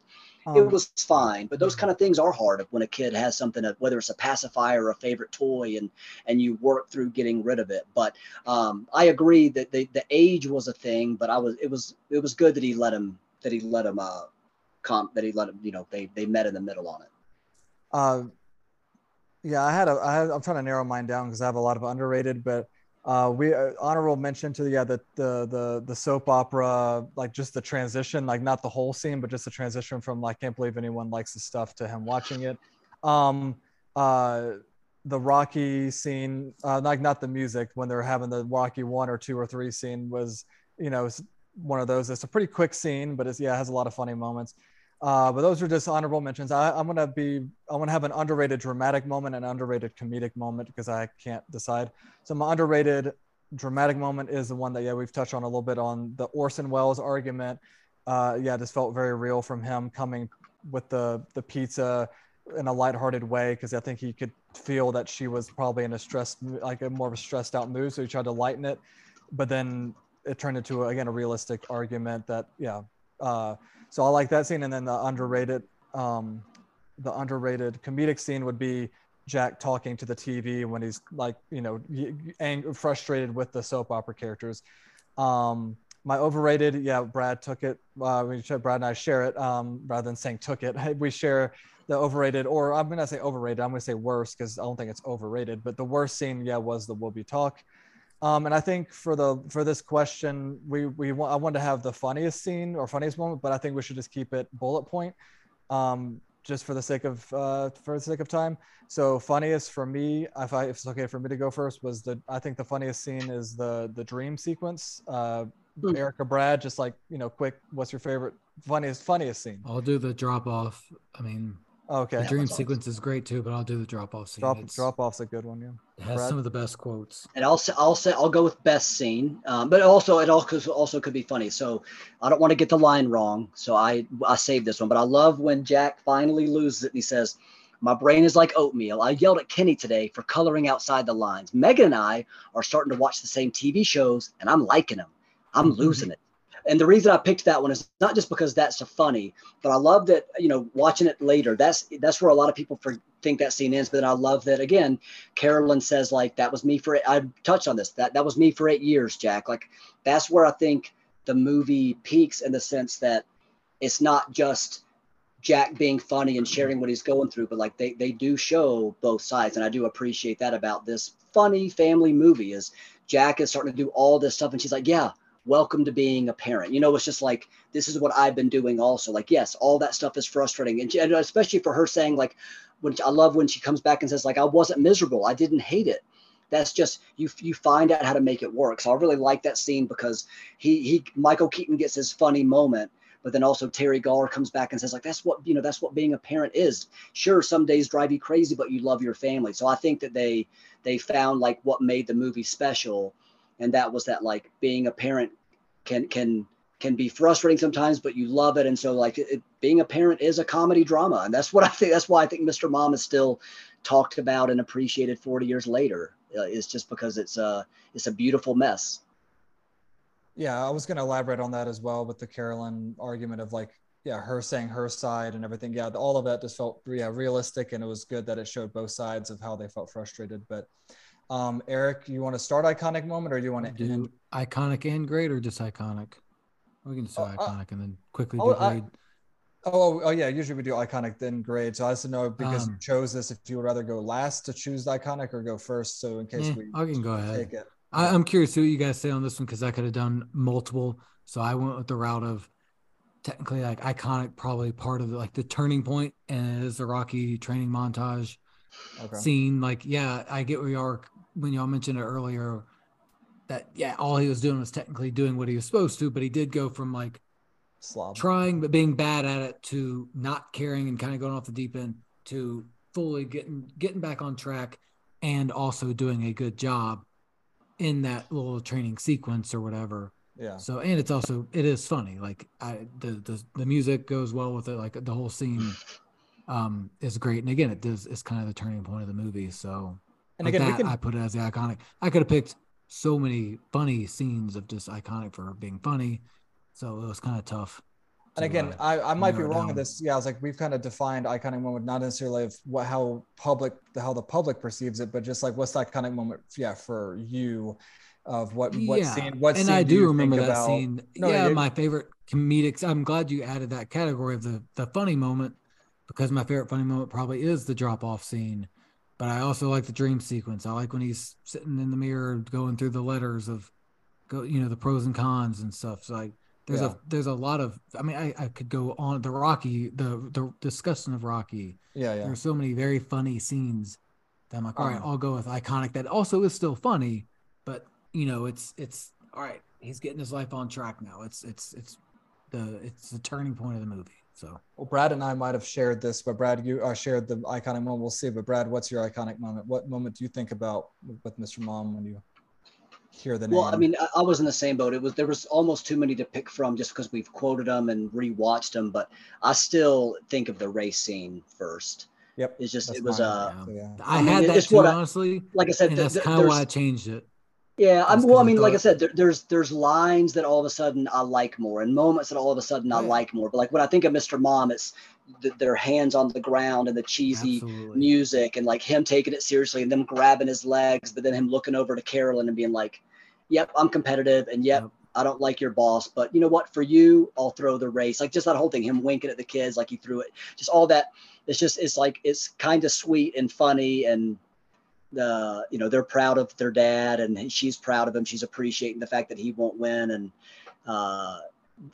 it um, was fine. But those kind of things are hard when a kid has something, whether it's a pacifier or a favorite toy, and and you work through getting rid of it. But um, I agree that the, the age was a thing, but I was it was it was good that he let him that he let him uh comp that he let him you know they they met in the middle on it. Uh, Yeah, I had a. I had, I'm trying to narrow mine down because I have a lot of underrated, but uh, we uh, honorable mention to yeah the, the the the soap opera like just the transition like not the whole scene but just the transition from like can't believe anyone likes the stuff to him watching it. Um, uh, the Rocky scene, uh, like not the music when they're having the Rocky one or two or three scene was you know one of those. It's a pretty quick scene, but it's yeah it has a lot of funny moments. Uh, but those are just honorable mentions. I, am gonna be, I'm gonna have an underrated dramatic moment and underrated comedic moment because I can't decide. So my underrated dramatic moment is the one that yeah we've touched on a little bit on the Orson Welles argument. Uh, yeah, this felt very real from him coming with the the pizza in a lighthearted way because I think he could feel that she was probably in a stressed, like a more of a stressed out mood, so he tried to lighten it, but then it turned into again a realistic argument that yeah. Uh, so I like that scene, and then the underrated, um, the underrated comedic scene would be Jack talking to the TV when he's like, you know, ang- frustrated with the soap opera characters. Um, my overrated, yeah, Brad took it. Uh, Brad and I share it um, rather than saying took it. We share the overrated, or I'm gonna say overrated. I'm gonna say worse because I don't think it's overrated. But the worst scene, yeah, was the Be Talk. Um, and I think for the for this question, we we want I want to have the funniest scene or funniest moment, but I think we should just keep it bullet point, um, just for the sake of uh, for the sake of time. So funniest for me, if I if it's okay for me to go first, was the I think the funniest scene is the the dream sequence. Uh, mm. Erica Brad, just like you know, quick. What's your favorite funniest funniest scene? I'll do the drop off. I mean, Okay. The dream sequence is great too, but I'll do the drop off scene. Drop drop off's a good one, yeah. It has Brad? some of the best quotes. And I'll say I'll say I'll go with best scene, um, but also it also also could be funny. So I don't want to get the line wrong, so I I saved this one. But I love when Jack finally loses it and he says, "My brain is like oatmeal." I yelled at Kenny today for coloring outside the lines. Megan and I are starting to watch the same TV shows, and I'm liking them. I'm mm-hmm. losing it and the reason I picked that one is not just because that's funny, but I love that you know watching it later. That's that's where a lot of people for, think that scene ends. But I love that again. Carolyn says like that was me for I touched on this that that was me for eight years, Jack. Like that's where I think the movie peaks in the sense that it's not just Jack being funny and sharing what he's going through, but like they they do show both sides, and I do appreciate that about this funny family movie. Is Jack is starting to do all this stuff, and she's like, yeah welcome to being a parent. You know, it's just like, this is what I've been doing also. Like, yes, all that stuff is frustrating. And, and especially for her saying, like, when I love when she comes back and says, like, I wasn't miserable. I didn't hate it. That's just you. You find out how to make it work. So I really like that scene because he he Michael Keaton gets his funny moment, but then also Teri Garr comes back and says like that's what you know that's what being a parent is. Sure, some days drive you crazy, but you love your family. So I think that they they found like what made the movie special and that was that like being a parent can can can be frustrating sometimes, but you love it. And so like it, being a parent is a comedy drama. And that's what I think. That's why I think Mr. Mom is still talked about and appreciated 40 years later. Uh, is just because it's a, it's a beautiful mess. Yeah. I was going to elaborate on that as well with the Carolyn argument of like, yeah, her saying her side and everything. Yeah. All of that just felt yeah, realistic. And it was good that it showed both sides of how they felt frustrated. But um, Eric, you want to start iconic moment or do you want to do end? iconic and great or just iconic? We can start uh, iconic and then quickly oh, do grade. I, oh, oh yeah, usually we do iconic then grade. So I just know because um, you chose this if you would rather go last to choose iconic or go first. So in case eh, we I can go ahead. I, I'm curious to see what you guys say on this one because I could have done multiple. So I went with the route of technically like iconic, probably part of the, like the turning point is the Rocky training montage okay. scene. Like, yeah, I get where you are when y'all mentioned it earlier that yeah, all he was doing was technically doing what he was supposed to, but he did go from like Slob. trying but being bad at it to not caring and kind of going off the deep end to fully getting getting back on track and also doing a good job in that little training sequence or whatever. Yeah. So and it's also it is funny. Like I the the, the music goes well with it. Like the whole scene um is great. And again, it does it's kind of the turning point of the movie. So and like again, that, can... I put it as the iconic. I could have picked so many funny scenes of just iconic for being funny. So it was kind of tough. And again, uh, I, I might be wrong in this. Yeah, I was like, we've kind of defined iconic moment, not necessarily of what how public how the public perceives it, but just like what's the iconic moment, yeah, for you, of what what yeah. scene, what and scene I do, do remember that about? scene. No, yeah, my favorite comedics. I'm glad you added that category of the the funny moment because my favorite funny moment probably is the drop off scene but I also like the dream sequence. I like when he's sitting in the mirror going through the letters of go you know the pros and cons and stuff. So like there's Yeah. a there's a lot of I mean I, I could go on the Rocky the the discussion of Rocky. Yeah, yeah. There's so many very funny scenes that I'm like, all right, Um, I'll go with iconic. That also is still funny, but you know, it's it's all right. He's getting his life on track now. It's it's it's the it's the turning point of the movie. So Well, Brad and I might have shared this, but Brad, you uh, shared the iconic moment. We'll see. But Brad, what's your iconic moment? What moment do you think about with Mr. Mom when you hear the name? Well, I mean, I, I was in the same boat. It was there was almost too many to pick from just because we've quoted them and rewatched them. But I still think of the race scene first. yep. It's just That's it was mine. uh yeah. Yeah. I, I mean, had that it's too, what I- honestly, like I said, and th- that's th- kind of why I changed it. Yeah. I'm well. I mean, like I said, there, there's there's lines that all of a sudden I like more, and moments that all of a sudden I like more. But like when I think of Mr. Mom, it's th- their hands on the ground and the cheesy Absolutely. music and like him taking it seriously and them grabbing his legs, but then him looking over to Carolyn and being like, "Yep, I'm competitive, and yep, Yep. I don't like your boss, but you know what? For you, I'll throw the race." Like just that whole thing, him winking at the kids like he threw it, just all that. It's just it's like it's kind of sweet and funny and the you know they're proud of their dad and she's proud of him. She's appreciating the fact that he won't win and. uh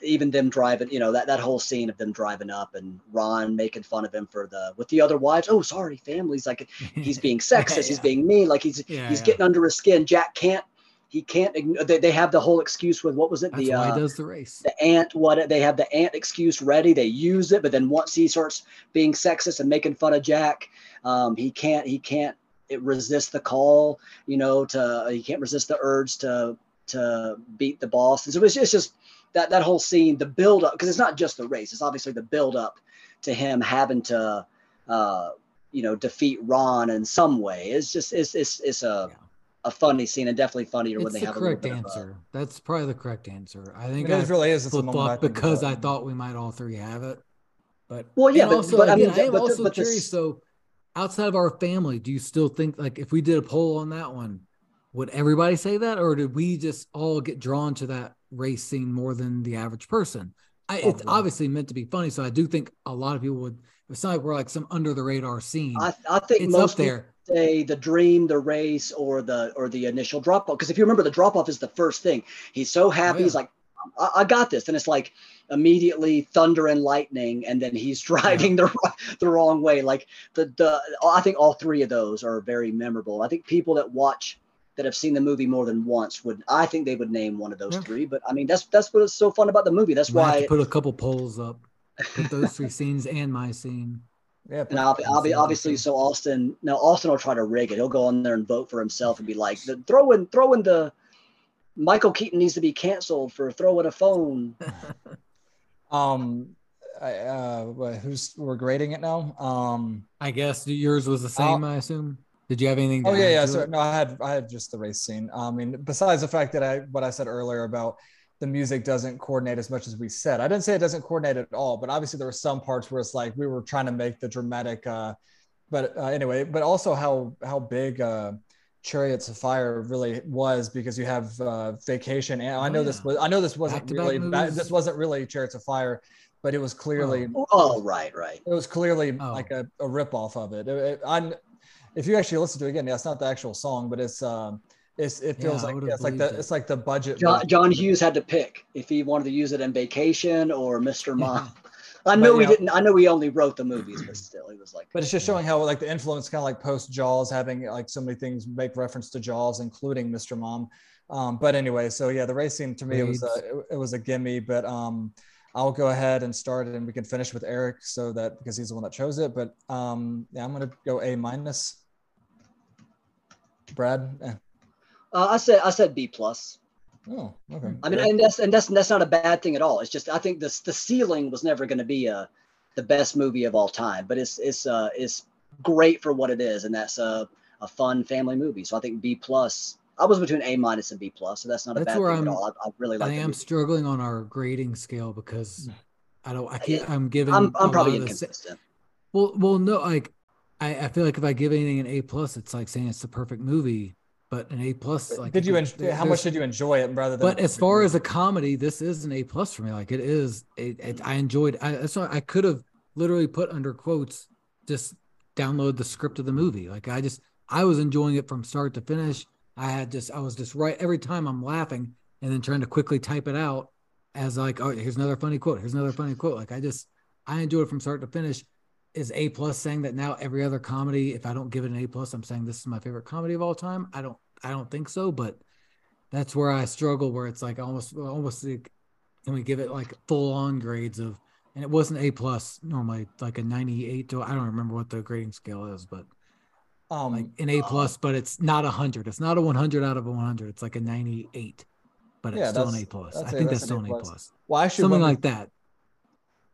even them driving, you know, that, that whole scene of them driving up and Ron making fun of him for the with the other wives. Oh, sorry, families. Like he's being sexist, he's being mean, like he's Yeah, he's yeah. getting under his skin. Jack can't he can't they, they have the whole excuse with what was it? That's the why uh does the race. the ant what they have the ant excuse ready they use it but then once he starts being sexist and making fun of jack um, he can't he can't it resist the call you know to he can't resist the urge to to beat the boss and so it's, it's just that that whole scene the build up because it's not just the race it's obviously the build up to him having to uh you know defeat ron in some way it's just it's it's, it's a Yeah. a funny scene and definitely funnier when It's they the have a little correct bit of a- answer. That's probably the correct answer. I I think mean, I it really is. It's a flip moment flop because I thought we might all three have it. But Well, yeah, but- also but I again, mean, I am but the- also curious this- curious. Outside of our family, do you still think like if we did a poll on that one, would everybody say that, or did we just all get drawn to that race scene more than the average person? I, it's Probably. obviously meant to be funny, so I do think a lot of people would. It's not like we're like some under the radar scene. I, I think it's most up there. say the dream, the race, or the or the initial drop off. Because if you remember, the drop off is the first thing. He's so happy. Oh, yeah. He's like, I, I got this, and it's like immediately thunder and lightning, and then he's driving the the wrong way. Like the the I think all three of those are very memorable. I think people that watch that have seen the movie more than once would I think they would name one of those Yeah. three. But I mean, that's that's what is so fun about the movie. That's Might have why. to put a couple polls up. Put those three scenes and my scene. Yeah, And I'll, I'll be obviously so Austin. Now Austin will try to rig it. He'll go on there and vote for himself and be like, the, throw in, throw in the Michael Keaton needs to be canceled for throwing a phone. um, I, uh, who's we're grading it now? Um, I guess yours was the same. I assume. Did you have anything? To oh yeah, yeah. So no, I had I had just the race scene. I mean, besides the fact that I what I said earlier about the music doesn't coordinate as much as we said. I didn't say it doesn't coordinate at all, but obviously there were some parts where it's like we were trying to make the dramatic. Uh, but uh, anyway, but also how how big uh, Chariots of Fire really was because you have uh, Vacation, and I Oh, know this was I know this wasn't really this wasn't really Chariots of Fire, but it was clearly Oh, right, right. it was clearly Oh. like a, a rip off of it. It- it- if you actually listen to it again, yeah, it's not the actual song, but it's um, it's it feels I like yeah, it's like the it. it's like the budget. John. John Hughes had to pick if he wanted to use it in Vacation or Mr. Mom. I know But, he you know- didn't. I know he only wrote the movies, but still, he was like. But it's just showing how like the influence kind of like post Jaws having like so many things make reference to Jaws, including Mr. Mom. Um, but anyway, so yeah, the race scene to me it was a, it, it was a gimme, but um, I'll go ahead and start it and we can finish with Eric so that because he's the one that chose it. But um, yeah, I'm gonna go A minus. Brad. Eh. Uh, I said I said B plus. Oh, okay. I mean, and that's and that's that's not a bad thing at all. It's just I think this the ceiling was never going to be a the best movie of all time, but it's it's uh it's great for what it is, and that's a a fun family movie. So I think B plus. I was between A minus and B plus, so that's not a bad thing I'm- at all. I, I really like I am movie. struggling on our grading scale because I don't. I can't. I'm giving. I'm I'm probably inconsistent. Well, well, no. Like, I, I feel like if I give anything an A plus, it's like saying it's the perfect movie. But an A plus, like, did you enjoy, how much did you enjoy it rather than But as far as a comedy, this is an A plus for me. Like it is. It, it, I enjoyed. I why I could have literally put under quotes just download the script of the movie. Like I just I was enjoying it from start to finish. I had just I was just right every time I'm laughing and then trying to quickly type it out as like, oh, here's another funny quote. Here's another funny quote. Like I just I enjoyed it from start to finish. Is A plus saying that now every other comedy, if I don't give it an A plus, I'm saying this is my favorite comedy of all time? I don't I don't think so, but that's where I struggle where it's like almost almost like can we give it like full on grades of and it wasn't A plus normally like a 98 to I don't remember what the grading scale is, but um like an A uh, plus, uh, but it's not a hundred. It's not a 100 out of a 100. It's like a 98, but it's still an A plus. I think that's, still an A plus. Well, actually, something like that.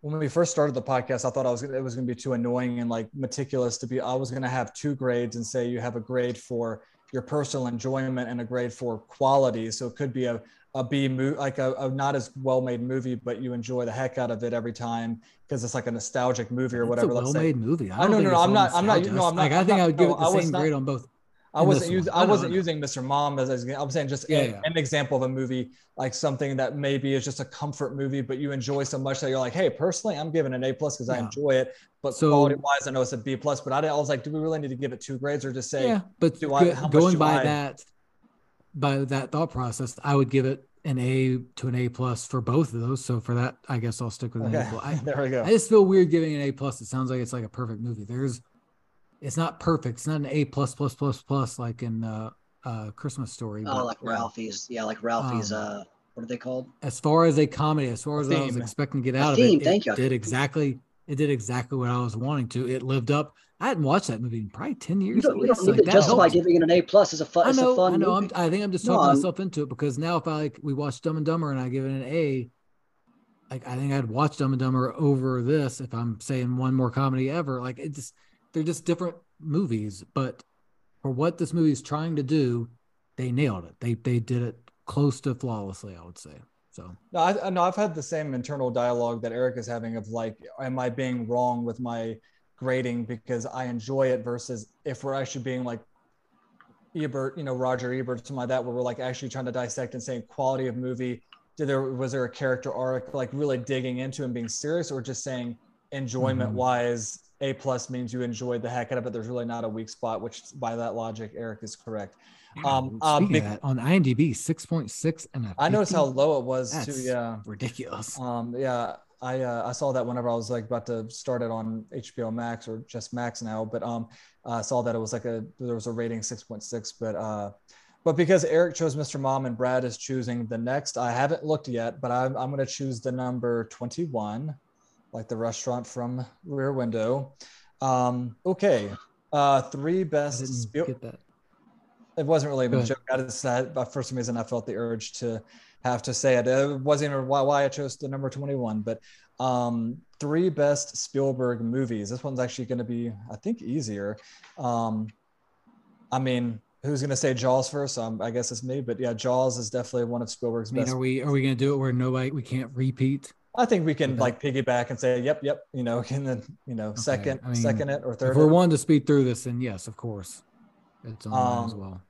When we first started the podcast, I thought I was it was going to be too annoying and like meticulous to be. I was going to have two grades and say you have a grade for your personal enjoyment and a grade for quality. So it could be a a B movie, like a, a, not as well made movie, but you enjoy the heck out of it every time because it's like a nostalgic movie or whatever. It's a well made movie. I, I know, no, no, I'm not, I'm not, no, I'm not. Like, I think I would give it the same grade on both. I wasn't using I wasn't using Mr. Mom as, as I'm saying just yeah, a, yeah. an example of a movie like something that maybe is just a comfort movie, but you enjoy so much that you're like, hey, personally, I'm giving an A plus because yeah. I enjoy it. But so, quality wise, I know it's a B plus. But I, I was like, do we really need to give it two grades or just say, yeah? But do I, going by I, that by that thought process, I would give it an A to an A plus for both of those. So for that, I guess I'll stick with an okay. A. I, there we go. I just feel weird giving an A plus. It sounds like it's like a perfect movie. There's it's not perfect. It's not an A plus plus plus plus like in uh, uh Christmas Story. Oh, but, like Ralphie's. Yeah, like Ralphie's. Um, uh, what are they called? As far as a comedy, as far as I was expecting to get out a of theme, it, thank it you. did exactly. It did exactly what I was wanting to. It lived up. I hadn't watched that movie in probably ten years. You don't, you don't need like, to justify helped. giving it an A plus. It's a fun. I know. fun I know. Movie. i think I'm just talking no, myself into it because now if I like we watch Dumb and Dumber and I give it an A, like I think I'd watch Dumb and Dumber over this if I'm saying one more comedy ever. Like it just they're just different movies, but for what this movie is trying to do, they nailed it. They they did it close to flawlessly, I would say. So no, I no, I've had the same internal dialogue that Eric is having of like, am I being wrong with my grading because I enjoy it versus if we're actually being like Ebert, you know, Roger Ebert, something like that, where we're like actually trying to dissect and saying quality of movie. Did there was there a character arc like really digging into and being serious, or just saying enjoyment wise, mm-hmm a plus means you enjoyed the heck out of it. There's really not a weak spot, which by that logic, Eric is correct. Um, uh, that, on IMDb, six point six and a I noticed how low it was too. Yeah, ridiculous. Um, yeah, I uh, I saw that whenever I was like about to start it on HBO Max or just Max now, but um, I saw that it was like a there was a rating six point six, but uh, but because Eric chose Mr. Mom and Brad is choosing the next, I haven't looked yet, but I'm I'm going to choose the number twenty one like the restaurant from Rear Window. Um, okay, uh, three best. Spiel- get that. It wasn't really a joke. I just said, but for some reason, I felt the urge to have to say it. It wasn't even why, why I chose the number 21, but um, three best Spielberg movies. This one's actually going to be, I think, easier. Um, I mean, who's going to say Jaws first? Um, I guess it's me, but yeah, Jaws is definitely one of Spielberg's I mean, best. Are we are we going to do it where nobody we can't repeat? I think we can okay. like piggyback and say, yep, yep, you know, and then you know, okay. second, I mean, second it or third. If we're one to speed through this, then yes, of course, it's on um, as well.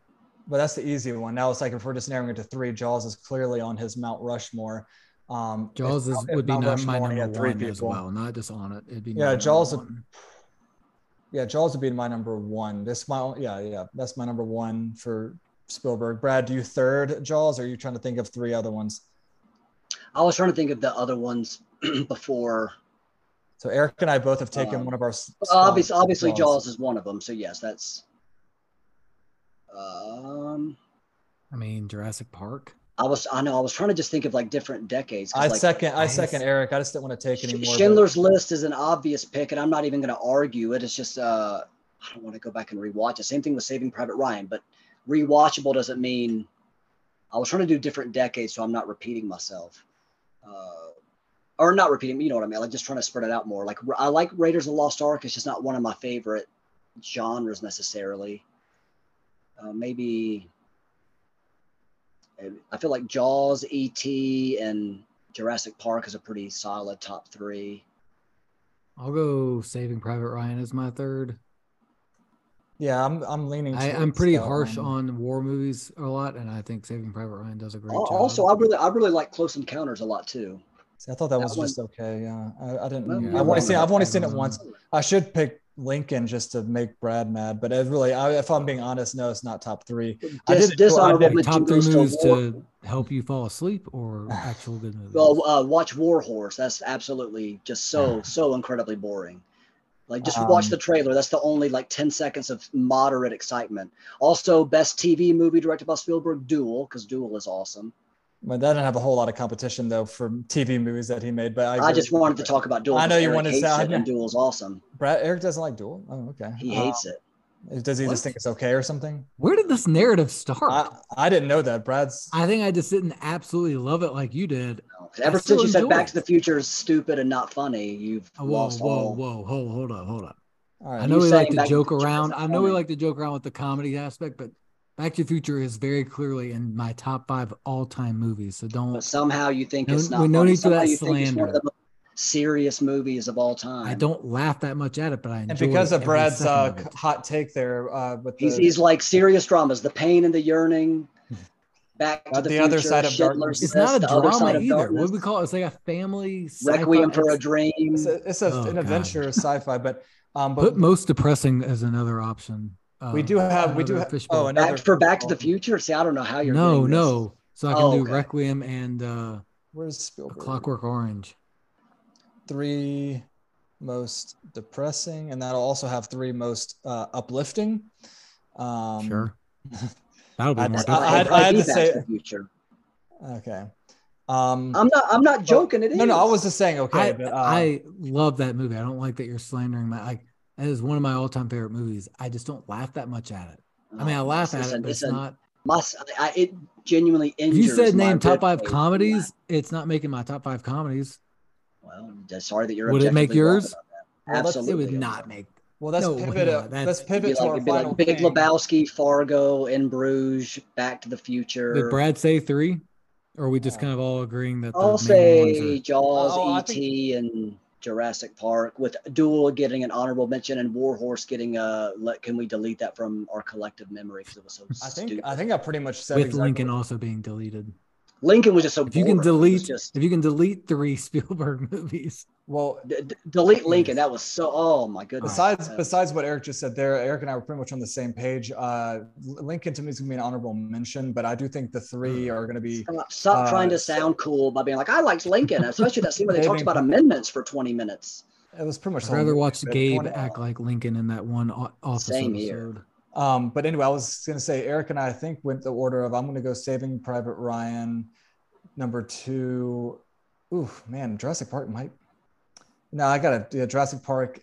But that's the easy one. Now it's like if we're just narrowing it to three, Jaws is clearly on his Mount Rushmore. Um, Jaws is, would be not, my number one people. as well, not just on it. It'd be yeah, Jaws. Would, yeah, Jaws would be my number one. This my yeah yeah that's my number one for Spielberg. Brad, do you third Jaws? Or are you trying to think of three other ones? I was trying to think of the other ones before. So Eric and I both have taken um, one of our. Obviously, obviously, Jaws. Jaws is one of them. So yes, that's. Um. I mean, Jurassic Park. I was, I know, I was trying to just think of like different decades. I like, second, I second Eric. I just didn't want to take any more. Schindler's but... List is an obvious pick, and I'm not even going to argue it. It's just, uh, I don't want to go back and rewatch it. Same thing with Saving Private Ryan, but rewatchable doesn't mean. I was trying to do different decades, so I'm not repeating myself. Uh, or not repeating, you know what I mean? Like just trying to spread it out more. Like I like Raiders of the Lost Ark. It's just not one of my favorite genres necessarily. Uh, maybe I feel like Jaws, E.T., and Jurassic Park is a pretty solid top three. I'll go Saving Private Ryan as my third. Yeah, I'm I'm leaning. I, am pretty harsh on war movies a lot, and I think Saving Private Ryan does a great also, job. Also, I really I really like Close Encounters a lot too. See, I thought that, that was one, just okay. Yeah, I, I didn't. Yeah, I've only seen I've only seen it once. I should pick Lincoln just to make Brad mad, but it really, I, if I'm being honest, no, it's not top three. I Dis- did- dishonorable I did- Top three goes to movies to help you fall asleep or actual good movies? Well, uh, watch War Horse. That's absolutely just so so incredibly boring. Like just watch Um, the trailer. That's the only like ten seconds of moderate excitement. Also, best TV movie directed by Spielberg, Duel, because Duel is awesome. But that didn't have a whole lot of competition though for TV movies that he made. But I, I, agree just wanted to talk about Duel. I know you Eric wanted to hates say- it, and Duel's awesome. Brad Eric doesn't like Duel. Oh, okay. He Uh, hates it. Does he What? just think it's okay or something? Where did this narrative start? I, I didn't know that. Brad's. I think I just didn't absolutely love it like you did. No, 'cause Ever since you said Back it. to the Future is stupid and not funny, you've Oh, Whoa, lost whoa, all. whoa, hold, hold up, hold up. All right. I know You we like to Back to joke around. I know we like to joke around with the comedy aspect, but Back to the Future is very clearly in my top five all-time movies. So don't. But somehow you think No- it's not. we- no funny. need for that you think it's one of slander. the most serious movies of all time. I don't laugh that much at it, but I enjoy and because it of Brad's uh, of hot take there, uh, with the, He's, he's like serious dramas, the pain and the yearning. Back to the, the other Future, side of Schindler's darkness. it's not a drama side of either. What darkness, do we call it? It's like a family Requiem sci-fi- for a Dream. it's a, it's, a, Oh, an God. adventure sci-fi, but um, but Put most depressing as another option. we Uh, do have we do have fishbowl. oh another Back for Back to the. Future. See, I don't know how you're. no, getting this. no. So I can Oh, do okay. Requiem and uh, Where's Spielberg? Clockwork Orange. Three most depressing, and that'll also have three most uh, uplifting. Um, Sure. That'll be I'd- more I- difficult. I'd- It might had be to say- to the Future. Okay. Um, I'm not. I'm not joking. It no, no, I was just saying. Okay, I, but, uh, I love that movie. I don't like that you're slandering my like that is one of my all-time favorite movies. I just don't laugh that much at it. I mean, I Oh, laugh it's at it, but it's a- not. My, I, it genuinely If injures. you said my name top five cage. comedies, it's not making my top five comedies. Well, just sorry that you're. Would it make yours? about that. Well, let's- It would not make. Well, let's no, pivot. not. uh, That's- let's pivot to like, our final like Big thing. Lebowski, Fargo, In Bruges, Back to the Future. Did Brad say three? Or are we just kind of all agreeing that I'll main ones say are Jaws, Oh, I E.T., and Jurassic Park, with Duel getting an honorable mention and Warhorse getting a. Let, can we delete that from our collective memory because it was so I think stupid? I think I pretty much said with exactly Lincoln also being deleted? Lincoln was just so. If you can boring. It was delete, just if you can delete three Spielberg movies, Well, d- d- delete Lincoln. That was so. Oh my goodness. besides besides what Eric just said there, Eric and I were pretty much on the same page. Uh, Lincoln to me is gonna be an honorable mention, but I do think the three are gonna be. Stop, stop Uh, trying to sound cool by being like, I liked Lincoln, especially that scene where they talked about amendments for 20 minutes. It was pretty much. I'd rather movie, watch Gabe act like Lincoln in that one office Same here. Um, but anyway, I was gonna say Eric and I, I think went the order of I'm gonna go Saving Private Ryan, number two. Ooh, man, Jurassic Park might. No, I gotta. Yeah, Jurassic Park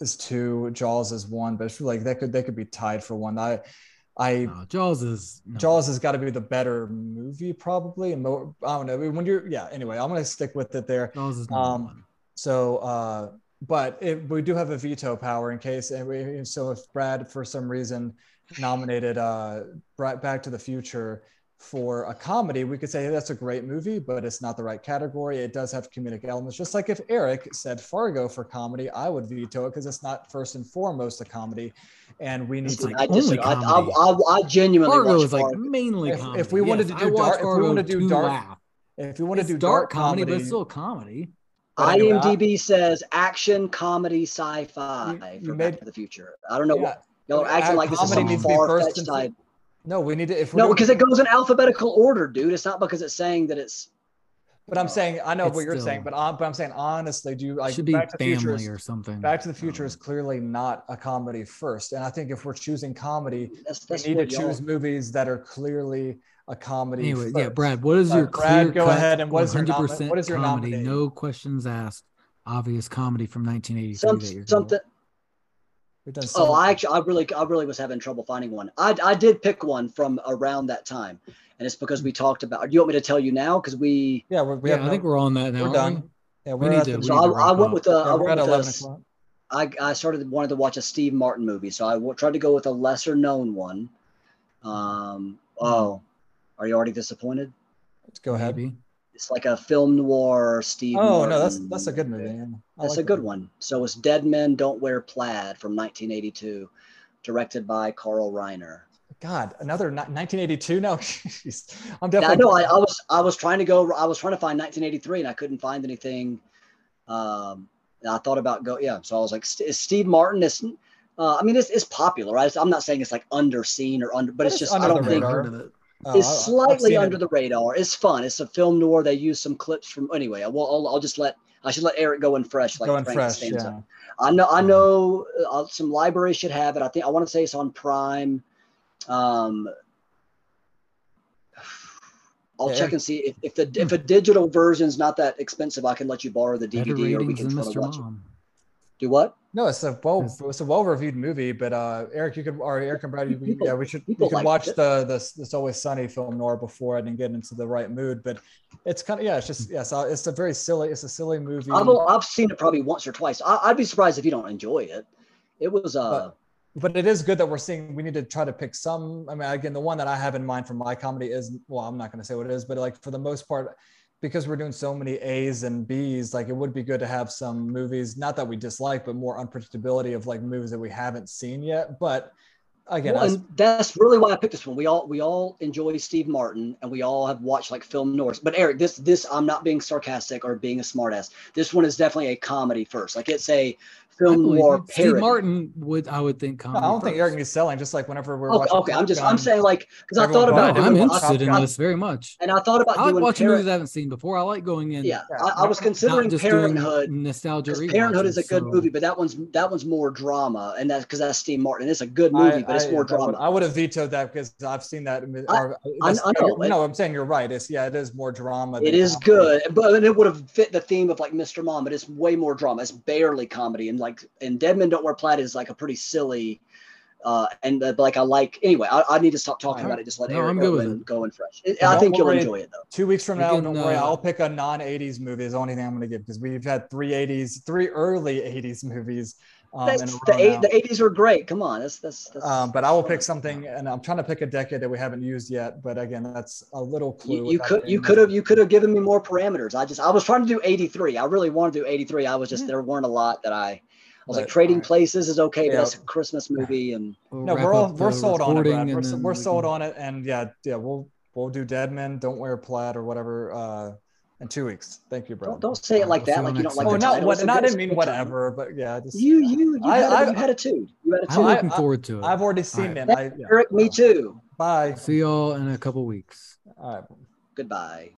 is two, Jaws is one, but it's really like that could they could be tied for one. I, I No, Jaws is no. Jaws has got to be the better movie probably, and more, I don't know when you're yeah. Anyway, I'm gonna stick with it there. Jaws is Um, one. So, uh, but it, we do have a veto power in case, and we, so if Brad for some reason nominated uh, Brad Back to the Future for a comedy, we could say hey, that's a great movie, but it's not the right category. It does have comedic elements. Just like if Eric said Fargo for comedy, I would veto it because it's not first and foremost a comedy, and we need It's to. like I, just, only I, I, comedy. I, I genuinely Fargo is like Fargo. mainly If- if comedy. we wanted to do I watch dark- if we Fargo wanted to do dark laugh. if we want to do dark dark comedy, but it's still comedy. but anyway, I- IMDb says action, comedy, sci-fi You- you for made- Back to the Future. I don't know. yeah, Y'all are acting like this is comedy some needs to far-fetched and type. No, we need to. If we're No, doing- because it goes in alphabetical order, dude. It's not because it's saying that it's. But I'm saying I know It's what you're saying, still- but uh, but I'm saying honestly, do you like should be Back to the Future? family Is, or something. Back to the Future Um, is clearly not a comedy first, and I think if we're choosing comedy, That's, that's we need to choose movies that are clearly a comedy. Anyway, yeah. Brad, what is Uh, your Brad, clear go cut, ahead and what is your nomi- 100% what is your comedy, nominee? no questions asked, obvious comedy from 1983 Some, that you're something. We've done Oh, I actually, I really, I really was having trouble finding one. I, I did pick one from around that time, and it's because we talked about. Do you want me to tell you now? Because we, yeah, we're, we yeah, have I no- think we're on that now. we're done. Yeah, We we're need to- the- we so need I, to I went with the, yeah, I went with 11 the, o'clock. I, I started wanted to watch a Steve Martin movie, so I w- tried to go with a lesser known one. Um, oh, are you already disappointed? Let's go ahead. Maybe. It's like a film noir Steve. Oh no, that's that's a good movie. yeah. That's like a good that. one. So it's Dead Men Don't Wear Plaid from 1982, directed by Carl Reiner. God, another ni- 1982. No, jeez. I'm Yeah, I definitely. know. I, I was I was trying to go. I was trying to find 1983, and I couldn't find anything. Um, I thought about go, yeah. So I was like, is Steve Martin? Is uh, I mean, it's, it's popular. Right? I'm not saying it's like underseen or under, but it's, just I don't think radar. Oh, it's slightly under it. the radar. It's fun. It's a film noir. They use some clips from anyway. Well, I'll, I'll just let I should let Eric go in fresh. Like going fresh, yeah. I know. I know. Uh, some libraries should have it. I think I want to say it's on Prime. Um, I'll yeah. check and see if, if the if a digital version is not that expensive. I can let you borrow the DVD or we can try to watch Mom. it. Do what? No, it's a well, it's a well reviewed movie. But uh, Eric, you could or Eric and Brad, you, yeah, we should we could watch it. the the It's Always Sunny film noir before and get into the right mood. But it's kind of yeah, it's just yeah, so it's a very silly, it's a silly movie. I've I've seen it probably once or twice. I, would be surprised if you don't enjoy it. It was uh. But, but it is good that we're seeing we need to try to pick some i mean again the one that i have in mind for my comedy is well i'm not going to say what it is but like for the most part because we're doing so many A's and B's, like it would be good to have some movies, not that we dislike, but more unpredictability of like movies that we haven't seen yet. But again, well, and that's really why I picked this one. We all we all enjoy Steve Martin, and we all have watched like film noirs. But Eric, this this I'm not being sarcastic or being a smartass. This one is definitely a comedy first. Like it's a film noir Steve. Martin would I would think no, I don't first. think Eric needs selling. Just like whenever we're okay, watching. Okay, I'm just I'm saying like because I thought about. I'm interested in this very much. And I thought about I like watching movies I haven't seen before. I like going in. Yeah, I, I was considering Parenthood. Nostalgia. Parenthood is a good so. movie, but that one's that one's more drama, and that's because that's Steve Martin. It's a good movie, I, but it's more drama. I would have vetoed that because I've seen that. Um, or, I, I, know. No, I'm saying you're right. It's yeah, it is more drama. It is good, but it would have fit the theme of like Mr. Mom, but it's way more drama. It's barely comedy, and like in Dead Men Don't Wear Plaid is like a pretty silly. Uh, and uh, like I like anyway. I, I need to stop talking about it. Just let no, Eric go and go in fresh. It, I think you'll enjoy it though. Two weeks from now, don't worry. Uh, I'll pick a non '80s movie. Is the only thing I'm going to give because we've had three '80s, three early '80s movies um, the, eight, the 80s were great. Come on. That's, that's, that's um, but I will pick something and I'm trying to pick a decade that we haven't used yet. But again, that's a little clue. You, you could, you could have, you could have given me more parameters. I just, I was trying to do 83. I really wanted to do 83. I was just, there weren't a lot that I, I was but, like trading right. places is okay, but that's a Christmas movie. And we'll no, we're all, we're sold on it. We're, we're sold on it. And yeah, yeah, we'll, we'll do Dead Men, Don't Wear Plaid or whatever. Uh, in two weeks. Thank you, bro. Don't, don't say it like that. Like you don't like. Oh, no, what, not, I didn't mean whatever, but yeah, just, you, you, you, I, had, I, you had a two. You had a two. I'm looking forward to it. I've already seen right. it. I, yeah. Eric, me too. Bye. See y'all in a couple weeks. All right. Goodbye.